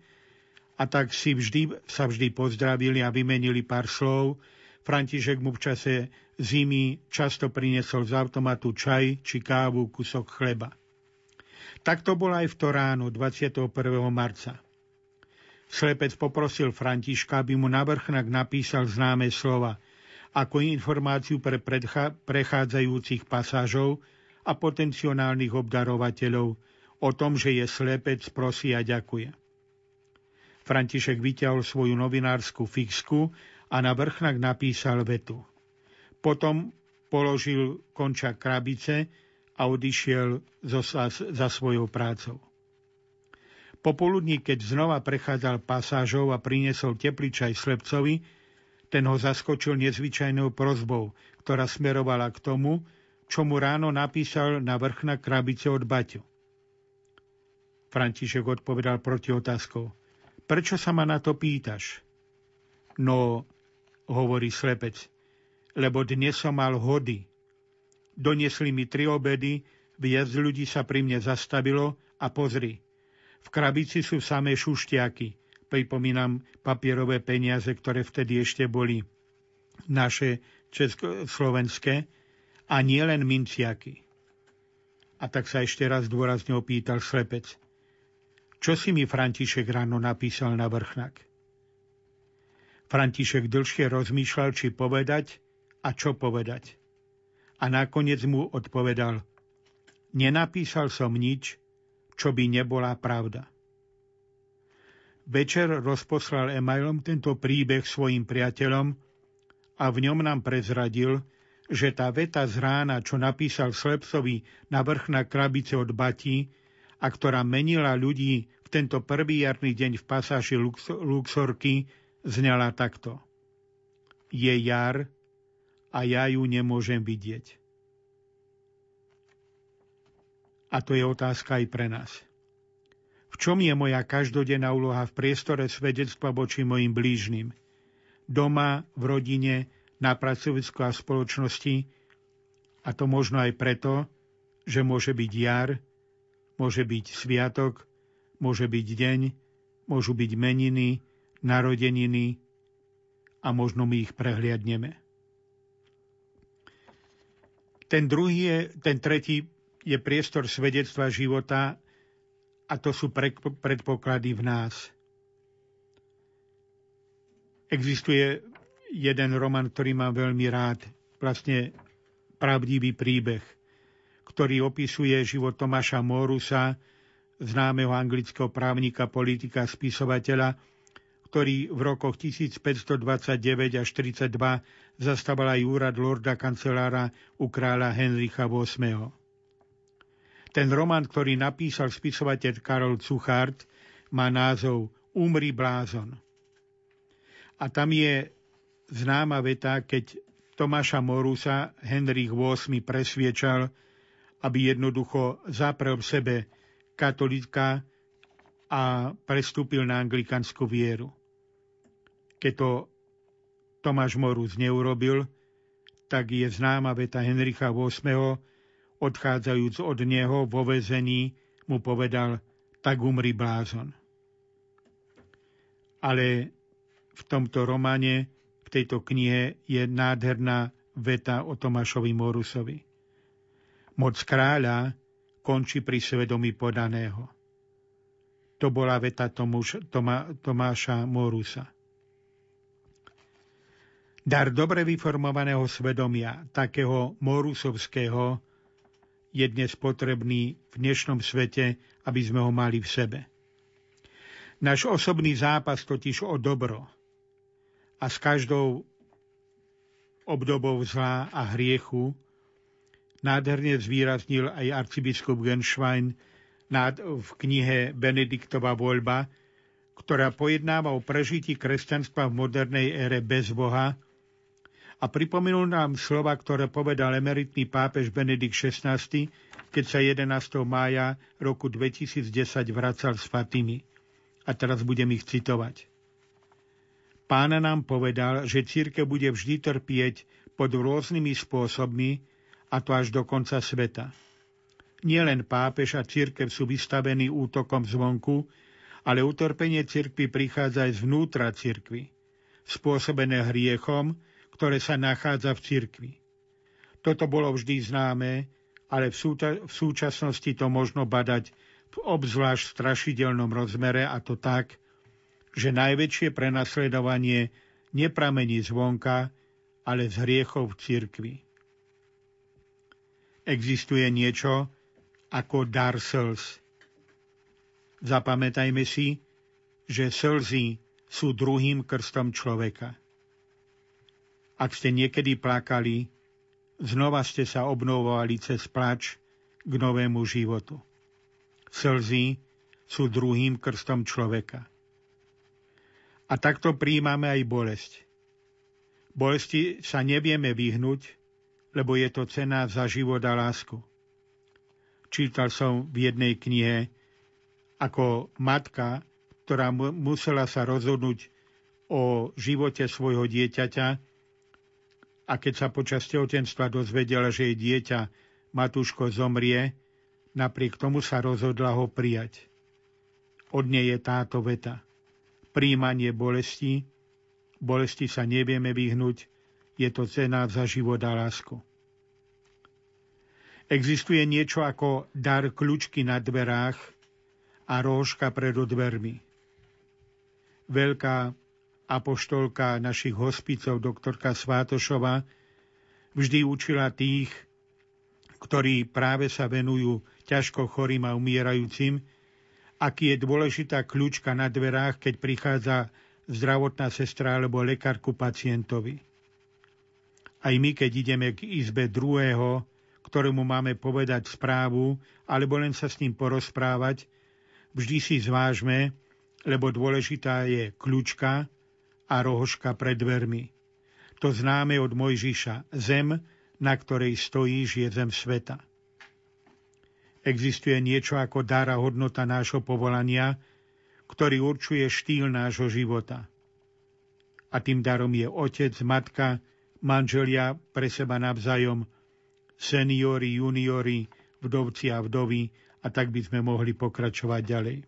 Speaker 5: a tak si vždy, sa vždy pozdravili a vymenili pár slov. František mu v čase zimy často priniesol z automatu čaj či kávu, kusok chleba. Tak to bolo aj v to ráno 21. marca. Slepec poprosil Františka, aby mu na vrchnak napísal známe slova ako informáciu pre prechádzajúcich pasážov a potenciálnych obdarovateľov o tom, že je slepec, prosí a ďakuje. František vyťahol svoju novinárskú fixku a na vrchnak napísal vetu. Potom položil konča krabice a odišiel za svojou prácou. Popoludní, keď znova prechádzal pasážov a priniesol teplý čaj slepcovi, ten ho zaskočil nezvyčajnou prozbou, ktorá smerovala k tomu, čo mu ráno napísal na vrchna krabice od Baťo. František odpovedal proti otázkou. Prečo sa ma na to pýtaš? No, hovorí slepec, lebo dnes som mal hody. Doniesli mi tri obedy, viac ľudí sa pri mne zastavilo a pozri, v krabici sú samé šuštiaky. Pripomínam papierové peniaze, ktoré vtedy ešte boli naše československé a nie len minciaky. A tak sa ešte raz dôrazne opýtal slepec. Čo si mi František ráno napísal na vrchnak? František dlhšie rozmýšľal, či povedať a čo povedať. A nakoniec mu odpovedal, nenapísal som nič, čo by nebola pravda. Večer rozposlal emailom tento príbeh svojim priateľom a v ňom nám prezradil, že tá veta z rána, čo napísal Slepcovi na vrch na krabice od Bati a ktorá menila ľudí v tento prvý jarný deň v pasáži Luxorky, znela takto. Je jar a ja ju nemôžem vidieť. A to je otázka aj pre nás. Čom je moja každodenná úloha v priestore svedectva voči mojim blížnym? Doma, v rodine, na pracovisku a spoločnosti. A to možno aj preto, že môže byť jar, môže byť sviatok, môže byť deň, môžu byť meniny, narodeniny a možno my ich prehliadneme. Ten druhý je, ten tretí je priestor svedectva života a to sú predpoklady v nás. Existuje jeden roman, ktorý mám veľmi rád, vlastne pravdivý príbeh, ktorý opisuje život Tomáša Morusa, známeho anglického právnika, politika, spisovateľa, ktorý v rokoch 1529 až 32 zastával aj úrad lorda kancelára u kráľa Henricha VIII. Ten román, ktorý napísal spisovateľ Karol Cuchart, má názov Umri blázon. A tam je známa veta, keď Tomáša Morusa Henrich VIII presviečal, aby jednoducho zaprel v sebe katolíka a prestúpil na anglikánsku vieru. Keď to Tomáš Morus neurobil, tak je známa veta Henricha VIII, odchádzajúc od neho vo vezení, mu povedal, tak umri blázon. Ale v tomto romane, v tejto knihe je nádherná veta o Tomášovi Morusovi. Moc kráľa končí pri svedomí podaného. To bola veta Tomuš, Tomá, Tomáša Morusa. Dar dobre vyformovaného svedomia, takého morusovského, je dnes potrebný v dnešnom svete, aby sme ho mali v sebe. Náš osobný zápas totiž o dobro a s každou obdobou zlá a hriechu nádherne zvýraznil aj arcibiskup Genschwein v knihe Benediktova voľba, ktorá pojednáva o prežití kresťanstva v modernej ére bez Boha a pripomenul nám slova, ktoré povedal emeritný pápež Benedikt XVI, keď sa 11. mája roku 2010 vracal z Fatimy. A teraz budem ich citovať. Pán nám povedal, že círke bude vždy trpieť pod rôznymi spôsobmi, a to až do konca sveta. Nielen pápež a církev sú vystavení útokom zvonku, ale utrpenie církvy prichádza aj zvnútra církvy, spôsobené hriechom, ktoré sa nachádza v cirkvi. Toto bolo vždy známe, ale v, súta- v súčasnosti to možno badať v obzvlášť strašidelnom rozmere a to tak, že najväčšie prenasledovanie nepramení zvonka, ale z hriechov v cirkvi. Existuje niečo ako dar slz. Zapamätajme si, že slzy sú druhým krstom človeka. Ak ste niekedy plakali, znova ste sa obnovovali cez plač k novému životu. Slzy sú druhým krstom človeka. A takto príjmame aj bolesť. Bolesti sa nevieme vyhnúť, lebo je to cena za život a lásku. Čítal som v jednej knihe, ako matka, ktorá musela sa rozhodnúť o živote svojho dieťaťa a keď sa počas tehotenstva dozvedela, že jej dieťa Matúško zomrie, napriek tomu sa rozhodla ho prijať. Od nej je táto veta príjmanie bolesti. Bolesti sa nevieme vyhnúť, je to cena za život a lásku. Existuje niečo ako dar kľúčky na dverách a róžka pred dvermi. Veľká apoštolka našich hospicov, doktorka Svátošova, vždy učila tých, ktorí práve sa venujú ťažko chorým a umierajúcim, aký je dôležitá kľúčka na dverách, keď prichádza zdravotná sestra alebo lekár ku pacientovi. Aj my, keď ideme k izbe druhého, ktorému máme povedať správu, alebo len sa s ním porozprávať, vždy si zvážme, lebo dôležitá je kľúčka a rohoška pred dvermi. To známe od Mojžiša. Zem, na ktorej stojíš, je zem sveta. Existuje niečo ako dar a hodnota nášho povolania, ktorý určuje štýl nášho života. A tým darom je otec, matka, manželia pre seba navzájom, seniori, juniori, vdovci a vdovy a tak by sme mohli pokračovať ďalej.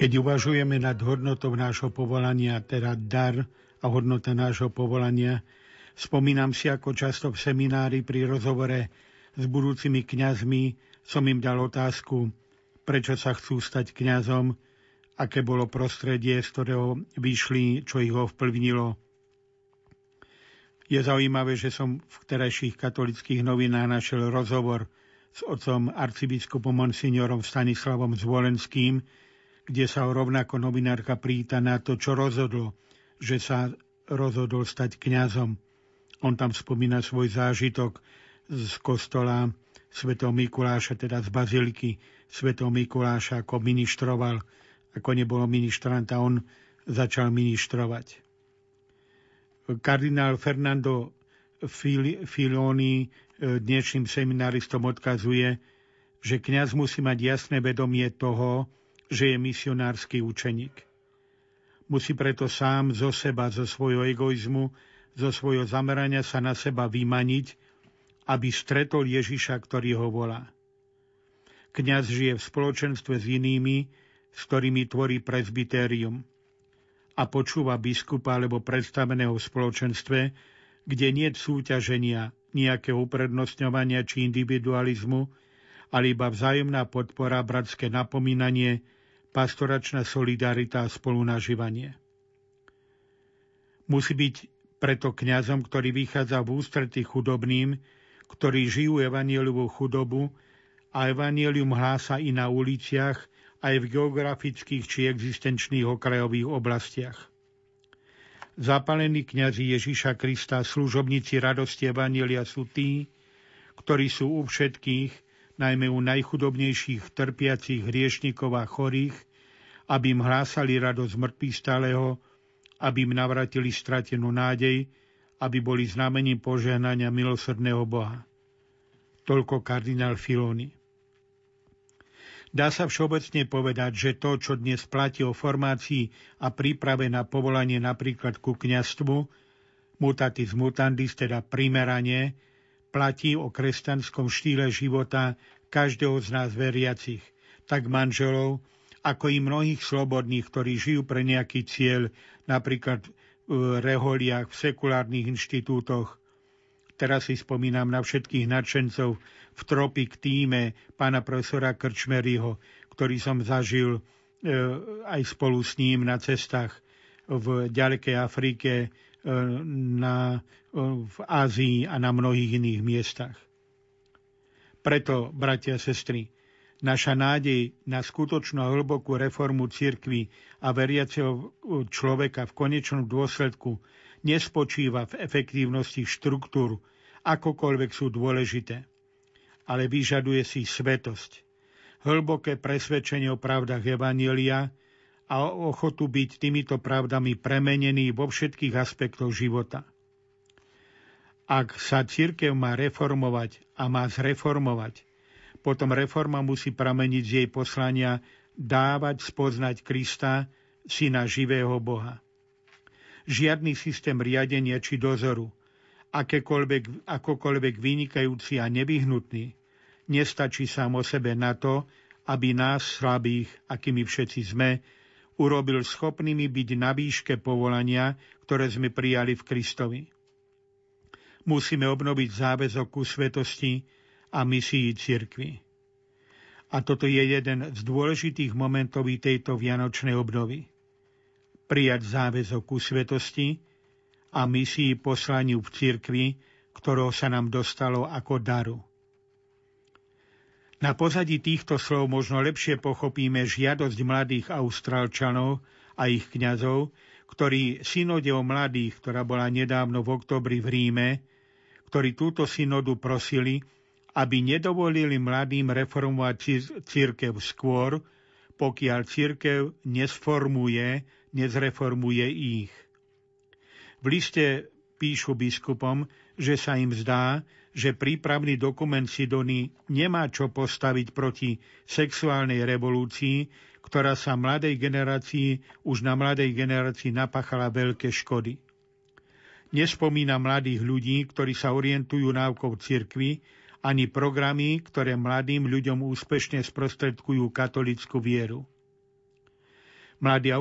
Speaker 5: Keď uvažujeme nad hodnotou nášho povolania, teda dar a hodnota nášho povolania, spomínam si, ako často v seminári pri rozhovore s budúcimi kňazmi som im dal otázku, prečo sa chcú stať kňazom, aké bolo prostredie, z ktorého vyšli, čo ich ovplyvnilo. Je zaujímavé, že som v terajších katolických novinách našiel rozhovor s otcom arcibiskupom monsignorom Stanislavom Zvolenským, kde sa rovnako novinárka príta na to, čo rozhodlo, že sa rozhodol stať kňazom. On tam spomína svoj zážitok z kostola svätého Mikuláša, teda z baziliky svätého Mikuláša, ako ministroval, ako nebolo ministranta, on začal ministrovať. Kardinál Fernando Filoni e, dnešným seminaristom odkazuje, že kňaz musí mať jasné vedomie toho, že je misionársky učeník. Musí preto sám zo seba, zo svojho egoizmu, zo svojho zamerania sa na seba vymaniť, aby stretol Ježiša, ktorý ho volá. Kňaz žije v spoločenstve s inými, s ktorými tvorí presbytérium a počúva biskupa alebo predstaveného v spoločenstve, kde nie súťaženia, nejakého uprednostňovania či individualizmu, ale iba vzájomná podpora, bratské napomínanie, pastoračná solidarita a spolunažívanie. Musí byť preto kňazom, ktorý vychádza v ústretí chudobným, ktorí žijú evanieliovú chudobu a evanielium hlása i na uliciach, aj v geografických či existenčných okrajových oblastiach. Zapalení kňazi Ježiša Krista, služobníci radosti Evanielia sú tí, ktorí sú u všetkých, najmä u najchudobnejších trpiacich hriešnikov a chorých, aby im hlásali radosť mŕtvych stáleho, aby im navratili stratenú nádej, aby boli znamením požehnania milosrdného Boha. Toľko kardinál Filoni. Dá sa všeobecne povedať, že to, čo dnes platí o formácii a príprave na povolanie napríklad ku kňastvu, mutatis mutandis, teda primeranie, platí o kresťanskom štýle života každého z nás veriacich, tak manželov, ako i mnohých slobodných, ktorí žijú pre nejaký cieľ, napríklad v reholiach, v sekulárnych inštitútoch. Teraz si spomínam na všetkých nadšencov v Tropik týme pána profesora Krčmeryho, ktorý som zažil e, aj spolu s ním na cestách v ďalekej Afrike, na, v Ázii a na mnohých iných miestach. Preto, bratia a sestry, naša nádej na skutočnú hlbokú reformu cirkvy a veriaceho človeka v konečnom dôsledku nespočíva v efektívnosti štruktúr, akokoľvek sú dôležité, ale vyžaduje si svetosť, hlboké presvedčenie o pravdách Evanielia a ochotu byť týmito pravdami premenený vo všetkých aspektoch života. Ak sa církev má reformovať a má zreformovať, potom reforma musí prameniť z jej poslania dávať spoznať Krista, syna živého Boha. Žiadny systém riadenia či dozoru, akékoľvek, akokoľvek vynikajúci a nevyhnutný, nestačí sám o sebe na to, aby nás slabých, akými všetci sme, urobil schopnými byť na výške povolania, ktoré sme prijali v Kristovi. Musíme obnoviť záväzok ku svetosti a misii cirkvi. A toto je jeden z dôležitých momentov tejto vianočnej obnovy. Prijať záväzok ku svetosti a misii poslaniu v cirkvi, ktorého sa nám dostalo ako daru. Na pozadí týchto slov možno lepšie pochopíme žiadosť mladých Austrálčanov a ich kňazov, ktorí synode o mladých, ktorá bola nedávno v oktobri v Ríme, ktorí túto synodu prosili, aby nedovolili mladým reformovať církev skôr, pokiaľ církev nesformuje, nezreformuje ich. V liste píšu biskupom, že sa im zdá, že prípravný dokument Sidony nemá čo postaviť proti sexuálnej revolúcii, ktorá sa mladej generácii, už na mladej generácii napachala veľké škody. Nespomína mladých ľudí, ktorí sa orientujú náukou cirkvi, ani programy, ktoré mladým ľuďom úspešne sprostredkujú katolickú vieru. Mladí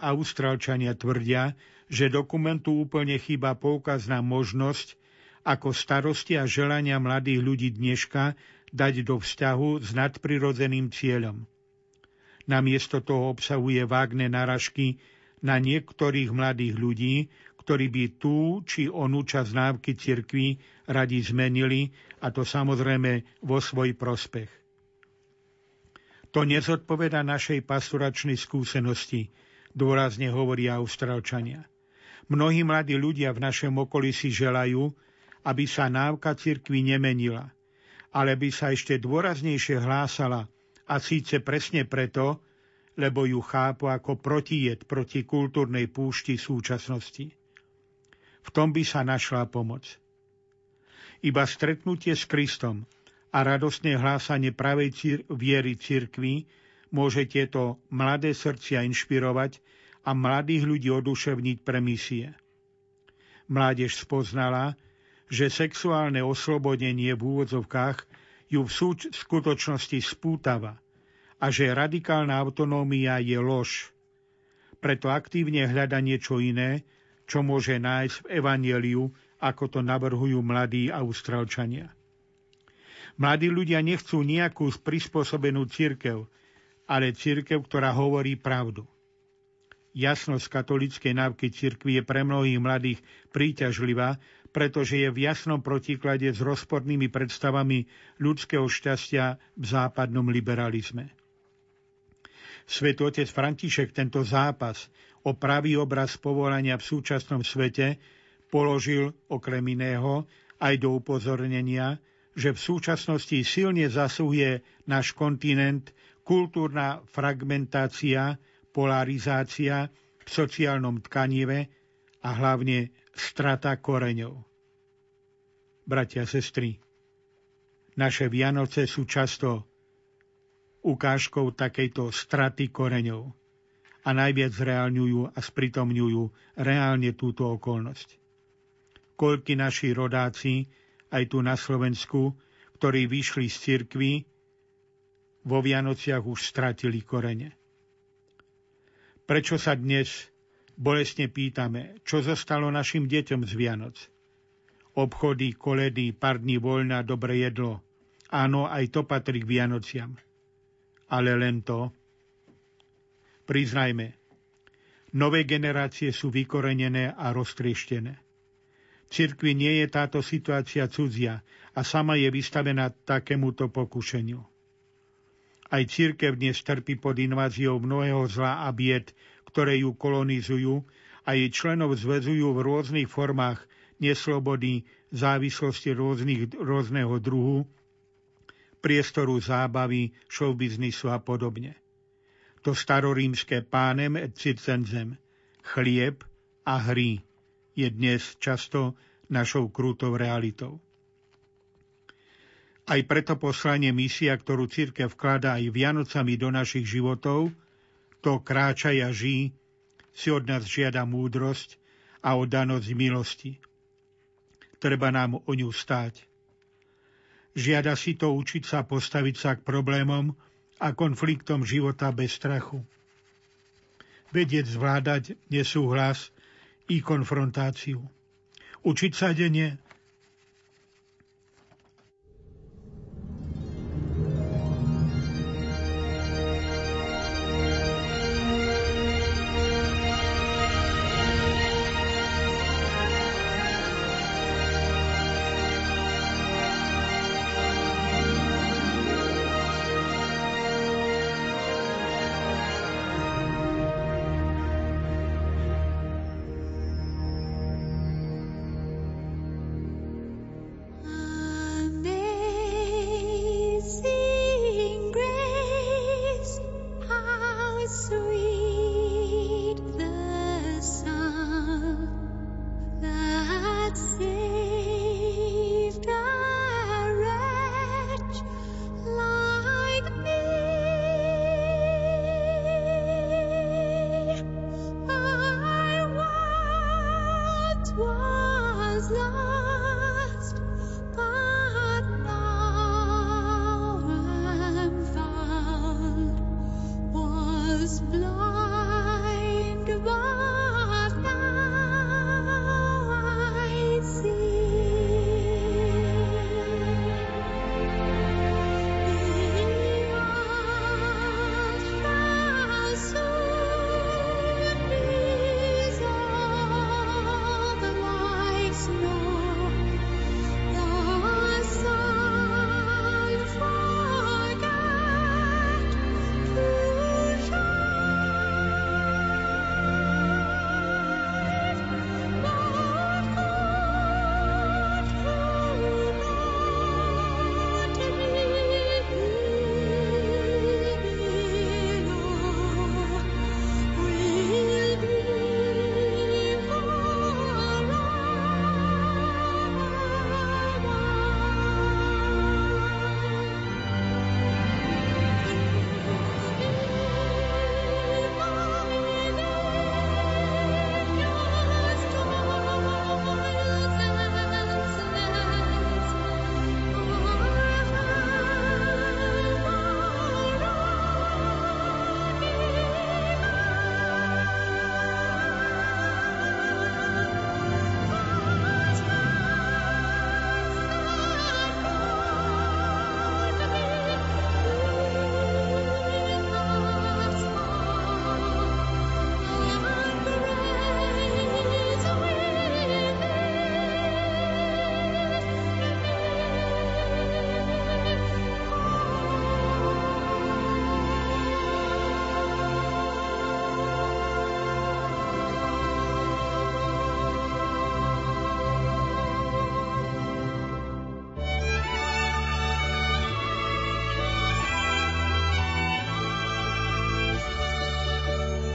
Speaker 5: Austrálčania tvrdia, že dokumentu úplne chýba poukaz na možnosť, ako starosti a želania mladých ľudí dneška dať do vzťahu s nadprirodzeným cieľom. Namiesto toho obsahuje vágne naražky na niektorých mladých ľudí, ktorí by tú či onú časť návky cirkvi radi zmenili, a to samozrejme vo svoj prospech. To nezodpoveda našej pastoračnej skúsenosti, dôrazne hovoria Austrálčania. Mnohí mladí ľudia v našom okolí si želajú, aby sa návka cirkvi nemenila, ale by sa ešte dôraznejšie hlásala a síce presne preto, lebo ju chápu ako protijed proti kultúrnej púšti súčasnosti. V tom by sa našla pomoc. Iba stretnutie s Kristom a radostné hlásanie pravej cír- viery cirkvi môže tieto mladé srdcia inšpirovať a mladých ľudí oduševniť pre misie. Mládež spoznala, že sexuálne oslobodenie v úvodzovkách ju v súč- skutočnosti spútava a že radikálna autonómia je lož. Preto aktívne hľada niečo iné, čo môže nájsť v Evangeliu, ako to navrhujú mladí Austrálčania. Mladí ľudia nechcú nejakú prispôsobenú církev, ale církev, ktorá hovorí pravdu. Jasnosť katolíckej návky cirkvi je pre mnohých mladých príťažlivá, pretože je v jasnom protiklade s rozpornými predstavami ľudského šťastia v západnom liberalizme. Svet otec František tento zápas o pravý obraz povolania v súčasnom svete položil okrem iného aj do upozornenia, že v súčasnosti silne zasúhuje náš kontinent kultúrna fragmentácia, polarizácia v sociálnom tkanive a hlavne strata koreňov. Bratia sestry, naše Vianoce sú často ukážkou takejto straty koreňov a najviac zreálňujú a spritomňujú reálne túto okolnosť. Koľky naši rodáci aj tu na Slovensku, ktorí vyšli z cirkvy, vo Vianociach už stratili korene. Prečo sa dnes bolestne pýtame, čo zostalo našim deťom z Vianoc? Obchody, koledy, pár dní voľna, dobre jedlo. Áno, aj to patrí k Vianociam. Ale len to. Priznajme, nové generácie sú vykorenené a roztrieštené. Cirkvi nie je táto situácia cudzia a sama je vystavená takémuto pokušeniu. Aj církev dnes trpí pod inváziou mnohého zla a bied, ktoré ju kolonizujú a jej členov zväzujú v rôznych formách neslobody, závislosti rôznych, rôzneho druhu, priestoru zábavy, showbiznisu a podobne. To starorímske pánem et circenzem, chlieb a hry je dnes často našou krútou realitou. Aj preto poslanie misia, ktorú církev vkladá aj Vianocami do našich životov, to kráčaj a ží, si od nás žiada múdrosť a oddanosť milosti. Treba nám o ňu stáť. Žiada si to učiť sa postaviť sa k problémom a konfliktom života bez strachu. Vedieť zvládať nesúhlas i konfrontáciu. Učiť sa denne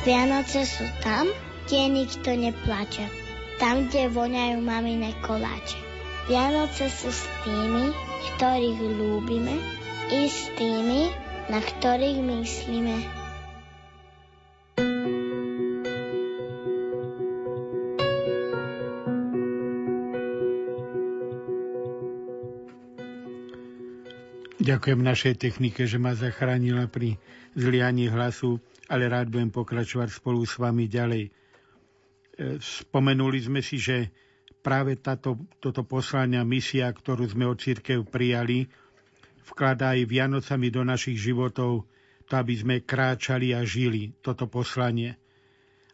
Speaker 13: Vianoce sú tam, kde nikto neplače. Tam, kde voňajú mamine koláče. Vianoce sú s tými, ktorých ľúbime, i s tými, na ktorých myslíme.
Speaker 5: Ďakujem našej technike, že ma zachránila pri zlianí hlasu, ale rád budem pokračovať spolu s vami ďalej. E, spomenuli sme si, že práve táto, toto poslania, misia, ktorú sme od církev prijali, vkladá aj Vianocami do našich životov, to aby sme kráčali a žili toto poslanie.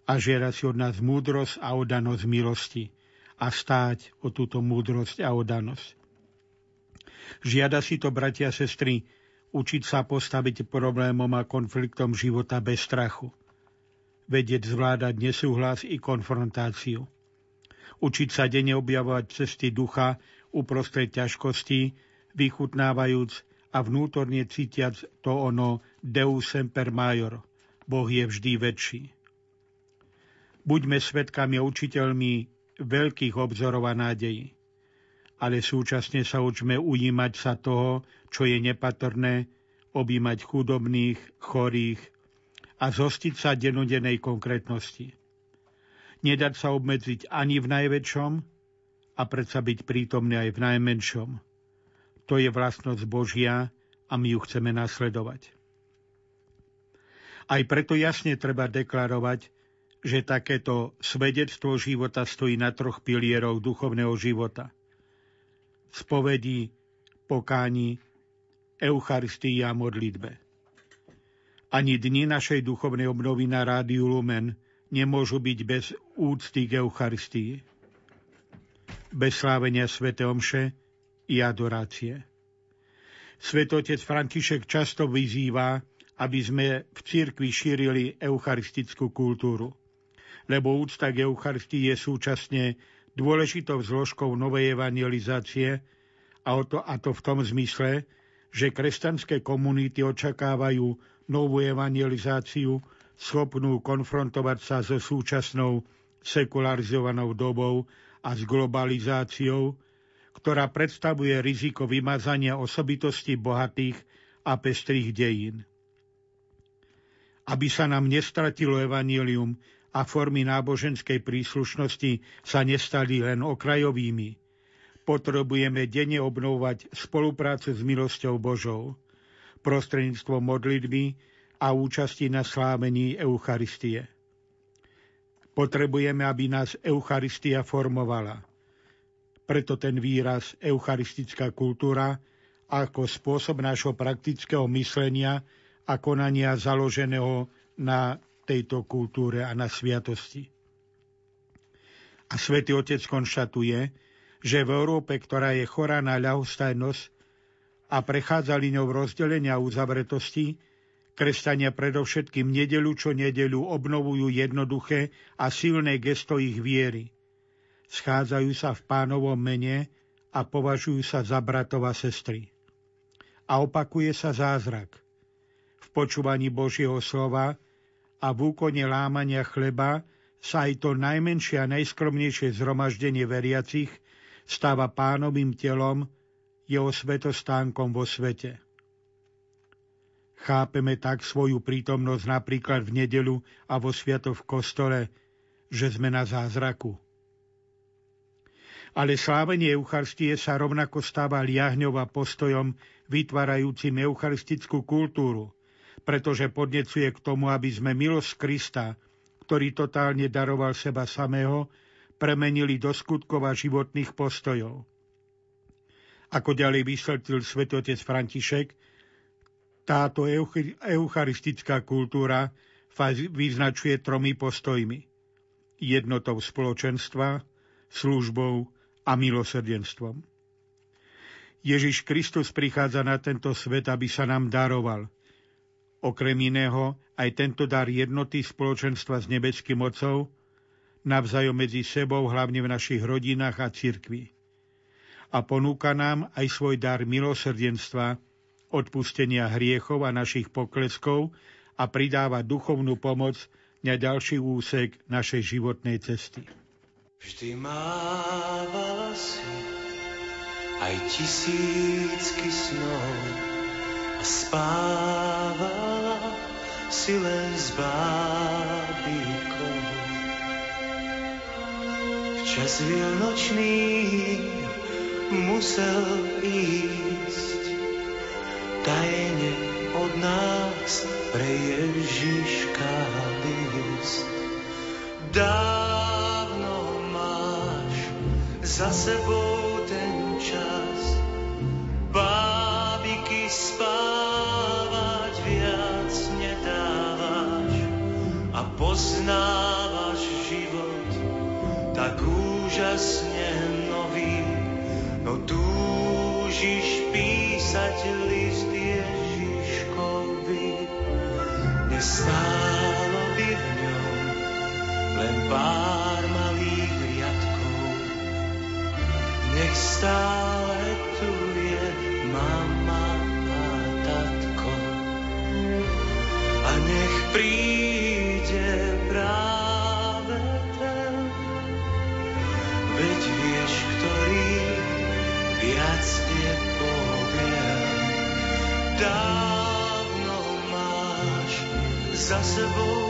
Speaker 5: A žiera si od nás múdrosť a odanosť milosti a stáť o túto múdrosť a odanosť. Žiada si to, bratia a sestry, učiť sa postaviť problémom a konfliktom života bez strachu. Vedieť zvládať nesúhlas i konfrontáciu. Učiť sa denne objavovať cesty ducha uprostred ťažkostí, vychutnávajúc a vnútorne cítiac to ono Deus semper major, Boh je vždy väčší. Buďme svetkami a učiteľmi veľkých obzorov a nádejí ale súčasne sa učme ujímať sa toho, čo je nepatrné, objímať chudobných, chorých a zostiť sa denodenej konkrétnosti. Nedať sa obmedziť ani v najväčšom a predsa byť prítomný aj v najmenšom. To je vlastnosť Božia a my ju chceme nasledovať. Aj preto jasne treba deklarovať, že takéto svedectvo života stojí na troch pilierov duchovného života – spovedí, pokáni, Eucharistii a modlitbe. Ani dni našej duchovnej obnovy na Rádiu Lumen nemôžu byť bez úcty k Eucharistii, bez slávenia Svete Omše i adorácie. Svetotec František často vyzýva, aby sme v cirkvi šírili eucharistickú kultúru, lebo úcta k Eucharistii je súčasne dôležitou zložkou novej evangelizácie a, to, a to v tom zmysle, že kresťanské komunity očakávajú novú evangelizáciu, schopnú konfrontovať sa so súčasnou sekularizovanou dobou a s globalizáciou, ktorá predstavuje riziko vymazania osobitosti bohatých a pestrých dejín. Aby sa nám nestratilo evanílium a formy náboženskej príslušnosti sa nestali len okrajovými. Potrebujeme denne obnovovať spoluprácu s milosťou Božou, prostredníctvom modlitby a účasti na slávení Eucharistie. Potrebujeme, aby nás Eucharistia formovala. Preto ten výraz eucharistická kultúra ako spôsob nášho praktického myslenia a konania založeného na tejto kultúre a na sviatosti. A svätý Otec konštatuje, že v Európe, ktorá je chorá na ľahostajnosť a prechádza liňou rozdelenia a uzavretosti, kresťania predovšetkým nedelu čo nedelu obnovujú jednoduché a silné gesto ich viery. Schádzajú sa v pánovom mene a považujú sa za bratov a sestry. A opakuje sa zázrak. V počúvaní Božieho slova a v úkone lámania chleba sa aj to najmenšie a najskromnejšie zhromaždenie veriacich stáva pánovým telom, jeho svetostánkom vo svete. Chápeme tak svoju prítomnosť napríklad v nedelu a vo sviatok v kostole, že sme na zázraku. Ale slávenie Eucharistie sa rovnako stáva liahňou a postojom vytvárajúcim eucharistickú kultúru – pretože podnecuje k tomu, aby sme milosť Krista, ktorý totálne daroval seba samého, premenili do skutkov a životných postojov. Ako ďalej vysvetlil svetotec František, táto eucharistická kultúra vyznačuje tromi postojmi. Jednotou spoločenstva, službou a milosrdenstvom. Ježiš Kristus prichádza na tento svet, aby sa nám daroval – Okrem iného aj tento dar jednoty spoločenstva s nebeským mocou, navzájom medzi sebou, hlavne v našich rodinách a cirkvi. A ponúka nám aj svoj dar milosrdenstva, odpustenia hriechov a našich pokleskov a pridáva duchovnú pomoc na ďalší úsek našej životnej cesty.
Speaker 15: Vždy mávala si aj tisícky snov a spávala si len s bábikou. Včas vianočný musel ísť tajne od nás pre Ježiška list. Dávno máš za sebou úžasne nový, no túžiš písať list Nestálo by v ňom len pár malých riadkov. Nech stále za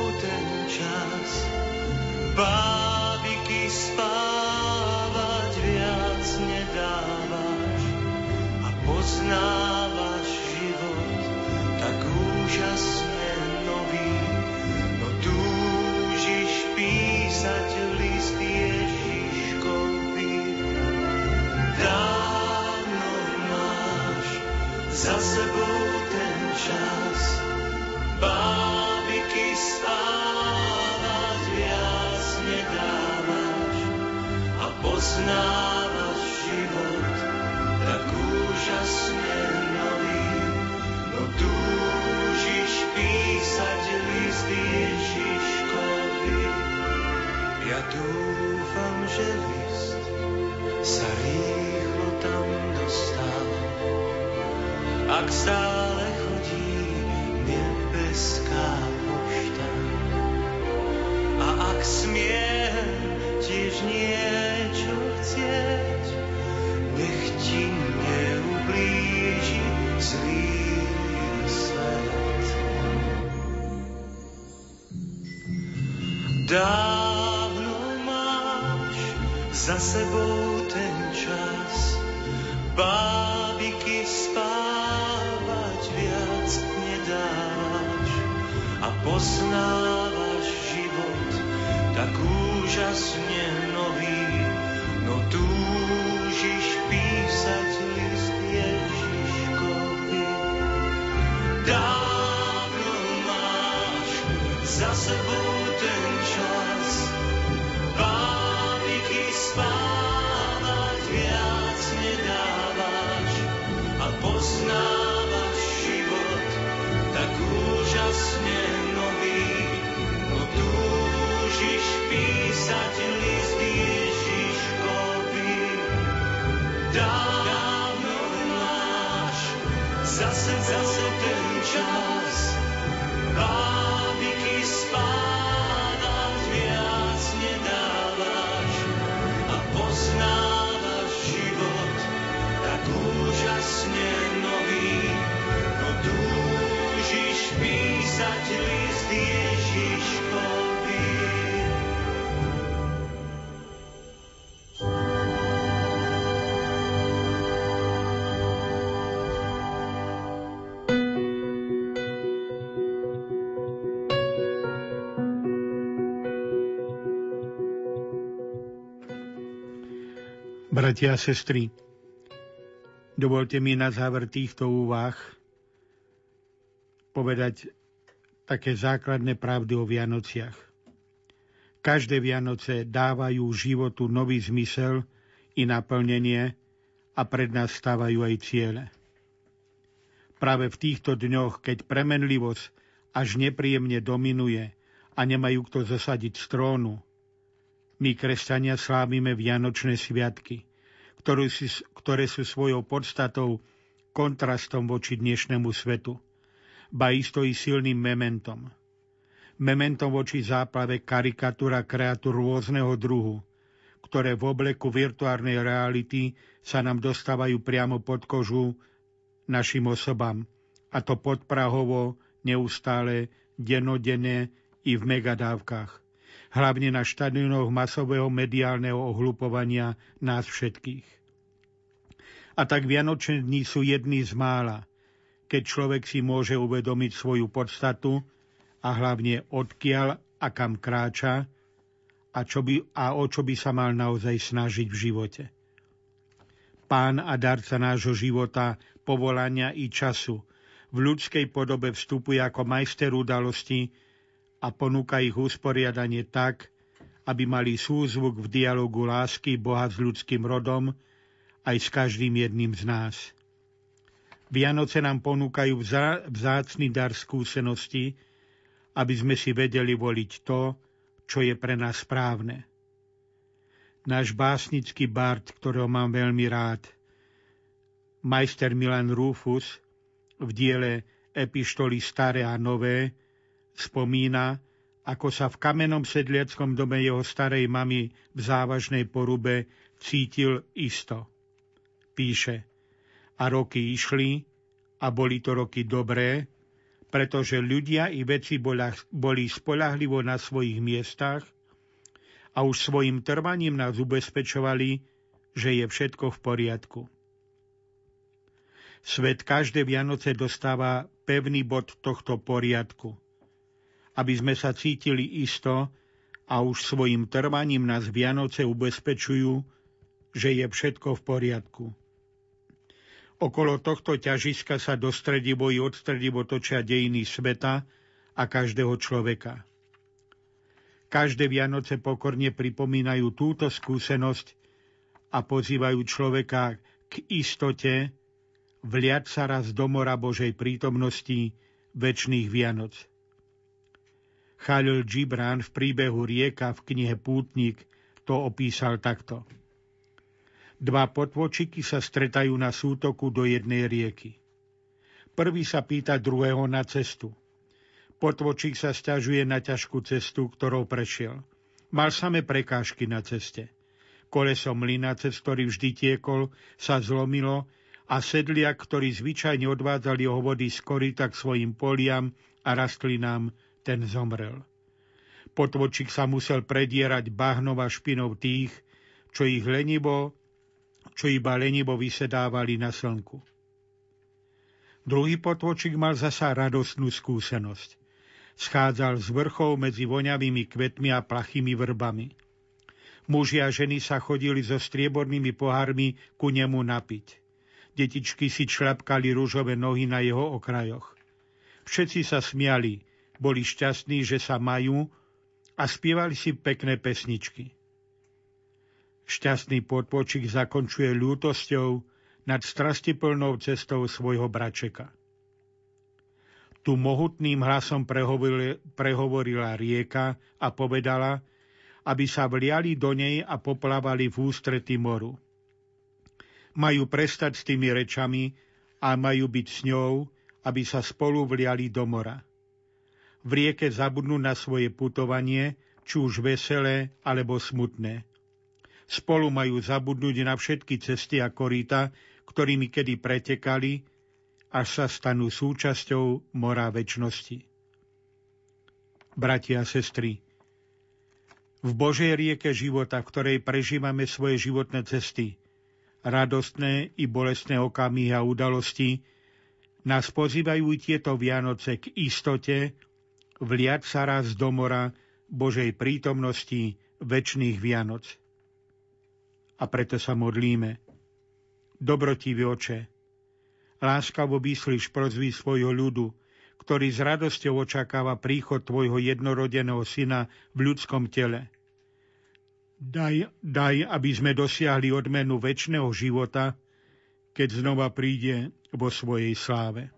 Speaker 5: Bratia a sestry, dovolte mi na záver týchto úvah povedať také základné pravdy o Vianociach. Každé Vianoce dávajú životu nový zmysel i naplnenie a pred nás stávajú aj ciele. Práve v týchto dňoch, keď premenlivosť až nepríjemne dominuje a nemajú kto zasadiť z trónu, my, kresťania, slávime Vianočné sviatky – ktoré, sú svojou podstatou kontrastom voči dnešnému svetu, ba isto i silným mementom. Mementom voči záplave karikatúra kreatúr rôzneho druhu, ktoré v obleku virtuárnej reality sa nám dostávajú priamo pod kožu našim osobám, a to podprahovo, neustále, denodene i v megadávkach. Hlavne na štadionoch masového mediálneho ohlupovania nás všetkých. A tak Vianočné dní sú jedný z mála, keď človek si môže uvedomiť svoju podstatu a hlavne odkiaľ a kam kráča a, čo by, a o čo by sa mal naozaj snažiť v živote. Pán a darca nášho života, povolania i času v ľudskej podobe vstupuje ako majster udalosti a ponúka ich usporiadanie tak, aby mali súzvuk v dialogu lásky Boha s ľudským rodom aj s každým jedným z nás. Vianoce nám ponúkajú vzácný dar skúsenosti, aby sme si vedeli voliť to, čo je pre nás správne. Náš básnický bard, ktorého mám veľmi rád, majster Milan Rufus, v diele Epištoly staré a nové, spomína, ako sa v kamenom sedliackom dome jeho starej mamy v závažnej porube cítil isto. Píše, a roky išli, a boli to roky dobré, pretože ľudia i veci boli spolahlivo na svojich miestach a už svojim trvaním nás ubezpečovali, že je všetko v poriadku. Svet každé Vianoce dostáva pevný bod tohto poriadku. Aby sme sa cítili isto a už svojim trvaním nás Vianoce ubezpečujú, že je všetko v poriadku. Okolo tohto ťažiska sa dostredivo i odstredivo točia dejiny sveta a každého človeka. Každé Vianoce pokorne pripomínajú túto skúsenosť a pozývajú človeka k istote vliať sa raz do mora Božej prítomnosti väčšných Vianoc. Chalil Gibran v príbehu Rieka v knihe Pútnik to opísal takto. Dva potvočiky sa stretajú na sútoku do jednej rieky. Prvý sa pýta druhého na cestu. Potvočík sa stiažuje na ťažkú cestu, ktorou prešiel. Mal samé prekážky na ceste. Koleso mlyna, cez ktorý vždy tiekol, sa zlomilo a sedliak, ktorý zvyčajne odvádzal jeho vody z korita k svojim poliam a rastlinám, ten zomrel. Potvočík sa musel predierať bahnom a špinou tých, čo ich lenivo čo iba lenivo vysedávali na slnku. Druhý potvočik mal zasa radostnú skúsenosť. Schádzal z vrchov medzi voňavými kvetmi a plachými vrbami. Muži a ženy sa chodili so striebornými pohármi ku nemu napiť. Detičky si člapkali rúžové nohy na jeho okrajoch. Všetci sa smiali, boli šťastní, že sa majú a spievali si pekné pesničky. Šťastný podpočík zakončuje ľútosťou nad strastiplnou cestou svojho bračeka. Tu mohutným hlasom prehovorila rieka a povedala, aby sa vliali do nej a poplávali v ústrety moru. Majú prestať s tými rečami a majú byť s ňou, aby sa spolu vliali do mora. V rieke zabudnú na svoje putovanie, či už veselé alebo smutné. Spolu majú zabudnúť na všetky cesty a koríta, ktorými kedy pretekali, až sa stanú súčasťou mora väčnosti. Bratia a sestry, v Božej rieke života, v ktorej prežívame svoje životné cesty, radostné i bolestné okamihy a udalosti, nás pozývajú tieto Vianoce k istote vliať sa raz do mora Božej prítomnosti väčšných Vianoc a preto sa modlíme. Dobrotivý oče, láskavo vyslíš prozvy svojho ľudu, ktorý s radosťou očakáva príchod tvojho jednorodeného syna v ľudskom tele. Daj, daj, aby sme dosiahli odmenu väčšného života, keď znova príde vo svojej sláve.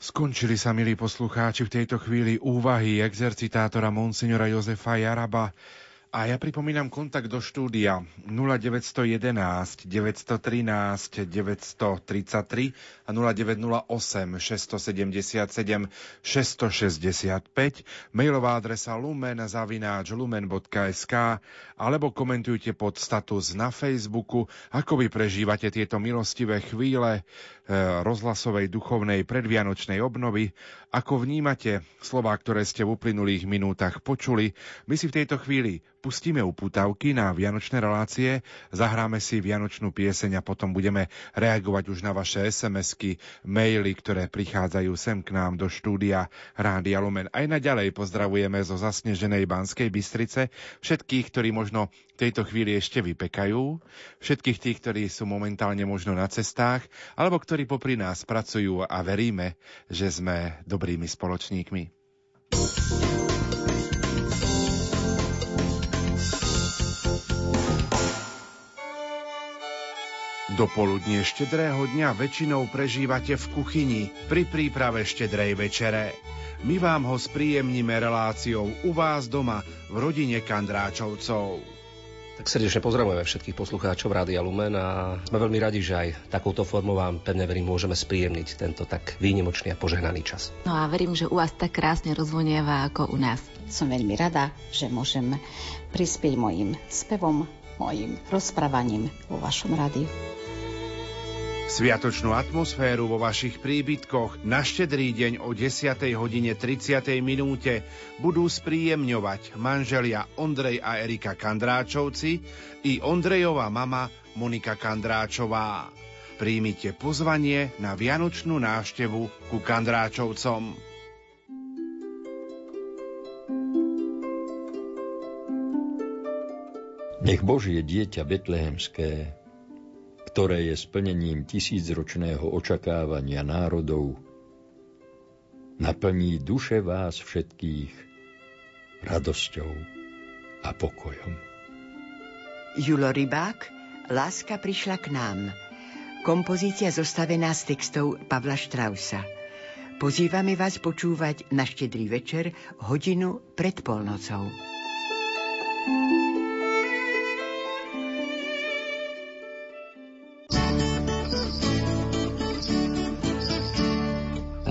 Speaker 7: Skončili sa, milí poslucháči, v tejto chvíli úvahy exercitátora monsignora Jozefa Jaraba. A ja pripomínam kontakt do štúdia 0911 913 933 a 0908 677 665, mailová adresa lumen zavináč lumen.sk alebo komentujte pod status na Facebooku, ako vy prežívate tieto milostivé chvíle rozhlasovej duchovnej predvianočnej obnovy. Ako vnímate slova, ktoré ste v uplynulých minútach počuli, my si v tejto chvíli pustíme upútavky na vianočné relácie, zahráme si vianočnú pieseň a potom budeme reagovať už na vaše SMS-ky, maily, ktoré prichádzajú sem k nám do štúdia Rádia Lumen. Aj naďalej pozdravujeme zo zasneženej Banskej Bystrice všetkých, ktorí možno tejto chvíli ešte vypekajú, všetkých tých, ktorí sú momentálne možno na cestách, alebo ktorí popri nás pracujú a veríme, že sme dobrými spoločníkmi. Dopoludne štedrého dňa väčšinou prežívate v kuchyni pri príprave štedrej večere. My vám ho spríjemníme reláciou u vás doma v rodine Kandráčovcov.
Speaker 16: Tak srdečne pozdravujeme všetkých poslucháčov Rádia Lumen a sme veľmi radi, že aj takouto formou vám pevne verím môžeme spríjemniť tento tak výnimočný a požehnaný čas.
Speaker 17: No a verím, že u vás tak krásne rozvonieva ako u nás.
Speaker 2: Som veľmi rada, že môžem prispieť mojim spevom, mojim rozprávaním vo vašom rádiu.
Speaker 7: Sviatočnú atmosféru vo vašich príbytkoch na štedrý deň o 10. hodine 30. minúte budú spríjemňovať manželia Ondrej a Erika Kandráčovci i Ondrejová mama Monika Kandráčová. Príjmite pozvanie na vianočnú návštevu ku Kandráčovcom.
Speaker 18: Nech Božie dieťa betlehemské ktoré je splnením tisícročného očakávania národov, naplní duše vás všetkých radosťou a pokojom.
Speaker 19: Julo Rybák, Láska prišla k nám. Kompozícia zostavená z textov Pavla Štrausa. Pozývame vás počúvať na štedrý večer hodinu pred polnocou. thank you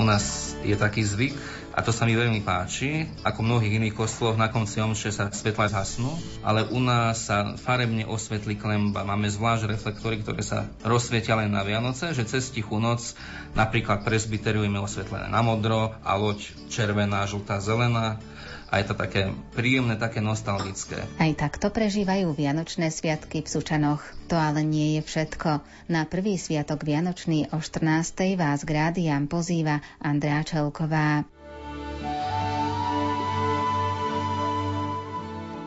Speaker 20: nás je taký zvyk, a to sa mi veľmi páči, ako mnohých iných kostoloch na konci omše sa svetla zhasnú, ale u nás sa farebne osvetlí klemba. Máme zvlášť reflektory, ktoré sa rozsvietia len na Vianoce, že cez tichú noc napríklad presbyteriu je osvetlené na modro a loď červená, žltá, zelená a je to také príjemné, také nostalgické.
Speaker 21: Aj takto prežívajú Vianočné sviatky v Sučanoch. To ale nie je všetko. Na prvý sviatok Vianočný o 14. vás k rádiám pozýva Andrea Čelková.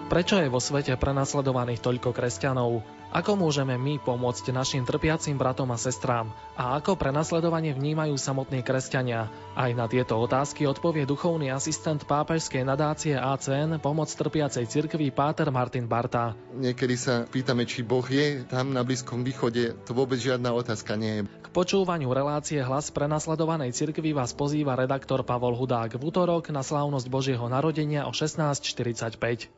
Speaker 22: Prečo je vo svete prenasledovaných toľko kresťanov? Ako môžeme my pomôcť našim trpiacim bratom a sestrám? A ako prenasledovanie vnímajú samotní kresťania? Aj na tieto otázky odpovie duchovný asistent pápežskej nadácie ACN pomoc trpiacej cirkvi Páter Martin Barta.
Speaker 23: Niekedy sa pýtame, či Boh je tam na Blízkom východe. To vôbec žiadna otázka nie je.
Speaker 22: K počúvaniu relácie Hlas prenasledovanej cirkvi vás pozýva redaktor Pavol Hudák v útorok na slávnosť Božieho narodenia o 16.45.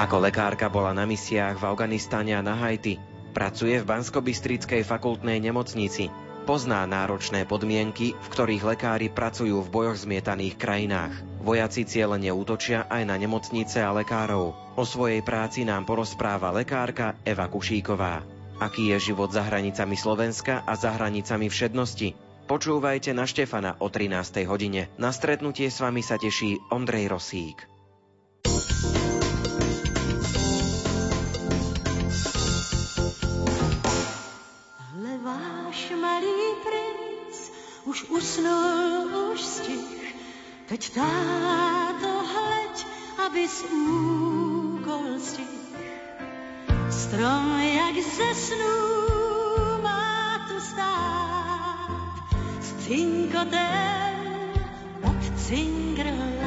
Speaker 24: Ako lekárka bola na misiách v Afganistáne a na Haiti. Pracuje v Banskobystrickej fakultnej nemocnici. Pozná náročné podmienky, v ktorých lekári pracujú v bojoch zmietaných krajinách. Vojaci cieľene útočia aj na nemocnice a lekárov. O svojej práci nám porozpráva lekárka Eva Kušíková. Aký je život za hranicami Slovenska a za hranicami všednosti? Počúvajte na Štefana o 13. hodine. Na stretnutie s vami sa teší Ondrej Rosík.
Speaker 25: Už usnul, už stich. Teď táto hleď, aby z úkol stich. Strom jak ze snú má tu stát s cinkotem od cingrlat.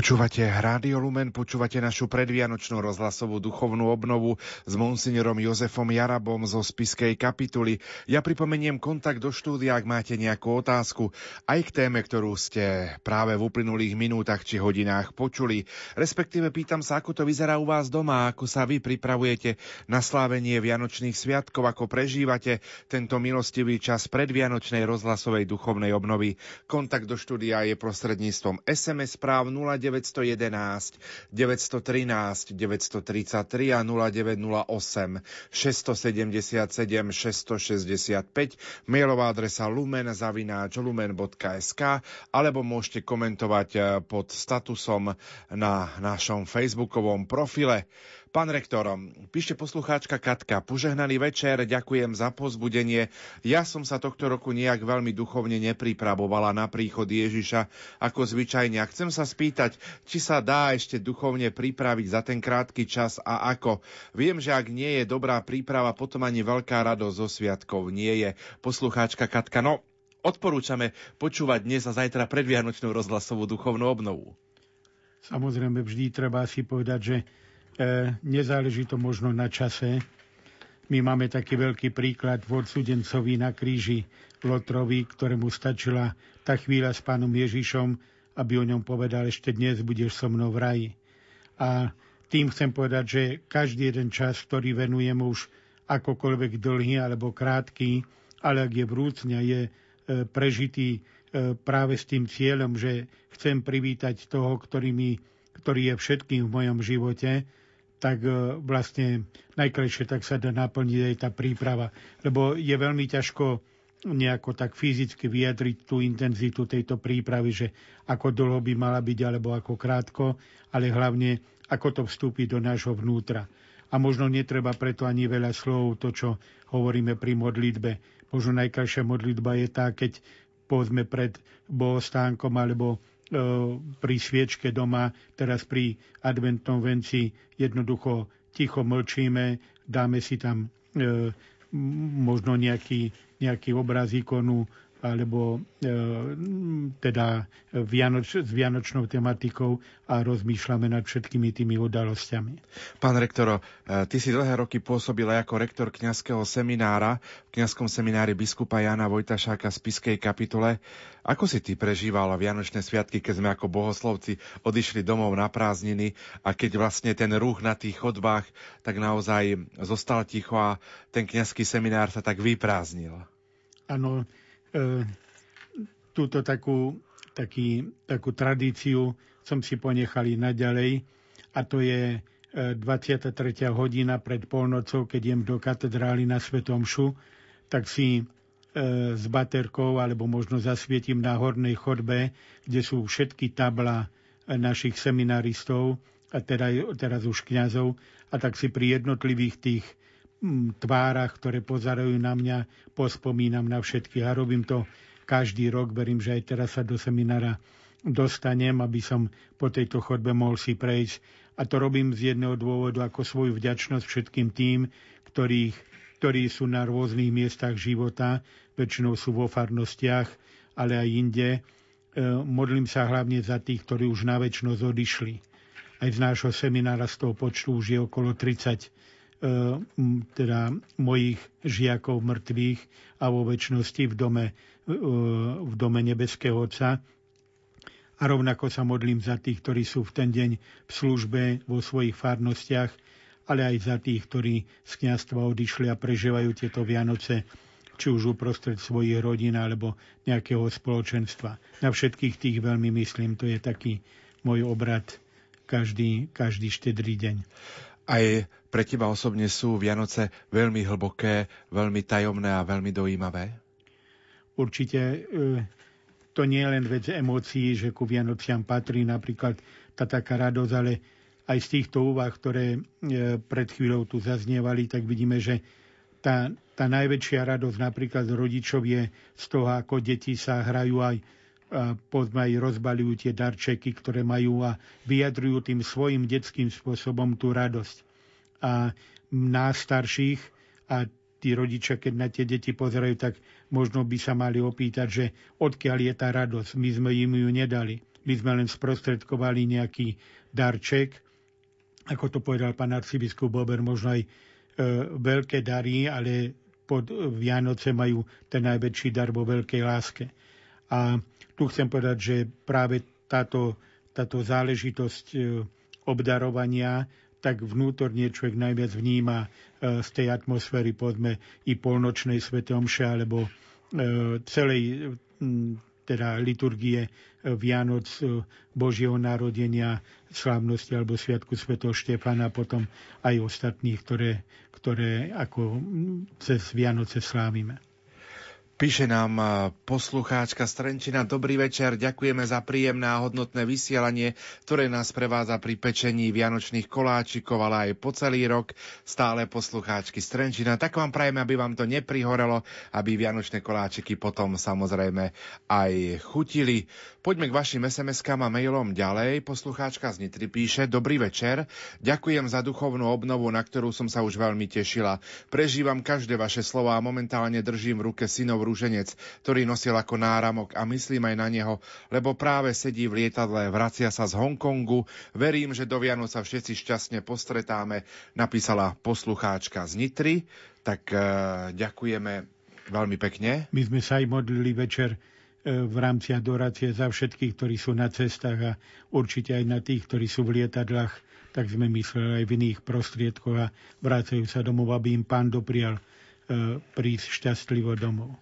Speaker 7: Počúvate Rádio Lumen, počúvate našu predvianočnú rozhlasovú duchovnú obnovu s monsignorom Jozefom Jarabom zo spiskej kapituly. Ja pripomeniem kontakt do štúdia, ak máte nejakú otázku, aj k téme, ktorú ste práve v uplynulých minútach či hodinách počuli. Respektíve pýtam sa, ako to vyzerá u vás doma, ako sa vy pripravujete na slávenie Vianočných sviatkov, ako prežívate tento milostivý čas predvianočnej rozhlasovej duchovnej obnovy. Kontakt do štúdia je prostredníctvom SMS správ 0911 913 933 a 0908 677 665 mailová adresa lumen zavináč lumen.sk alebo môžete komentovať eh, pod statusom na našom facebookovom profile. Pán rektor, píšte poslucháčka Katka, požehnaný večer, ďakujem za pozbudenie. Ja som sa tohto roku nejak veľmi duchovne nepripravovala na príchod Ježiša ako zvyčajne. A chcem sa spýtať, či sa dá ešte duchovne pripraviť za ten krátky čas a ako. Viem, že ak nie je dobrá príprava, potom ani veľká radosť zo sviatkov nie je. Poslucháčka Katka, no odporúčame počúvať dnes a zajtra predvianočnú rozhlasovú duchovnú obnovu.
Speaker 5: Samozrejme, vždy treba si povedať, že nezáleží to možno na čase. My máme taký veľký príklad v odsudencovi na kríži Lotrovi, ktorému stačila tá chvíľa s pánom Ježišom, aby o ňom povedal, ešte dnes budeš so mnou v raji. A tým chcem povedať, že každý jeden čas, ktorý venujeme už akokoľvek dlhý alebo krátky, ale ak je vrúcne, je e, prežitý e, práve s tým cieľom, že chcem privítať toho, ktorý, mi, ktorý je všetkým v mojom živote, tak e, vlastne najkrajšie tak sa dá naplniť aj tá príprava. Lebo je veľmi ťažko nejako tak fyzicky vyjadriť tú intenzitu tejto prípravy, že ako dlho by mala byť, alebo ako krátko, ale hlavne ako to vstúpi do nášho vnútra. A možno netreba preto ani veľa slov, to, čo hovoríme pri modlitbe. Možno najkrajšia modlitba je tá, keď povedzme pred bohostánkom alebo pri sviečke doma, teraz pri adventnom venci jednoducho ticho mlčíme, dáme si tam e, možno nejaký, nejaký obraz ikonu, alebo e, teda Vianoč, s vianočnou tematikou a rozmýšľame nad všetkými tými udalosťami.
Speaker 7: Pán rektoro, e, ty si dlhé roky pôsobil aj ako rektor kňazského seminára v kňazskom seminári biskupa Jana Vojtašáka z Piskej kapitule. Ako si ty prežíval Vianočné sviatky, keď sme ako bohoslovci odišli domov na prázdniny a keď vlastne ten ruch na tých chodbách tak naozaj zostal ticho a ten kňazský seminár sa tak vyprázdnil?
Speaker 5: Áno, E, túto takú, taký, takú tradíciu som si ponechali naďalej a to je 23. E, hodina pred polnocou, keď idem do katedrály na Svetom Šu, tak si e, s baterkou alebo možno zasvietím na hornej chodbe, kde sú všetky tabla našich seminaristov a teda, teraz už kňazov a tak si pri jednotlivých tých tvárach, ktoré pozerajú na mňa, pospomínam na všetkých a robím to každý rok. Verím, že aj teraz sa do seminára dostanem, aby som po tejto chodbe mohol si prejsť. A to robím z jedného dôvodu ako svoju vďačnosť všetkým tým, ktorých, ktorí sú na rôznych miestach života, väčšinou sú vo farnostiach, ale aj inde. E, modlím sa hlavne za tých, ktorí už na väčšnosť odišli. Aj z nášho seminára z toho počtu už je okolo 30 E, teda mojich žiakov mŕtvych a vo väčšnosti v dome, e, v dome nebeského Otca. A rovnako sa modlím za tých, ktorí sú v ten deň v službe vo svojich farnostiach, ale aj za tých, ktorí z kniastva odišli a prežívajú tieto Vianoce či už uprostred svojich rodín alebo nejakého spoločenstva. Na všetkých tých veľmi myslím, to je taký môj obrad každý, každý štedrý deň.
Speaker 7: Aj pre teba osobne sú Vianoce veľmi hlboké, veľmi tajomné a veľmi dojímavé?
Speaker 5: Určite e, to nie je len vec emócií, že ku Vianociam patrí napríklad tá taká radosť, ale aj z týchto úvah, ktoré e, pred chvíľou tu zaznievali, tak vidíme, že tá, tá najväčšia radosť napríklad rodičov je z toho, ako deti sa hrajú aj a aj rozbalujú tie darčeky, ktoré majú a vyjadrujú tým svojim detským spôsobom tú radosť. A nás starších a tí rodičia, keď na tie deti pozerajú, tak možno by sa mali opýtať, že odkiaľ je tá radosť. My sme im ju nedali. My sme len sprostredkovali nejaký darček, ako to povedal pán arcibiskup Bober, možno aj e, veľké dary, ale pod Vianoce majú ten najväčší dar vo veľkej láske. A tu chcem povedať, že práve táto, táto záležitosť e, obdarovania tak vnútorne človek najviac vníma e, z tej atmosféry, povedzme, i polnočnej svete omše, alebo e, celej teda liturgie Vianoc, Božieho narodenia, slávnosti alebo Sviatku svätého Štefana, potom aj ostatných, ktoré, ktoré ako cez Vianoce slávime.
Speaker 7: Píše nám poslucháčka Strenčina. Dobrý večer, ďakujeme za príjemné a hodnotné vysielanie, ktoré nás prevádza pri pečení vianočných koláčikov, ale aj po celý rok. Stále poslucháčky Strenčina. Tak vám prajeme, aby vám to neprihorelo, aby vianočné koláčiky potom samozrejme aj chutili. Poďme k vašim SMS-kám a mailom ďalej. Poslucháčka z Nitry píše, dobrý večer, ďakujem za duchovnú obnovu, na ktorú som sa už veľmi tešila. Prežívam každé vaše slova a momentálne držím v ruke synov rúženec, ktorý nosil ako náramok a myslím aj na neho, lebo práve sedí v lietadle, vracia sa z Hongkongu. Verím, že do Vianoc sa všetci šťastne postretáme, napísala poslucháčka z Nitry. Tak uh, ďakujeme veľmi pekne.
Speaker 5: My sme sa aj modlili večer v rámci adorácie za všetkých, ktorí sú na cestách a určite aj na tých, ktorí sú v lietadlách, tak sme mysleli aj v iných prostriedkoch a vrácajú sa domov, aby im pán doprial e, prísť šťastlivo domov.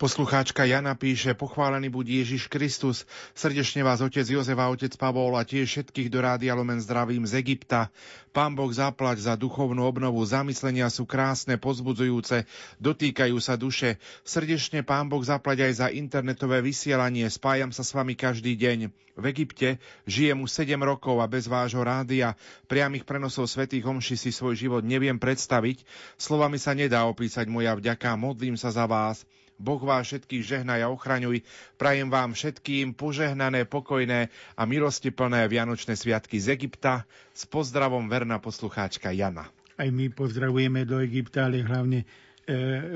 Speaker 7: Poslucháčka Jana píše, pochválený buď Ježiš Kristus. Srdečne vás otec Jozef a otec Pavol a tiež všetkých do Rádia Lumen zdravím z Egypta. Pán Boh zaplať za duchovnú obnovu. Zamyslenia sú krásne, pozbudzujúce, dotýkajú sa duše. Srdečne Pán Boh zaplať aj za internetové vysielanie. Spájam sa s vami každý deň. V Egypte žijem už 7 rokov a bez vášho rádia, priamých prenosov svätých homší si svoj život neviem predstaviť. Slovami sa nedá opísať moja vďaka, modlím sa za vás. Boh vás všetkých žehnaj a ochraňuj. Prajem vám všetkým požehnané, pokojné a milostiplné Vianočné sviatky z Egypta. S pozdravom verná poslucháčka Jana.
Speaker 5: Aj my pozdravujeme do Egypta, ale hlavne e,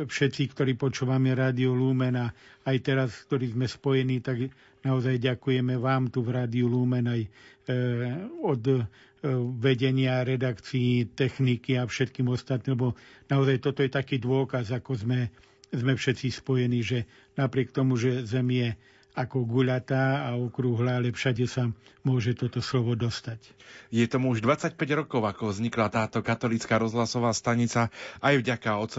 Speaker 5: všetci, ktorí počúvame Rádio Lumen a aj teraz, ktorí sme spojení, tak naozaj ďakujeme vám tu v Rádiu Lumen aj e, od e, vedenia redakcií, techniky a všetkým ostatným, lebo naozaj toto je taký dôkaz, ako sme sme všetci spojení, že napriek tomu, že Zem je ako guľatá a okrúhla, ale všade sa môže toto slovo dostať.
Speaker 7: Je tomu už 25 rokov, ako vznikla táto katolická rozhlasová stanica, aj vďaka otcovi